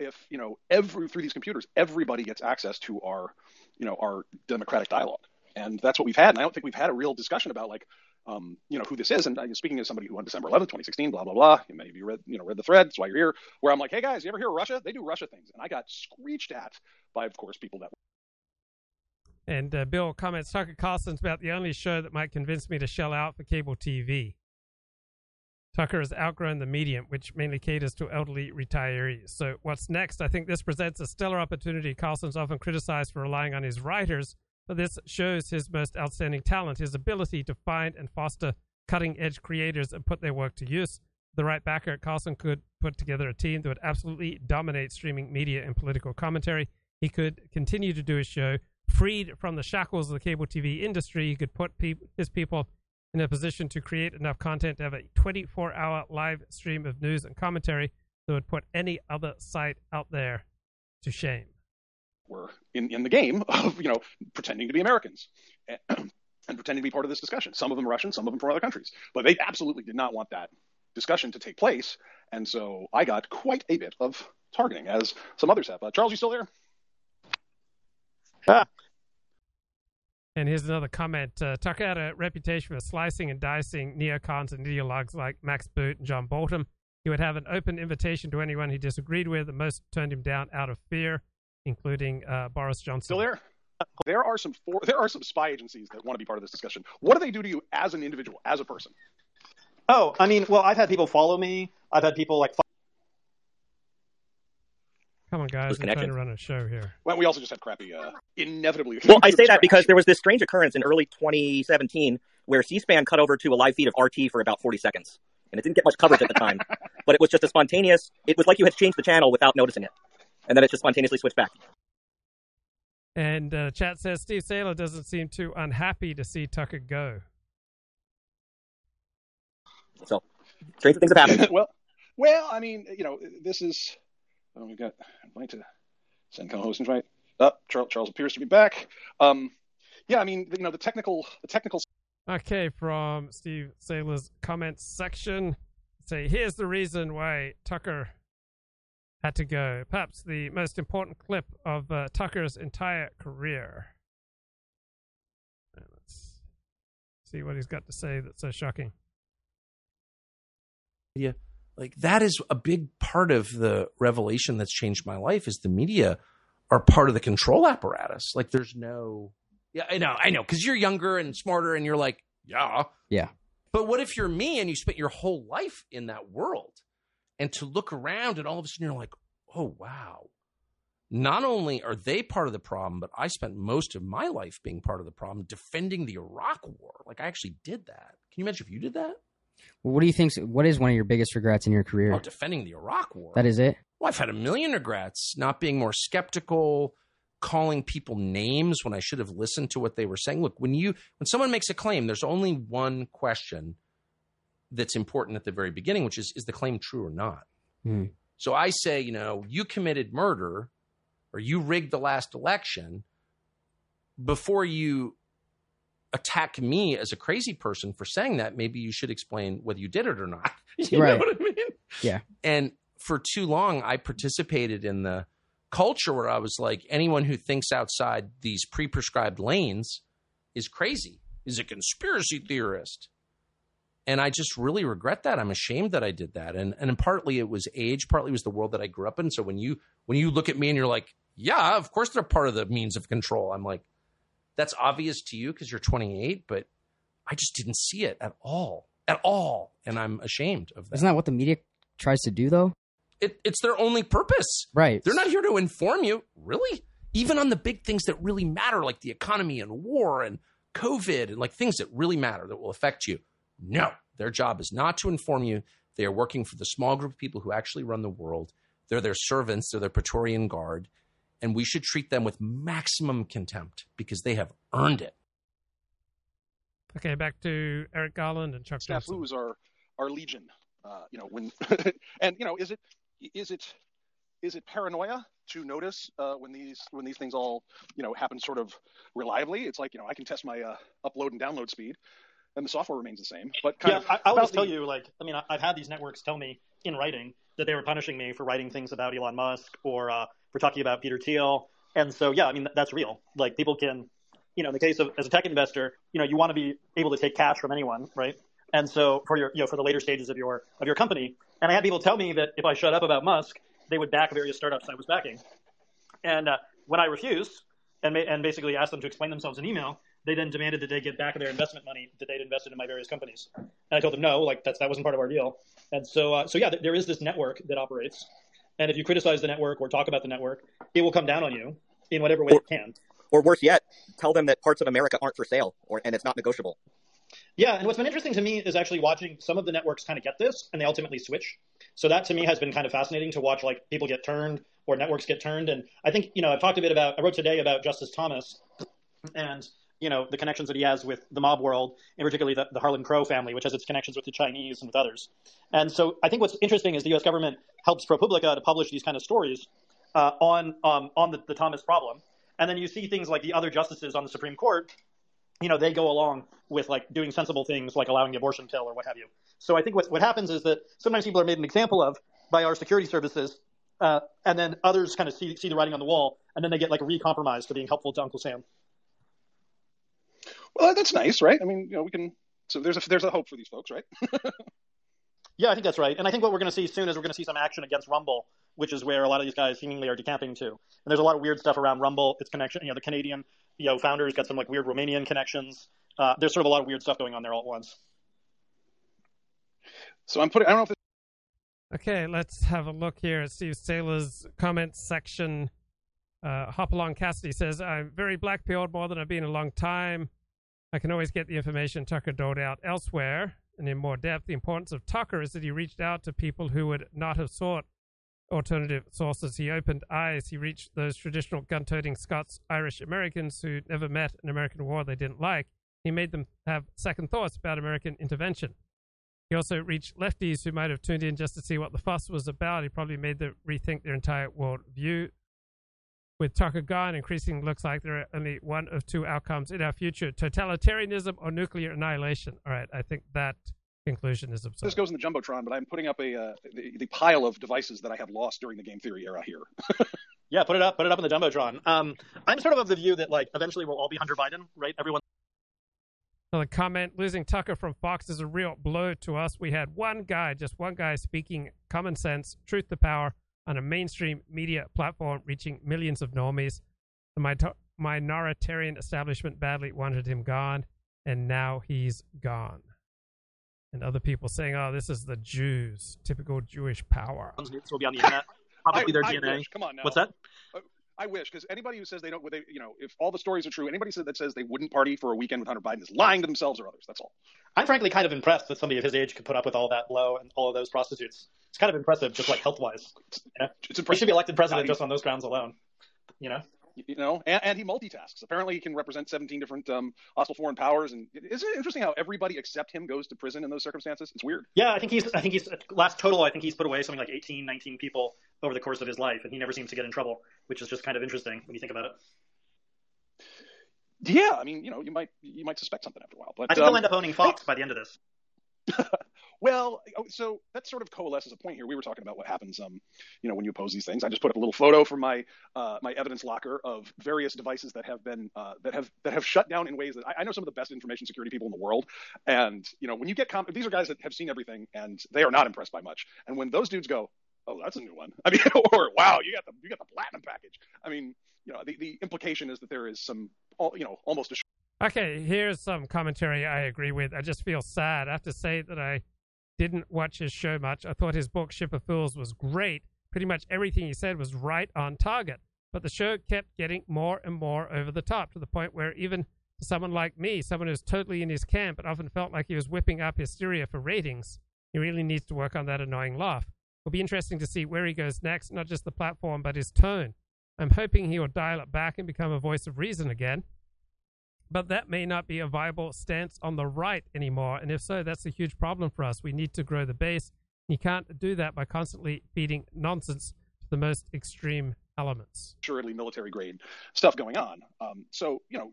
if you know every through these computers, everybody gets access to our, you know, our democratic dialogue. And that's what we've had. And I don't think we've had a real discussion about like, um, you know, who this is. And uh, speaking as somebody who on December 11th, 2016, blah blah blah. Many of you read, you know, read the thread. That's why you're here. Where I'm like, hey guys, you ever hear Russia? They do Russia things. And I got screeched at by, of course, people that And uh, Bill comments Tucker Carlson's about the only show that might convince me to shell out for cable TV. Tucker has outgrown the medium, which mainly caters to elderly retirees. So, what's next? I think this presents a stellar opportunity. Carlson's often criticized for relying on his writers, this shows his most outstanding talent, his ability to find and foster cutting edge creators and put their work to use. The right backer, at Carlson could put together a team that would absolutely dominate streaming media and political commentary. He could continue to do his show freed from the shackles of the cable TV industry. He could put peop his people in a position to create enough content to have a 24 hour live stream of news and commentary that would put any other site out there to shame. Were in, in the game of, you know, pretending to be Americans and, and pretending to be part of this discussion. Some of them Russian, some of them from other countries. But they absolutely did not want that discussion to take place. And so I got quite a bit of targeting, as some others have. Uh, Charles, you still there? And here's another comment. Uh, Tucker had a reputation for slicing and dicing neocons and ideologues like Max Boot and John Bolton. He would have an open invitation to anyone he disagreed with, and most turned him down out of fear, including uh, Boris Johnson. Still there? There are some for, there are some spy agencies that want to be part of this discussion. What do they do to you as an individual, as a person? Oh, I mean, well, I've had people follow me. I've had people like. Follow- Come on, guys. Those We're trying to run a show here. Well, we also just had crappy, uh, inevitably. Well, I say that because there was this strange occurrence in early 2017 where C-SPAN cut over to a live feed of RT for about 40 seconds, and it didn't get much coverage at the time. <laughs> but it was just a spontaneous. It was like you had changed the channel without noticing it, and then it just spontaneously switched back. And uh, chat says Steve Sailer doesn't seem too unhappy to see Tucker go. So, strange things have happened. <laughs> well, well, I mean, you know, this is Oh, we got invite to send co-host invite. Up, oh, Charles, Charles appears to be back. Um, yeah, I mean, you know, the technical, the technical. Okay, from Steve Sailer's comments section, say here's the reason why Tucker had to go. Perhaps the most important clip of uh, Tucker's entire career. Let's see what he's got to say that's so shocking. Yeah, like that is a big part of the revelation that's changed my life. Is the media are part of the control apparatus. Like there's no, yeah, I know, I know, because you're younger and smarter, and you're like, yeah, yeah. But what if you're me and you spent your whole life in that world? And to look around and all of a sudden you're like, oh, wow. Not only are they part of the problem, but I spent most of my life being part of the problem defending the Iraq war. Like I actually did that. Can you imagine if you did that? Well, what do you think? What is one of your biggest regrets in your career? Oh, defending the Iraq war. That is it? Well, I've had a million regrets. Not being more skeptical, calling people names when I should have listened to what they were saying. Look, when you when someone makes a claim, there's only one question that's important at the very beginning, which is is the claim true or not? Mm. So I say, you know, you committed murder or you rigged the last election before you attack me as a crazy person for saying that, maybe you should explain whether you did it or not. <laughs> you right. know what I mean? Yeah. And for too long, I participated in the culture where I was like, anyone who thinks outside these pre prescribed lanes is crazy, is a conspiracy theorist and I just really regret that. I'm ashamed that I did that, and and partly it was age, partly it was the world that I grew up in. So when you when you look at me and you're like, yeah, of course they're part of the means of control. I'm like, that's obvious to you because you're 28, but I just didn't see it at all, at all, and I'm ashamed of that. Isn't that what the media tries to do, though? It, it's their only purpose, right? They're not here to inform you, really. Even on the big things that really matter, like the economy and war and COVID, and like things that really matter that will affect you no, their job is not to inform you. They are working for the small group of people who actually run the world. They're their servants, they're their Praetorian Guard, and we should treat them with maximum contempt because they have earned it. Okay, back to Eric Garland and Chuck Snafus are our legion. Uh, you know when, <laughs> and you know is it is it is it paranoia to notice uh, when these when these things all you know happen sort of reliably? It's like you know I can test my uh, upload and download speed, and the software remains the same. But yeah, I, I'll just the... tell you, like, I mean, I've had these networks tell me in writing that they were punishing me for writing things about Elon Musk or uh, for talking about Peter Thiel, and so yeah, I mean, that's real. Like, people can, you know, in the case of as a tech investor, you know, you want to be able to take cash from anyone, right? And so for your, you know, for the later stages of your of your company, and I had people tell me that if I shut up about Musk, they would back various startups I was backing, and uh, when I refused and ma- and basically asked them to explain themselves in email, they then demanded that they get back their investment money that they'd invested in my various companies. And I told them no, like that's that wasn't part of our deal. And so, uh, so yeah, there is this network that operates, and if you criticize the network or talk about the network, it will come down on you in whatever way or, it can. Or worse yet, tell them that parts of America aren't for sale, or and it's not negotiable. Yeah, and what's been interesting to me is actually watching some of the networks kind of get this, and they ultimately switch. So that to me has been kind of fascinating to watch, like people get turned or networks get turned. And I think you know I've talked a bit about I wrote today about Justice Thomas, and you know, the connections that he has with the mob world, and particularly the, the Harlan Crow family, which has its connections with the Chinese and with others. And so I think what's interesting is the U.S. government helps ProPublica to publish these kind of stories uh, on um, on the, the Thomas problem. And then you see things like the other justices on the Supreme Court, you know, they go along with like doing sensible things like allowing the abortion pill or what have you. So I think what, what happens is that sometimes people are made an example of by our security services, uh, and then others kind of see, see the writing on the wall, and then they get like recompromised to being helpful to Uncle Sam. Well, that's nice, right? I mean, you know, we can. So there's a there's a hope for these folks, right? <laughs> yeah, I think that's right. And I think what we're going to see soon is we're going to see some action against Rumble, which is where a lot of these guys seemingly are decamping to. And there's a lot of weird stuff around Rumble. Its connection, you know, the Canadian, you know, founders got some like weird Romanian connections. Uh, there's sort of a lot of weird stuff going on there all at once. So I'm putting. I don't know if. This- Okay, let's have a look here at Steve Sailer's comments section. Uh, Hopalong Cassidy says, I'm very black pilled more than I've been in a long time. I can always get the information Tucker doled out elsewhere and in more depth. The importance of Tucker is that he reached out to people who would not have sought alternative sources. He opened eyes. He reached those traditional gun toting Scots Irish Americans who never met an American war they didn't like. He made them have second thoughts about American intervention. He also reached lefties who might have tuned in just to see what the fuss was about. He probably made them rethink their entire world view. With Tucker gone, increasingly looks like there are only one of two outcomes in our future totalitarianism or nuclear annihilation. All right, I think that conclusion is absurd. This goes in the jumbotron, but I'm putting up a uh, the, the pile of devices that I have lost during the game theory era here. <laughs> Yeah, put it up. Put it up in the jumbotron. Um, I'm sort of of the view that like eventually we'll all be Hunter Biden, right? Everyone. Another comment losing Tucker from Fox is a real blow to us. We had one guy, just one guy, speaking common sense, truth to power on a mainstream media platform, reaching millions of normies. The mi- minoritarian establishment badly wanted him gone, and now he's gone. And other people saying, oh, this is the Jews, typical Jewish power. Nukes will be on the internet. Probably I, their I DNA. Wish. Come on now. What's that? I wish, because anybody who says they don't, they, you know, if all the stories are true, anybody that says they wouldn't party for a weekend with Hunter Biden is lying to themselves or others. That's all. I'm frankly kind of impressed that somebody of his age could put up with all that blow and all of those prostitutes. It's kind of impressive, just like health wise. You know? It's He should be elected president I mean- just on those grounds alone. You know? You know, and, and he multitasks. Apparently, he can represent 17 different um, hostile foreign powers. And isn't it interesting how everybody except him goes to prison in those circumstances? It's weird. Yeah, I think he's. I think he's last total. I think he's put away something like 18, 19 people over the course of his life, and he never seems to get in trouble, which is just kind of interesting when you think about it. Yeah, I mean, you know, you might you might suspect something after a while, but I think um, he'll end up owning Fox by the end of this. <laughs> Well, oh, so that sort of coalesces a point here. We were talking about what happens, um, you know, when you oppose these things. I just put up a little photo from my uh, my evidence locker of various devices that have been uh, that have that have shut down in ways that I, I know some of the best information security people in the world. And you know, when you get these are guys that have seen everything and they are not impressed by much. And when those dudes go, oh, that's a new one. I mean, <laughs> or wow, you got the you got the platinum package. I mean, you know, the, the implication is that there is some, you know, almost a Okay, here's some commentary I agree with. I just feel sad. I have to say that I didn't watch his show much. I thought his book, Ship of Fools, was great. Pretty much everything he said was right on target. But the show kept getting more and more over the top to the point where even someone like me, someone who's totally in his camp, it often felt like he was whipping up hysteria for ratings. He really needs to work on that annoying laugh. It'll be interesting to see where he goes next, not just the platform, but his tone. I'm hoping he will dial it back and become a voice of reason again. But that may not be a viable stance on the right anymore. And if so, that's a huge problem for us. We need to grow the base. You can't do that by constantly feeding nonsense to the most extreme elements. assuredly military grade stuff going on. Um, so you know,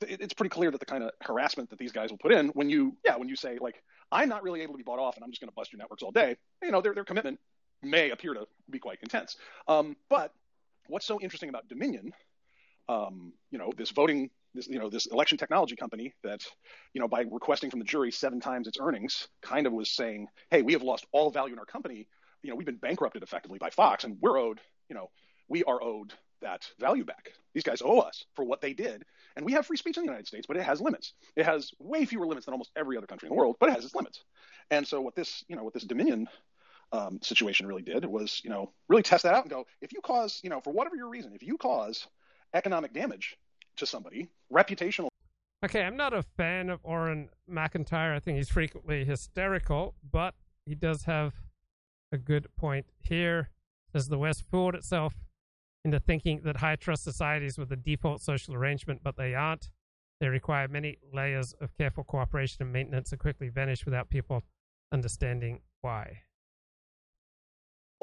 it, it's pretty clear that the kind of harassment that these guys will put in when you, yeah, when you say like, I'm not really able to be bought off, and I'm just going to bust your networks all day. You know, their their commitment may appear to be quite intense. Um, but what's so interesting about Dominion? Um, you know, this voting, this you know, this election technology company that, you know, by requesting from the jury seven times its earnings, kind of was saying, hey, we have lost all value in our company. You know, we've been bankrupted effectively by Fox, and we're owed, you know, we are owed that value back. These guys owe us for what they did. And we have free speech in the United States, but it has limits. It has way fewer limits than almost every other country in the world, but it has its limits. And so what this, you know, what this Dominion um, situation really did was, you know, really test that out and go, if you cause, you know, for whatever your reason, if you cause economic damage to somebody, reputational Okay, I'm not a fan of Auron MacIntyre. I think he's frequently hysterical, but he does have a good point here. Does the West fooled itself into thinking that high trust societies were the default social arrangement, but they aren't? They require many layers of careful cooperation and maintenance and quickly vanish without people understanding why.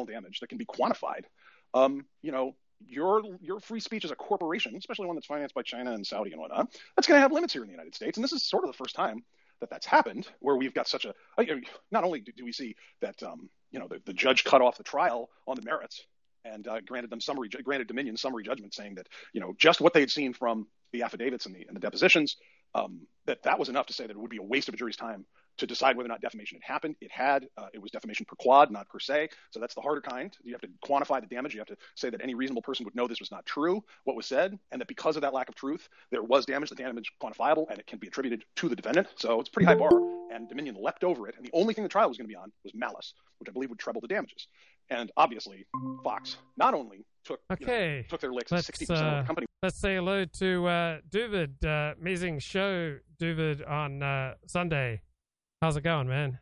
damage that can be quantified. Um, you know, your your free speech as a corporation, especially one that's financed by China and Saudi and whatnot, that's going to have limits here in the United States. And this is sort of the first time that that's happened, where we've got such a. Not only do we see that, um, you know, the, the judge cut off the trial on the merits and uh, granted them summary, granted Dominion summary judgment, saying that you know just what they had seen from the affidavits and the and the depositions, um, that that was enough to say that it would be a waste of a jury's time to decide whether or not defamation had happened. It had. Uh, it was defamation per quod, not per se. So that's the harder kind. You have to quantify the damage. You have to say that any reasonable person would know this was not true, what was said, and that because of that lack of truth, there was damage. The damage is quantifiable, and it can be attributed to the defendant. So it's a pretty high bar. And Dominion leapt over it, and the only thing the trial was going to be on was malice, which I believe would treble the damages. And obviously, Fox not only took you know, took their licks let's, sixty percent of uh, the company. Let's say hello to uh, Duvid. Uh, amazing show, Duvid, on uh, Sunday. How's it going, man?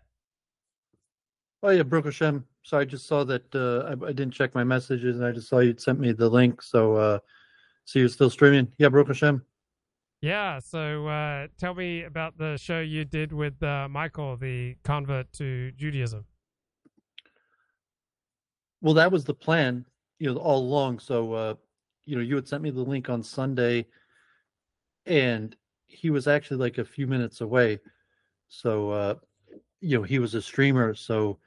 Oh yeah, Baruch Hashem. So I just saw that uh, I, I didn't check my messages, and I just saw you'd sent me the link. So, uh, so you're still streaming? Yeah, Baruch Hashem. Yeah, so uh, tell me about the show you did with uh, Michael, the convert to Judaism. Well, that was the plan, you know, all along. So, uh, you know, you had sent me the link on Sunday, and he was actually like a few minutes away. So, uh, you know, he was a streamer. So,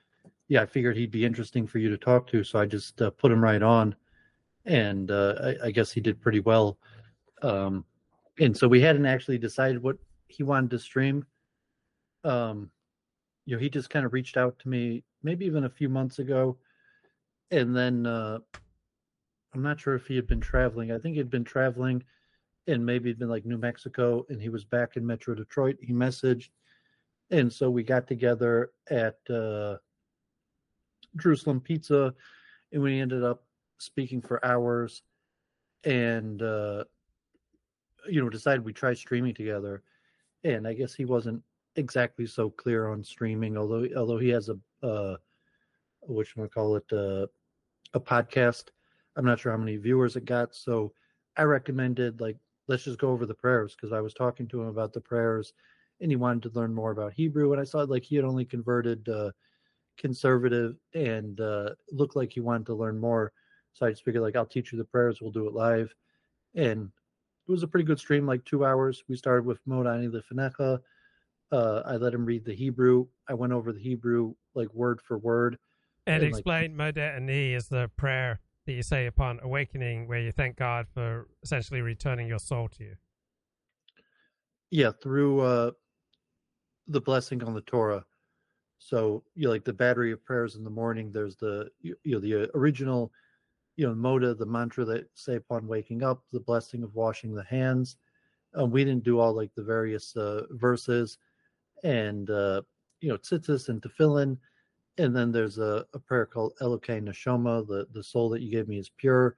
yeah, I figured he'd be interesting for you to talk to. So I just uh, put him right on, and uh, I, I guess he did pretty well. Um, and so we hadn't actually decided what he wanted to stream. Um, you know, he just kind of reached out to me maybe even a few months ago, and then uh, I'm not sure if he had been traveling. I think he'd been traveling, and maybe he'd been like New Mexico, and he was back in Metro Detroit. He messaged, and so we got together at uh, Jerusalem Pizza, and we ended up speaking for hours, and uh, you know decided we try streaming together. And I guess he wasn't exactly so clear on streaming, although although he has a uh, what you to call it uh, a podcast. I'm not sure how many viewers it got, so I recommended like let's just go over the prayers because I was talking to him about the prayers, and he wanted to learn more about Hebrew, and I saw like he had only converted uh, conservative and uh, looked like he wanted to learn more. So I just figured like I'll teach you the prayers, we'll do it live, and it was a pretty good stream, like two hours. We started with Modeh Ani Lefanecha. Uh, I let him read the Hebrew. I went over the Hebrew like word for word. And, like, explain Modeh Ani is the prayer that you say upon awakening, where you thank God for essentially returning your soul to you. yeah, through uh, the blessing on the Torah. So you know, like the battery of prayers in the morning. There's the you, know the original, you know, moda, the mantra that say upon waking up, the blessing of washing the hands. Um, we didn't do all like the various uh, verses, and uh, you know, tzitzis and tefillin, and then there's a, a prayer called Elokei Neshama, the the soul that you gave me is pure.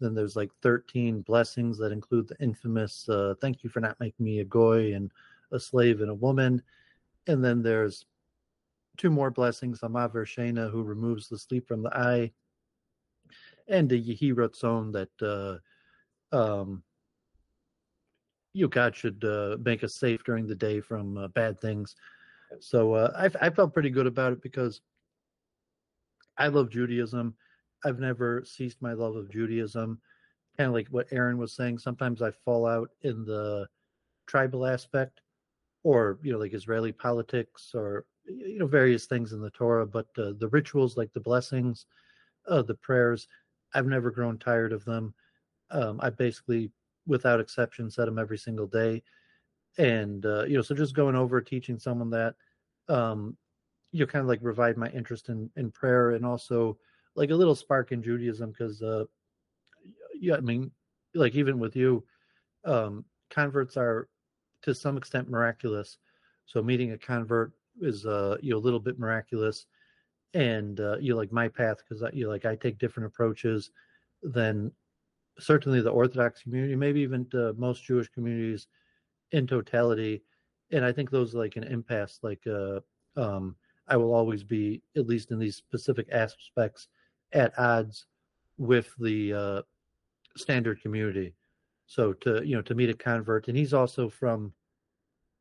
Then there's like 13 blessings that include the infamous uh, "Thank you for not making me a goy and a slave and a woman," and then there's two more blessings: Amav Shena, who removes the sleep from the eye, and the Yehi Ratzon that uh, um, God should uh, make us safe during the day from uh, bad things. So uh, I, I felt pretty good about it because I love Judaism. I've never ceased my love of Judaism. Kind of like what Aaron was saying. Sometimes I fall out in the tribal aspect, or you know, like Israeli politics, or you know, various things in the Torah. But uh, the rituals, like the blessings, uh, the prayers, I've never grown tired of them. Um, I basically, without exception, said them every single day. And uh, you know, so just going over teaching someone that, um, you know, kind of like revived my interest in in prayer and also like a little spark in Judaism because, uh, yeah, I mean, like even with you, um, converts are to some extent miraculous. So meeting a convert is uh, you know a little bit miraculous, and uh, you like my path because you like I take different approaches than certainly the Orthodox community, maybe even most Jewish communities in totality. And I think those like an impasse. Like uh, um, I will always be, at least in these specific aspects, at odds with the uh, standard community. So to you know to meet a convert, and he's also from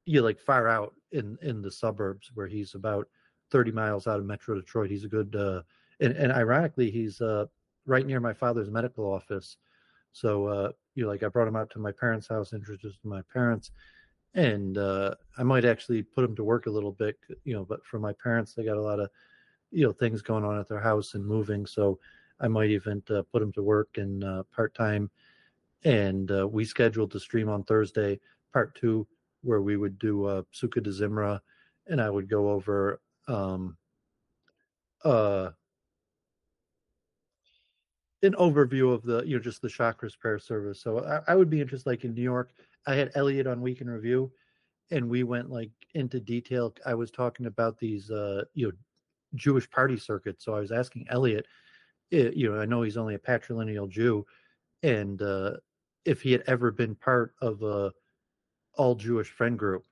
you know, like far out in in the suburbs where he's about 30 miles out of Metro Detroit. He's a good uh, and, and ironically he's uh, right near my father's medical office. So uh, you know, like I brought him out to my parents' house, introduced to my parents, and uh, I might actually put him to work a little bit, you know. But for my parents, they got a lot of you know things going on at their house and moving, so I might even uh, put him to work in uh, part time. And uh, we scheduled to stream on Thursday, part two, where we would do uh, Sukkah de Zimra, and I would go over um, uh, an overview of the you know just the Shacharis prayer service. So I, I would be interested, like in New York, I had Elliot on Week in Review, and we went like into detail. I was talking about these uh, you know Jewish party circuits. So I was asking Elliot, eh, you know, I know he's only a patrilineal Jew, and uh, if he had ever been part of a all Jewish friend group,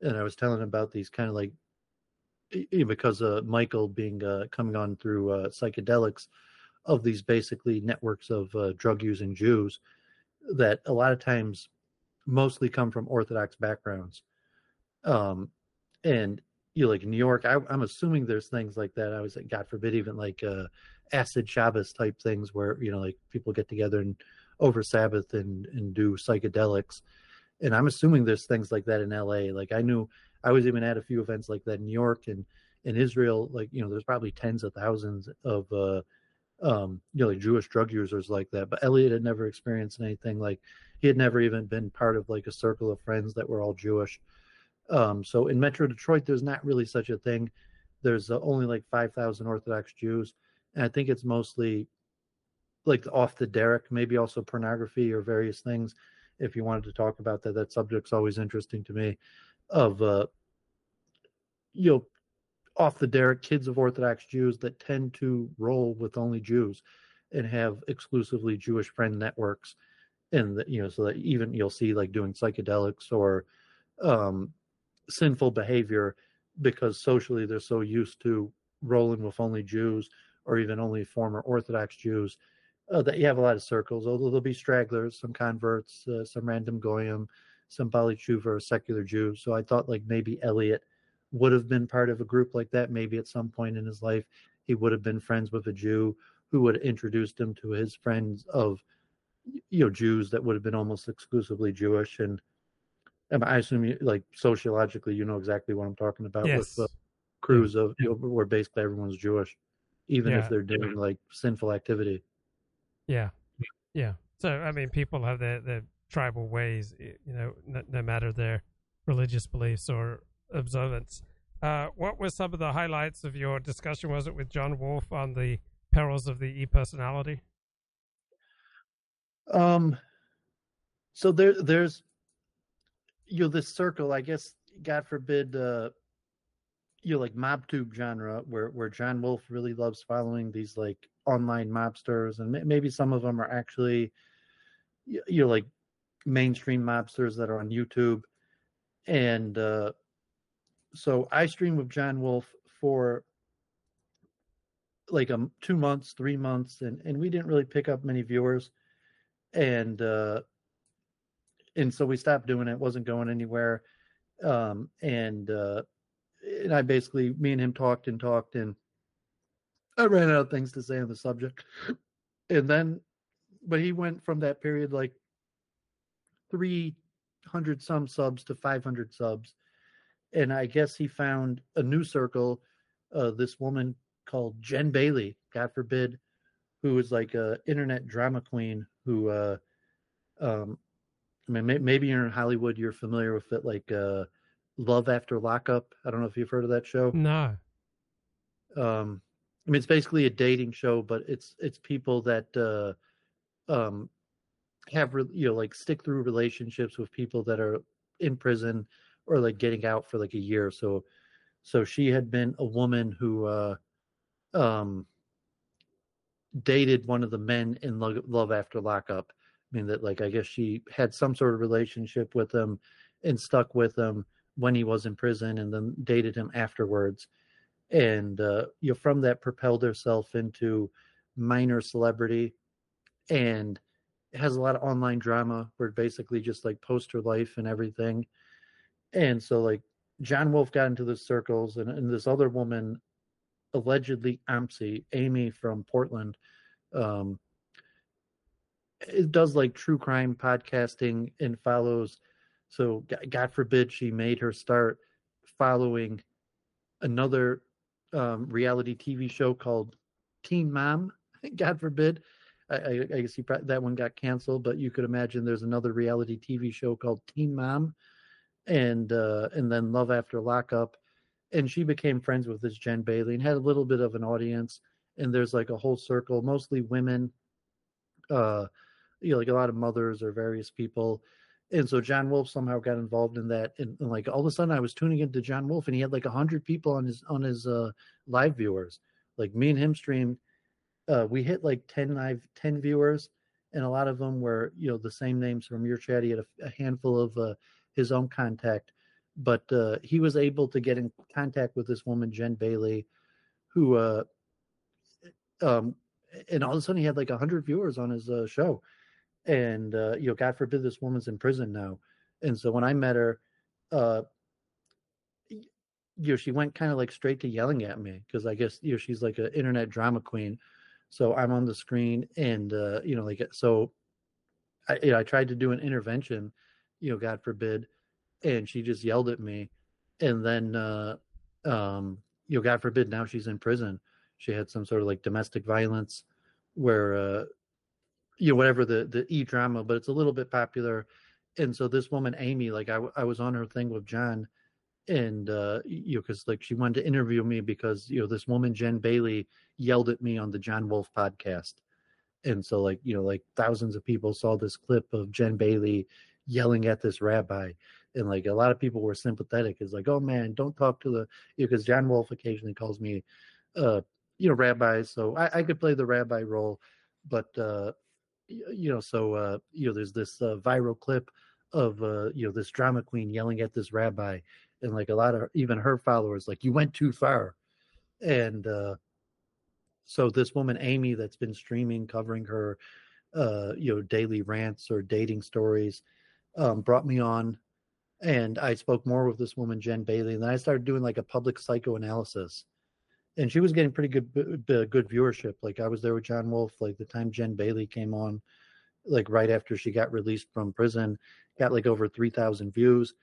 and I was telling him about these kind of like because uh, Michael being uh, coming on through uh, psychedelics of these basically networks of uh, drug using Jews that a lot of times mostly come from Orthodox backgrounds. Um, and you like New York, I, I'm assuming there's things like that. I was like, God forbid, even like uh, acid Shabbos type things where you know, like people get together and over Sabbath and and do psychedelics. And I'm assuming there's things like that in LA. Like I knew I was even at a few events like that in New York and in Israel. Like you know, there's probably tens of thousands of uh, um, you know, like Jewish drug users like that. But Elliot had never experienced anything like he had never even been part of like a circle of friends that were all Jewish. Um, so in Metro Detroit, there's not really such a thing. There's uh, only like 5,000 Orthodox Jews. And I think it's mostly like off the derech, maybe also pornography or various things. If you wanted to talk about that, that subject's always interesting to me. Of, uh, you know, off the derech kids of Orthodox Jews that tend to roll with only Jews and have exclusively Jewish friend networks. And, you know, so that even you'll see like doing psychedelics or, um, sinful behavior because socially they're so used to rolling with only Jews or even only former Orthodox Jews uh, that you have a lot of circles. Although there'll be stragglers, some converts, uh, some random goyim, some Baalei Teshuva or secular Jews. So I thought like maybe Elliot would have been part of a group like that. Maybe at some point in his life he would have been friends with a Jew who would have introduced him to his friends of you know Jews that would have been almost exclusively Jewish and I assume you like sociologically, you know exactly what I'm talking about Yes. with the crews of you know, where basically everyone's Jewish, even Yeah. if they're doing like sinful activity. Yeah, yeah. So I mean, people have their their tribal ways, you know, no, no matter their religious beliefs or observance. Uh, what were some of the highlights of your discussion? Was it with John Wolfe on the perils of the e personality? Um, so there, there's, you know, this circle. I guess, God forbid, uh, you know, like MobTube genre, where where John Wolfe really loves following these like online mobsters, and maybe some of them are actually, you know, like mainstream mobsters that are on YouTube, and uh, so I streamed with John Wolfe for like um two months, three months, and and we didn't really pick up many viewers, and uh, and so we stopped doing it. it wasn't going anywhere, um, and uh, and I basically me and him talked and talked, and I ran out of things to say on the subject, and then, but he went from that period like three hundred some subs to five hundred subs, and I guess he found a new circle. Uh, this woman called Jen Bailey, God forbid, who is like a internet drama queen who, uh, um, I mean, maybe you're in Hollywood, you're familiar with it, like uh, Love After Lockup. I don't know if you've heard of that show. No. Um, I mean, it's basically a dating show, but it's it's people that uh, um, have re- you know like stick through relationships with people that are in prison or like getting out for like a year. So, so she had been a woman who uh, um, dated one of the men in Lo- Love After Lockup. I mean that like I guess she had some sort of relationship with them and stuck with him when he was in prison, and then dated him afterwards. And uh, you know, from that propelled herself into minor celebrity, and has a lot of online drama where basically just like post her life and everything. And so like John Wolf got into the circles, and, and this other woman, allegedly Amsi, Amy from Portland, um, it does like true crime podcasting and follows. So God forbid she made her start following another um, reality TV show called Teen Mom. <laughs> God forbid. I, I, I guess that one got canceled, but you could imagine there's another reality TV show called Teen Mom, and uh, and then Love After Lockup, and she became friends with this Jen Bailey and had a little bit of an audience. And there's like a whole circle, mostly women, uh, you know, like a lot of mothers or various people. And so John Wolf somehow got involved in that, and, and like all of a sudden I was tuning into John Wolf, and he had like hundred people on his on his uh, live viewers. Like me and him streamed, uh, we hit like ten live ten viewers, and a lot of them were you know the same names from your chat. He had a, a handful of uh, his own contact, but uh, he was able to get in contact with this woman Jen Bailey, who uh, um, and all of a sudden he had like hundred viewers on his uh, show, and uh, you know, God forbid this woman's in prison now, And so when I met her, uh, you know, she went kind of like straight to yelling at me because I guess you know she's like an internet drama queen. So I'm on the screen, and uh, you know, like so, I you know, I tried to do an intervention, you know, God forbid, and she just yelled at me, and then uh, um, you know, God forbid, now she's in prison. She had some sort of like domestic violence, where uh, you know whatever the the e drama, but it's a little bit popular. And so this woman Amy, like I I was on her thing with John, and uh, you know because like she wanted to interview me because you know this woman Jen Bailey yelled at me on the John Wolf podcast, and so like you know like thousands of people saw this clip of Jen Bailey yelling at this rabbi. And like a lot of people were sympathetic. It's like, oh man, don't talk to the because John Wolf occasionally calls me uh you know rabbis so i, I could play the rabbi role but uh you know so uh you know there's this uh, viral clip of uh you know this drama queen yelling at this rabbi and like a lot of even her followers like you went too far. And uh so this woman amy that's been streaming covering her uh you know daily rants or dating stories um brought me on and i spoke more with this woman jen bailey and then i started doing like a public psychoanalysis and she was getting pretty good good viewership. Like I was there with John Wolf. Like the time Jen Bailey came on, like right after she got released from prison, got like over three thousand views,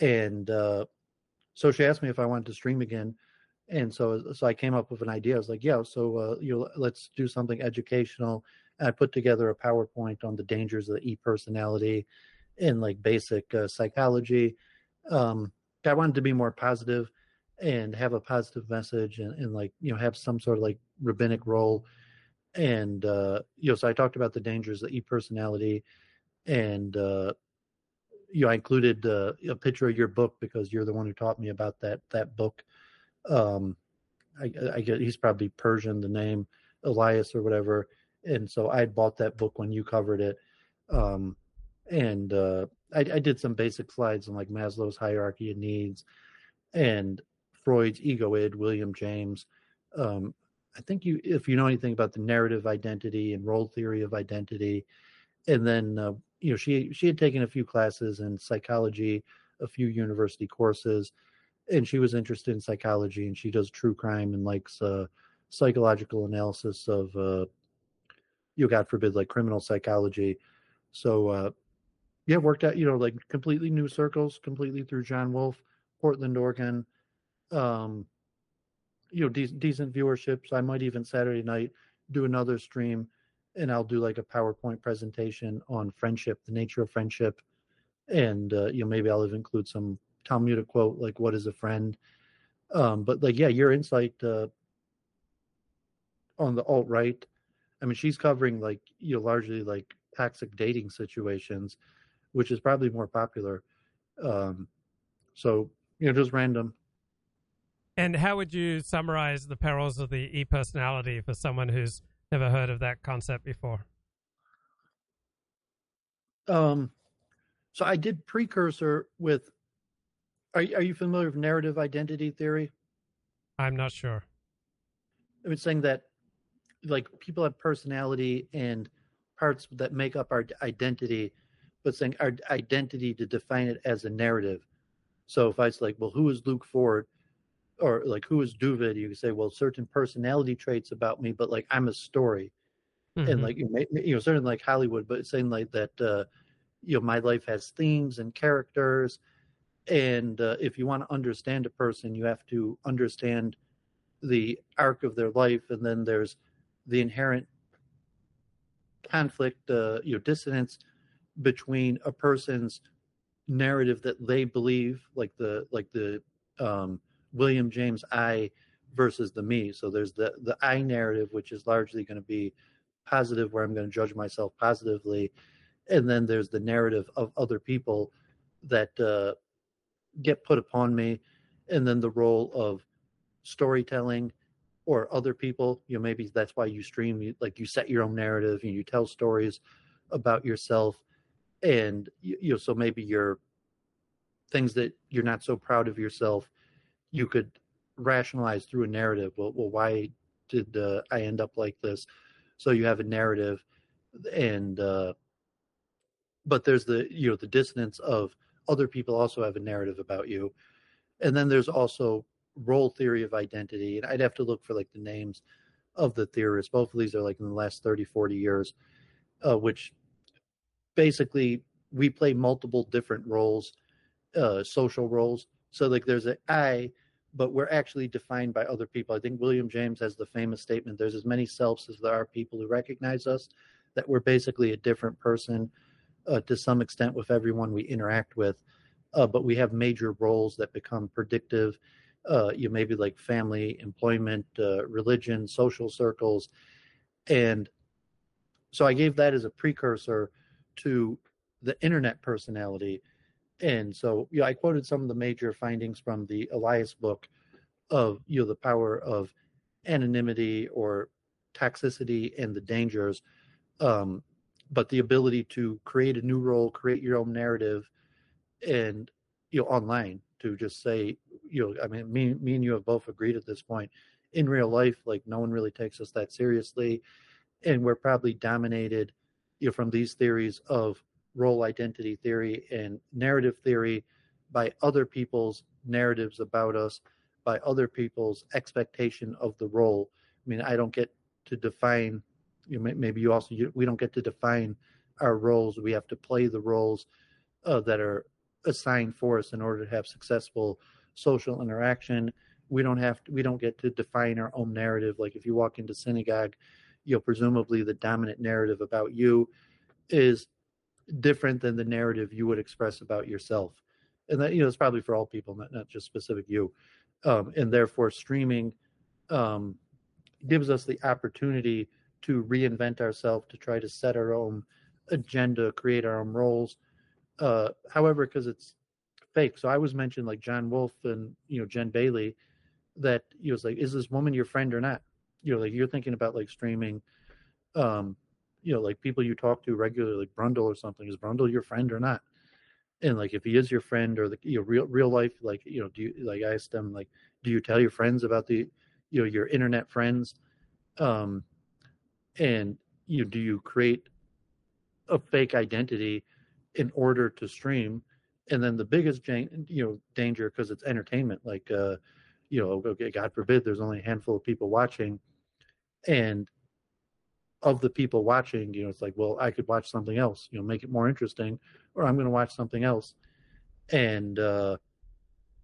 and uh, so she asked me if I wanted to stream again, and so so I came up with an idea. I was like, yeah, so uh, you know, let's do something educational. And I put together a PowerPoint on the dangers of the e personality, and like basic uh, psychology. Um, I wanted to be more positive and have a positive message and, and like you know have some sort of like rabbinic role. And uh you know so i talked about the dangers of e-personality and uh you know i included uh, a picture of your book because you're the one who taught me about that that book. Um i i get he's probably persian the name elias or whatever. And so i bought that book when you covered it. Um and uh I, I did some basic slides on like maslow's hierarchy of needs. And Freud's egoid, William James. Um, I think you, if you know anything about the narrative identity and role theory of identity, and then uh, you know she she had taken a few classes in psychology, a few university courses, and she was interested in psychology and she does true crime and likes uh, psychological analysis of uh, you know, God forbid, like criminal psychology. So uh, yeah, worked out you know like completely new circles, completely through John Wolf, Portland, Oregon um you know de- decent viewerships. I might even saturday night do another stream and i'll do like a powerpoint presentation on friendship the nature of friendship. And uh, you know maybe i'll even include some talmudic quote like what is a friend? Um but like yeah your insight uh on the alt right i mean she's covering like you know largely like toxic dating situations which is probably more popular. Um so you know just random And how would you summarize the perils of the e personality for someone who's never heard of that concept before? Um, so I did precursor with. Are are you familiar with narrative identity theory? I'm not sure. I was saying that, like, people have personality and parts that make up our identity, but saying our identity to define it as a narrative. So if I was like, well, who is Luke Ford? Or like, who is Duvid? You could say, well, certain personality traits about me, but like, I'm a story. And Mhm. like, you may- you know, certainly like Hollywood, but saying like that, uh, you know, my life has themes and characters. And uh, if you want to understand a person, you have to understand the arc of their life. And then there's the inherent conflict, uh, you know, dissonance between a person's narrative that they believe, like the like the um, William James I versus the me. So there's the the I narrative, which is largely going to be positive, where I'm going to judge myself positively, and then there's the narrative of other people that uh, get put upon me, and then the role of storytelling or other people. You know, maybe that's why you stream. You, like you set your own narrative and you tell stories about yourself, and you, you know, so maybe your things that you're not so proud of yourself, you could rationalize through a narrative. Well, well, why did uh, I end up like this? So you have a narrative, and uh, but there's the you know the dissonance of other people also have a narrative about you. And then there's also role theory of identity. And I'd have to look for like the names of the theorists. Both of these are like in the last 30, 40 years, uh, which basically we play multiple different roles, uh, social roles. So like there's an I, but we're actually defined by other people. I think William James has the famous statement: "There's as many selves as there are people who recognize us." That we're basically a different person uh, to some extent with everyone we interact with, uh, but we have major roles that become predictive. Uh, you maybe like family, employment, uh, religion, social circles, and so I gave that as a precursor to the internet personality. And so, you know, I quoted some of the major findings from the Elias book of, you know, the power of anonymity or toxicity and the dangers. Um, but the ability to create a new role, create your own narrative, and you know, online to just say, you know, I mean, me, me and you have both agreed at this point. In real life, like no one really takes us that seriously, and we're probably dominated, you know, from these theories of role identity theory and narrative theory by other people's narratives about us, by other people's expectation of the role. I mean, I don't get to define. You know, maybe you also you, we don't get to define our roles. We have to play the roles uh, that are assigned for us in order to have successful social interaction. We don't have to, we don't get to define our own narrative. Like if you walk into synagogue, you know, presumably the dominant narrative about you is different than the narrative you would express about yourself. And that, you know, it's probably for all people, not, not just specific you. Um, and therefore streaming um, gives us the opportunity to reinvent ourselves, to try to set our own agenda, create our own roles. Uh, however, because it's fake. So I was mentioned like John Wolf and you know Jen Bailey, that you know, was like, is this woman your friend or not? You know, like you're thinking about like streaming, um, you know, like people you talk to regularly, like Brundle or something. Is Brundle your friend or not? And like if he is your friend or the you know real real life, like you know, do you like I asked them like, do you tell your friends about the you know your internet friends, um, and you know, do you create a fake identity in order to stream? And then the biggest you know danger because it's entertainment, like uh, you know, okay, God forbid, there's only a handful of people watching, and of the people watching, you know, it's like, well, I could watch something else, you know, make it more interesting, or I'm going to watch something else, and uh,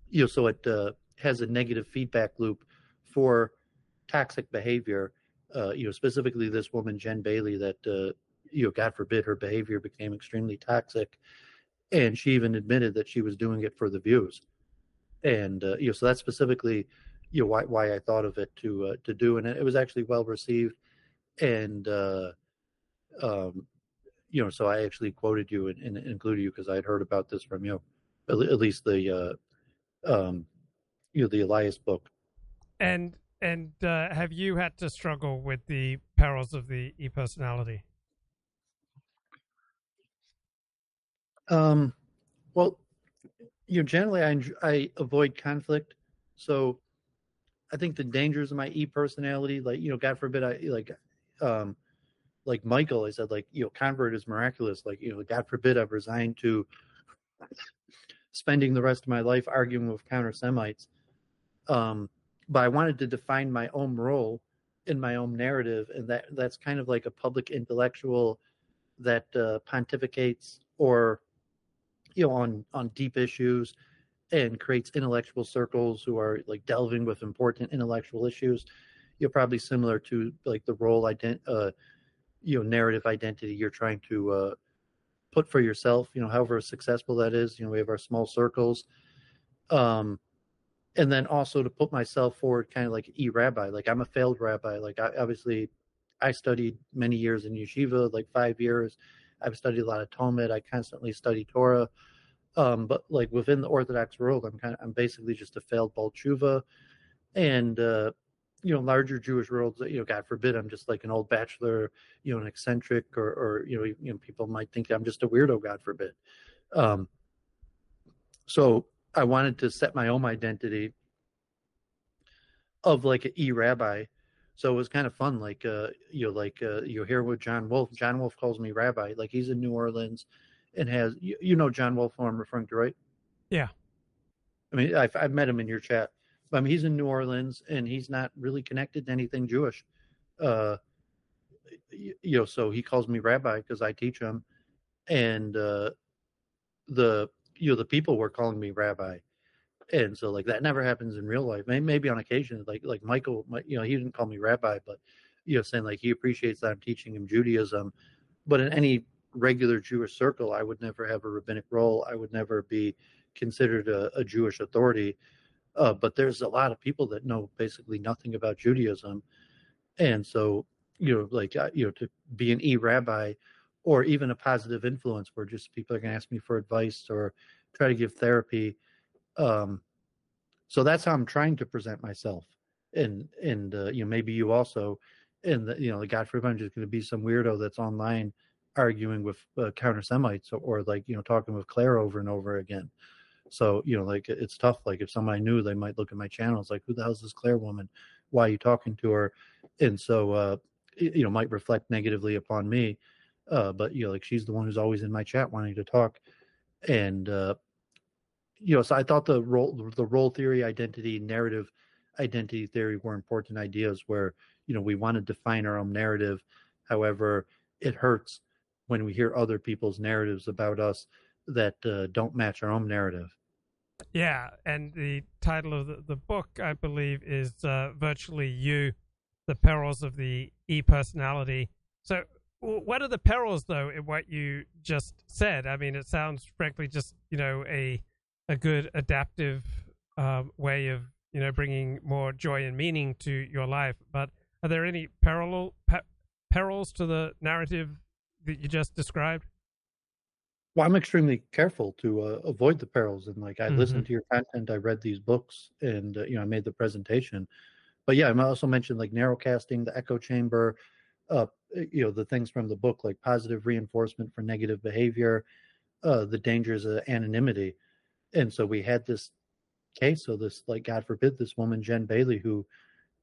you know, so it uh, has a negative feedback loop for toxic behavior. Uh, you know, specifically this woman Jen Bailey, that uh, you know, God forbid, her behavior became extremely toxic, and she even admitted that she was doing it for the views, and uh, you know, so that's specifically you know why why I thought of it to uh, to do, and it was actually well received and uh, um, you know, so I actually quoted you and, and included you because I had heard about this from you, at, at least the uh, um, you know the Elias book. And and uh, have you had to struggle with the perils of the e personality? Um, well, you know, generally I I avoid conflict, so I think the dangers of my e personality, like you know, God forbid, I like um, like Michael, I said, like, you know, convert is miraculous. Like, you know, God forbid I've resigned to spending the rest of my life arguing with counter Semites. Um, but I wanted to define my own role in my own narrative, and that that's kind of like a public intellectual that uh, pontificates or you know on on deep issues and creates intellectual circles who are like delving with important intellectual issues you know, probably similar to like the role ident, uh, you know, narrative identity you're trying to uh, put for yourself. You know, however successful that is. You know, we have our small circles, um, and then also to put myself forward, kind of like e rabbi. Like I'm a failed rabbi. Like I, obviously, I studied many years in yeshiva, like five years. I've studied a lot of Talmud. I constantly study Torah. Um, but like within the Orthodox world, I'm kind of I'm basically just a failed Baal Teshuva, and uh, you know larger Jewish worlds. You know, God forbid, I'm just like an old bachelor, you know, an eccentric, or or you know, you know, people might think I'm just a weirdo. God forbid. Um, so I wanted to set my own identity of like an e rabbi. So it was kind of fun, like uh, you know, like uh, you hear with John Wolf. John Wolf calls me rabbi, like he's in New Orleans, and has you, you know John Wolfo I'm referring to, right? Yeah. I mean, I've, I've met him in your chat. I mean, he's in New Orleans and he's not really connected to anything Jewish. Uh, you, know, so he calls me rabbi because I teach him, and uh, the you know the people were calling me rabbi, and so like that never happens in real life. Maybe, maybe on occasion, like like Michael, you know, he didn't call me rabbi, but you know, saying like he appreciates that I'm teaching him Judaism, but in any regular Jewish circle, I would never have a rabbinic role. I would never be considered a, a Jewish authority. Uh, but there's a lot of people that know basically nothing about Judaism, and so you know, like uh, you know, to be an e rabbi or even a positive influence, where just people are going to ask me for advice or try to give therapy. Um, so that's how I'm trying to present myself, and and uh, you know, maybe you also, and the, you know, the God forbid, I'm just going to be some weirdo that's online arguing with uh, counter Semites or, or like you know talking with Claire over and over again. So, you know, like it's tough. Like if somebody knew, they might look at my channel. It's like, who the hell's this Claire woman? Why are you talking to her? And so, uh, you know, might reflect negatively upon me. Uh, but you know, like she's the one who's always in my chat wanting to talk. And, uh, you know, so I thought the role, the role theory, identity, narrative, identity theory were important ideas where, you know, we want to define our own narrative. However, it hurts when we hear other people's narratives about us that uh, don't match our own narrative. Yeah, and the title of the, the book, I believe, is uh, Virtually You The Perils of the E Personality. So, what are the perils, though, in what you just said? I mean, it sounds, frankly, just, you know, a, a good adaptive um, way of, you know, bringing more joy and meaning to your life. But are there any parallel pe- perils to the narrative that you just described? Well, I'm extremely careful to uh, avoid the perils, and like I mm-hmm. listened to your content, I read these books, and uh, you know I made the presentation. But yeah, I also mentioned like narrowcasting, the echo chamber, uh, you know the things from the book like positive reinforcement for negative behavior, uh, the dangers of anonymity, and so we had this case of this like God forbid this woman Jen Bailey who,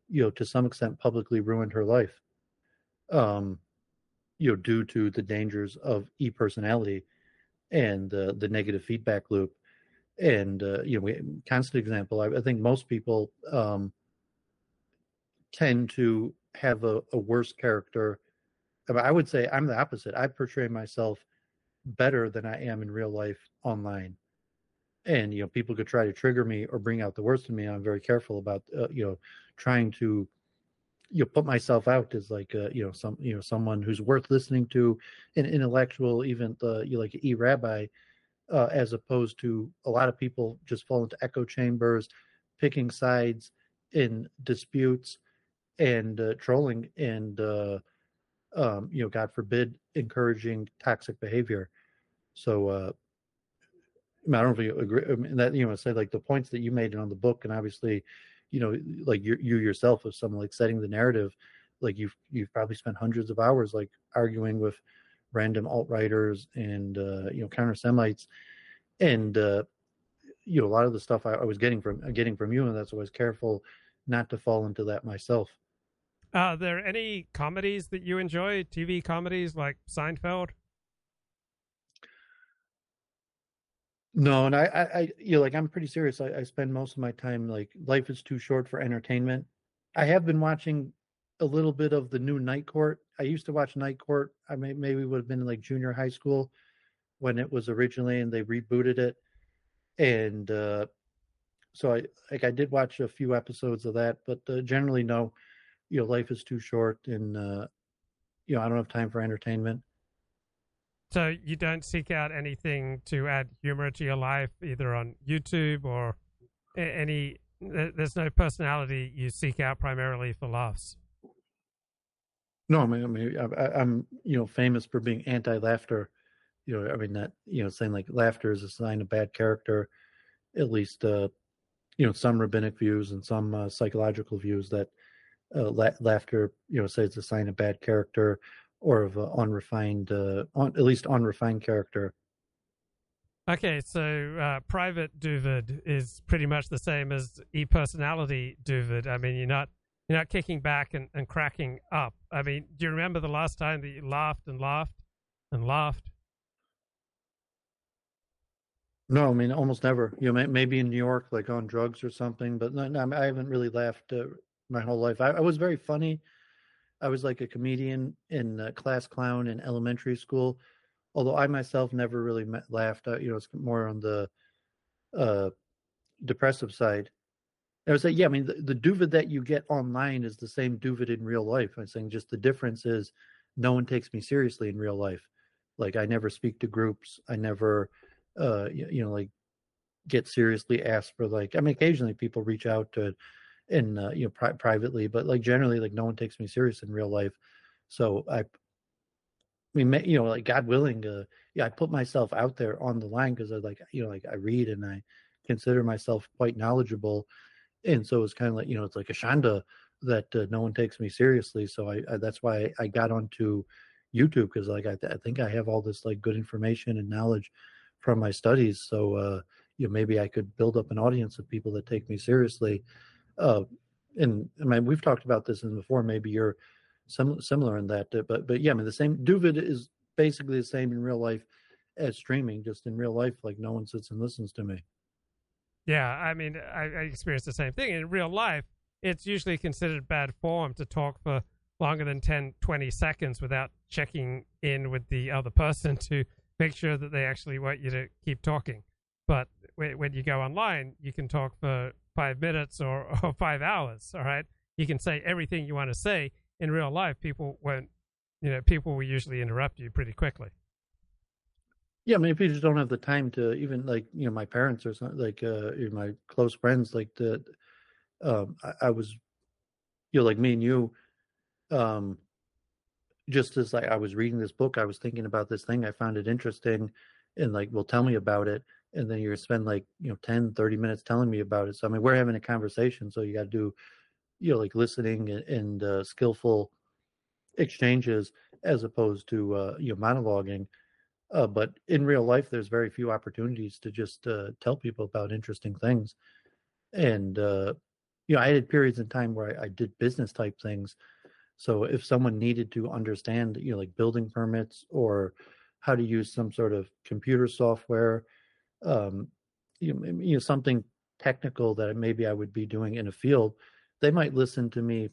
you know, to some extent publicly ruined her life, um, you know, due to the dangers of e personality and uh, the negative feedback loop. And uh, you know, we, constant example. I, I think most people um, tend to have a, a worse character. I would say I'm the opposite. I portray myself better than I am in real life online. And you know, people could try to trigger me or bring out the worst in me. I'm very careful about uh, you know trying to you know put myself out as like a, you know some you know someone who's worth listening to an intellectual even the you know, like e rabbi uh, as opposed to a lot of people just fall into echo chambers picking sides in disputes and uh, trolling and uh, um, you know god forbid encouraging toxic behavior. So uh I don't know if you agree I mean, that you know say like the points that you made on the book and obviously you know like you you yourself as someone like setting the narrative like you've you've probably spent hundreds of hours like arguing with random alt writers and uh, you know counter semites and uh, you know a lot of the stuff I, I, was getting from getting from you and that's why I was careful not to fall into that myself. Are there any comedies that you enjoy? TV comedies like Seinfeld? No, and I, I, I, you know, like I'm pretty serious. I, I spend most of my time like life is too short for entertainment. I have been watching a little bit of the new Night Court. I used to watch Night Court. I may, maybe would have been in like junior high school when it was originally, and they rebooted it. And uh, so I like I did watch a few episodes of that, but uh, generally no. You know, life is too short, and uh, you know I don't have time for entertainment. So you don't seek out anything to add humor to your life, either on YouTube or any. There's no personality you seek out primarily for laughs. No, I mean, I mean, I, am you know famous for being anti-laughter. You know, I mean that you know saying like laughter is a sign of bad character. At least, uh, you know, some rabbinic views and some uh, psychological views that uh, la- laughter, you know, says it's a sign of bad character or of unrefined, uh, on, at least unrefined character. Okay, so uh, private Duvid is pretty much the same as e-personality Duvid. I mean, you're not you're not kicking back and, and cracking up. I mean, do you remember the last time that you laughed and laughed and laughed? No, I mean almost never. You know, may, maybe in New York, like on drugs or something, but no, no I haven't really laughed uh, my whole life. I, I, was very funny. I was like a comedian in uh, class clown in elementary school, although I myself never really met, laughed. Uh, you know, it's more on the uh, depressive side. I was like, yeah, I mean, the, the duvid that you get online is the same duvid in real life. I'm saying just the difference is no one takes me seriously in real life. Like I never speak to groups. I never, uh, you, you know, like get seriously asked for like. I mean, occasionally people reach out to, and uh, you know, pri- privately, but like generally, like no one takes me serious in real life. So I, I mean, you know, like God willing, uh, yeah, I put myself out there on the line because I like, you know, like I read and I consider myself quite knowledgeable, and so it's kind of like, you know, it's like a shanda that uh, no one takes me seriously. So I, I that's why I got onto YouTube because like I, th- I, think I have all this like good information and knowledge from my studies. So uh, you know maybe I could build up an audience of people that take me seriously. Uh, and I mean we've talked about this before. Maybe you're similar in that, uh, but but yeah, I mean the same. Duvid is basically the same in real life as streaming. Just in real life, like no one sits and listens to me. Yeah, I mean I, I experienced the same thing in real life. It's usually considered bad form to talk for longer than 10, 20 seconds without checking in with the other person to make sure that they actually want you to keep talking. But when you go online, you can talk for five minutes or, <laughs> or five hours. All right. You can say everything you want to say. In real life, people won't, you know, people will usually interrupt you pretty quickly. Yeah, I mean, you just don't have the time to even like, you know, my parents or something like, uh, my close friends, like the, um, I, I was, you know, like me and you, um, just as like I was reading this book, I was thinking about this thing. I found it interesting and like, well, tell me about it. And then you're spend like, you know, 10, 30 minutes telling me about it. So, I mean, we're having a conversation. So you got to do, you know, like listening and, and uh, skillful exchanges as opposed to, uh, you know, monologuing. Uh, but in real life, there's very few opportunities to just uh, tell people about interesting things. And, uh, you know, I had periods in time where I, I did business type things so if someone needed to understand, you know, like building permits or how to use some sort of computer software, um, you, know, you know, something technical that maybe I would be doing in a field, they might listen to me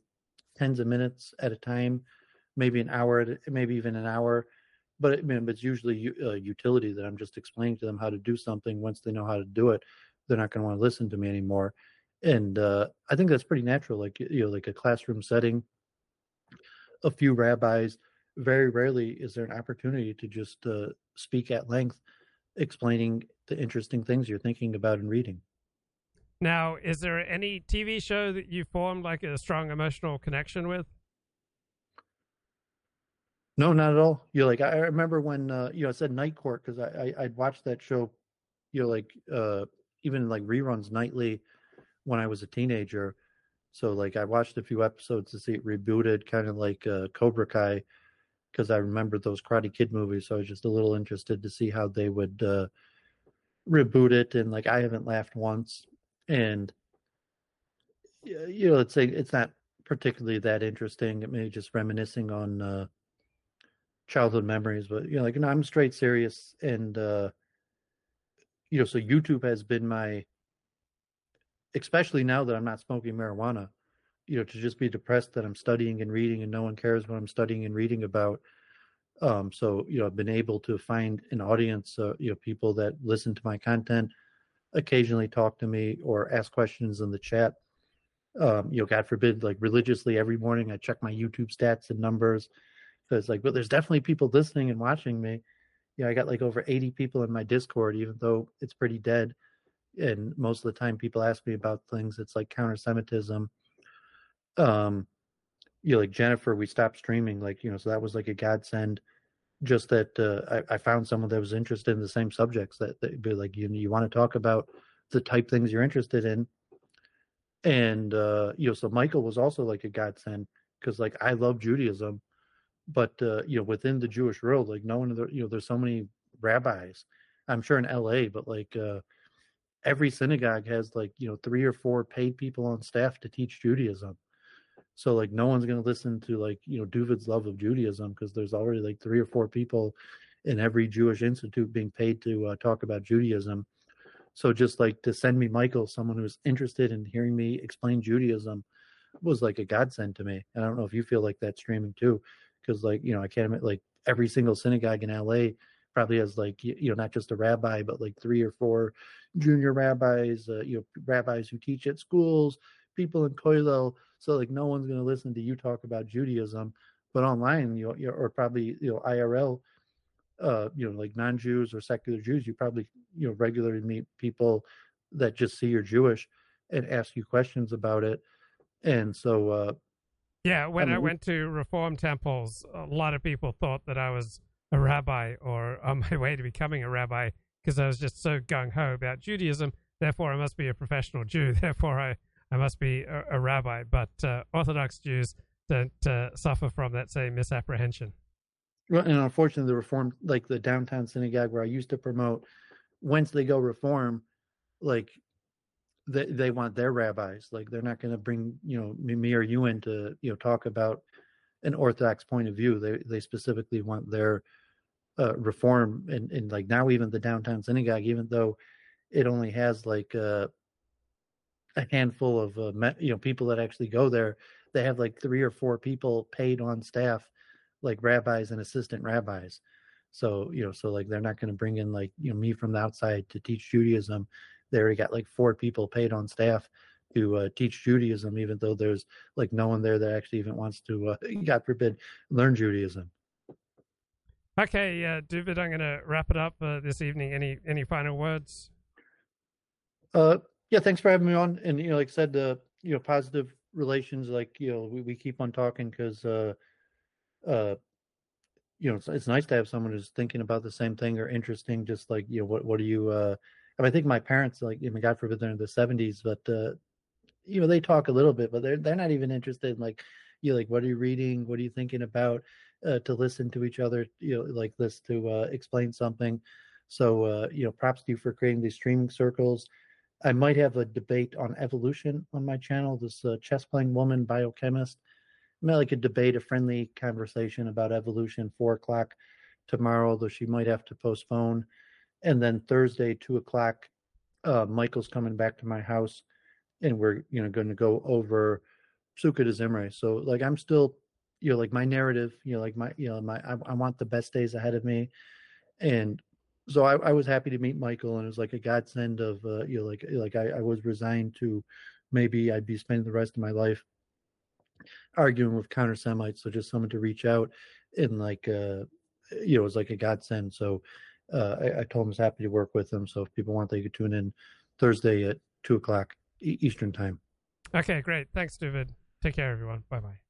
tens of minutes at a time, maybe an hour, maybe even an hour. But I mean, it's usually a utility that I'm just explaining to them how to do something. Once they know how to do it, they're not going to want to listen to me anymore. And uh, I think that's pretty natural. Like you know, like a classroom setting, a few rabbis. Very rarely is there an opportunity to just uh, speak at length, explaining the interesting things you're thinking about and reading. Now, is there any TV show that you formed like a strong emotional connection with? No, not at all. You're like I remember when uh, you know I said Night Court because I, I would watched that show, you know, like uh, even like reruns nightly when I was a teenager, so like I watched a few episodes to see it rebooted, kind of like uh, Cobra Kai, because I remembered those Karate Kid movies. So I was just a little interested to see how they would uh, reboot it. And like I haven't laughed once, and you know, it's a, it's not particularly that interesting. It may just reminiscing on uh, childhood memories, but you know, like you know, I'm straight serious, and uh, you know, so YouTube has been my especially now that I'm not smoking marijuana, you know, to just be depressed that I'm studying and reading and no one cares what I'm studying and reading about. Um, so, you know, I've been able to find an audience, uh, you know, people that listen to my content, occasionally talk to me or ask questions in the chat. Um, you know, God forbid, like religiously every morning I check my YouTube stats and numbers because, like, but there's definitely people listening and watching me. Yeah, you know, I got like over 80 people in my Discord, even though it's pretty dead and most of the time people ask me about things it's like counter-semitism um you know like jennifer we stopped streaming like you know so that was like a godsend just that uh, I, I, found someone that was interested in the same subjects that, that be like you you want to talk about the type things you're interested in and uh you know so michael was also like a godsend because like i love judaism but uh you know within the jewish world like no one you know there's so many rabbis i'm sure in la but like uh every synagogue has like you know three or four paid people on staff to teach Judaism. So like no one's going to listen to like you know Duvid's love of Judaism because there's already like three or four people in every Jewish institute being paid to uh, talk about Judaism. so just like to send me Michael, someone who's interested in hearing me explain Judaism, was like a godsend to me. And I don't know if you feel like that streaming too, because like you know I can't like every single synagogue in LA probably has like you know not just a rabbi but like three or four junior rabbis, uh, you know rabbis who teach at schools, people in kollel. So like no one's going to listen to you talk about Judaism, but online you know, or probably you know IRL uh, you know, like non-Jews or secular Jews, you probably, you know, regularly meet people that just see you're Jewish and ask you questions about it. And so, uh, yeah, when I, I mean, mean, went to Reform temples, a lot of people thought that I was a rabbi or on my way to becoming a rabbi because I was just so gung ho about Judaism. Therefore, I must be a professional Jew. <laughs> Therefore, I, I must be a, a rabbi. But uh, Orthodox Jews don't uh, suffer from that same misapprehension. Well, and unfortunately, the reform, like the downtown synagogue where I used to promote, once they go reform, like they they want their rabbis. Like they're not going to bring you know me, or you in to you know talk about an orthodox point of view. They they specifically want their uh, reform, and and like now even the downtown synagogue, even though it only has like uh, a handful of uh, you know people that actually go there, they have like three or four people paid on staff like rabbis and assistant rabbis. So, you know, so like they're not going to bring in like, you know, me from the outside to teach Judaism. They already got like four people paid on staff to uh, teach Judaism, even though there's like no one there that actually even wants to, uh, <laughs> God forbid, learn Judaism. Okay, uh, David, I'm going to wrap it up uh, this evening. Any any final words? Uh, yeah, thanks for having me on. And you know, like I said, uh, you know, positive relations. Like you know, we, we keep on talking because uh, uh, you know, it's, it's nice to have someone who's thinking about the same thing or interesting. Just like you know, what what do you? Uh, I, mean, I think my parents, like, I mean, God forbid, they're in the seventies, but uh, you know, they talk a little bit, but they're they're not even interested in like, you know, like, what are you reading? What are you thinking about? Uh, to listen to each other, you know, like this to uh, explain something. So, uh, you know, props to you for creating these streaming circles. I might have a debate on evolution on my channel. This uh, chess playing woman, biochemist, might like a debate, a friendly conversation about evolution. Four o'clock tomorrow, though she might have to postpone. And then Thursday, two o'clock, uh, Michael's coming back to my house, and we're you know going to go over Sukkah de Zimri. So like I'm still you know like my narrative, you know like my you know my I, I want the best days ahead of me, and so I, I was happy to meet Michael, and it was like a godsend of uh, you know like like I, I was resigned to maybe I'd be spending the rest of my life arguing with counter Semites. So just someone to reach out and like uh you know it was like a godsend. So uh I, I told him I was happy to work with him. So if people want they could tune in Thursday at two o'clock Eastern time. Okay, great. Thanks, David. Take care, everyone. Bye bye.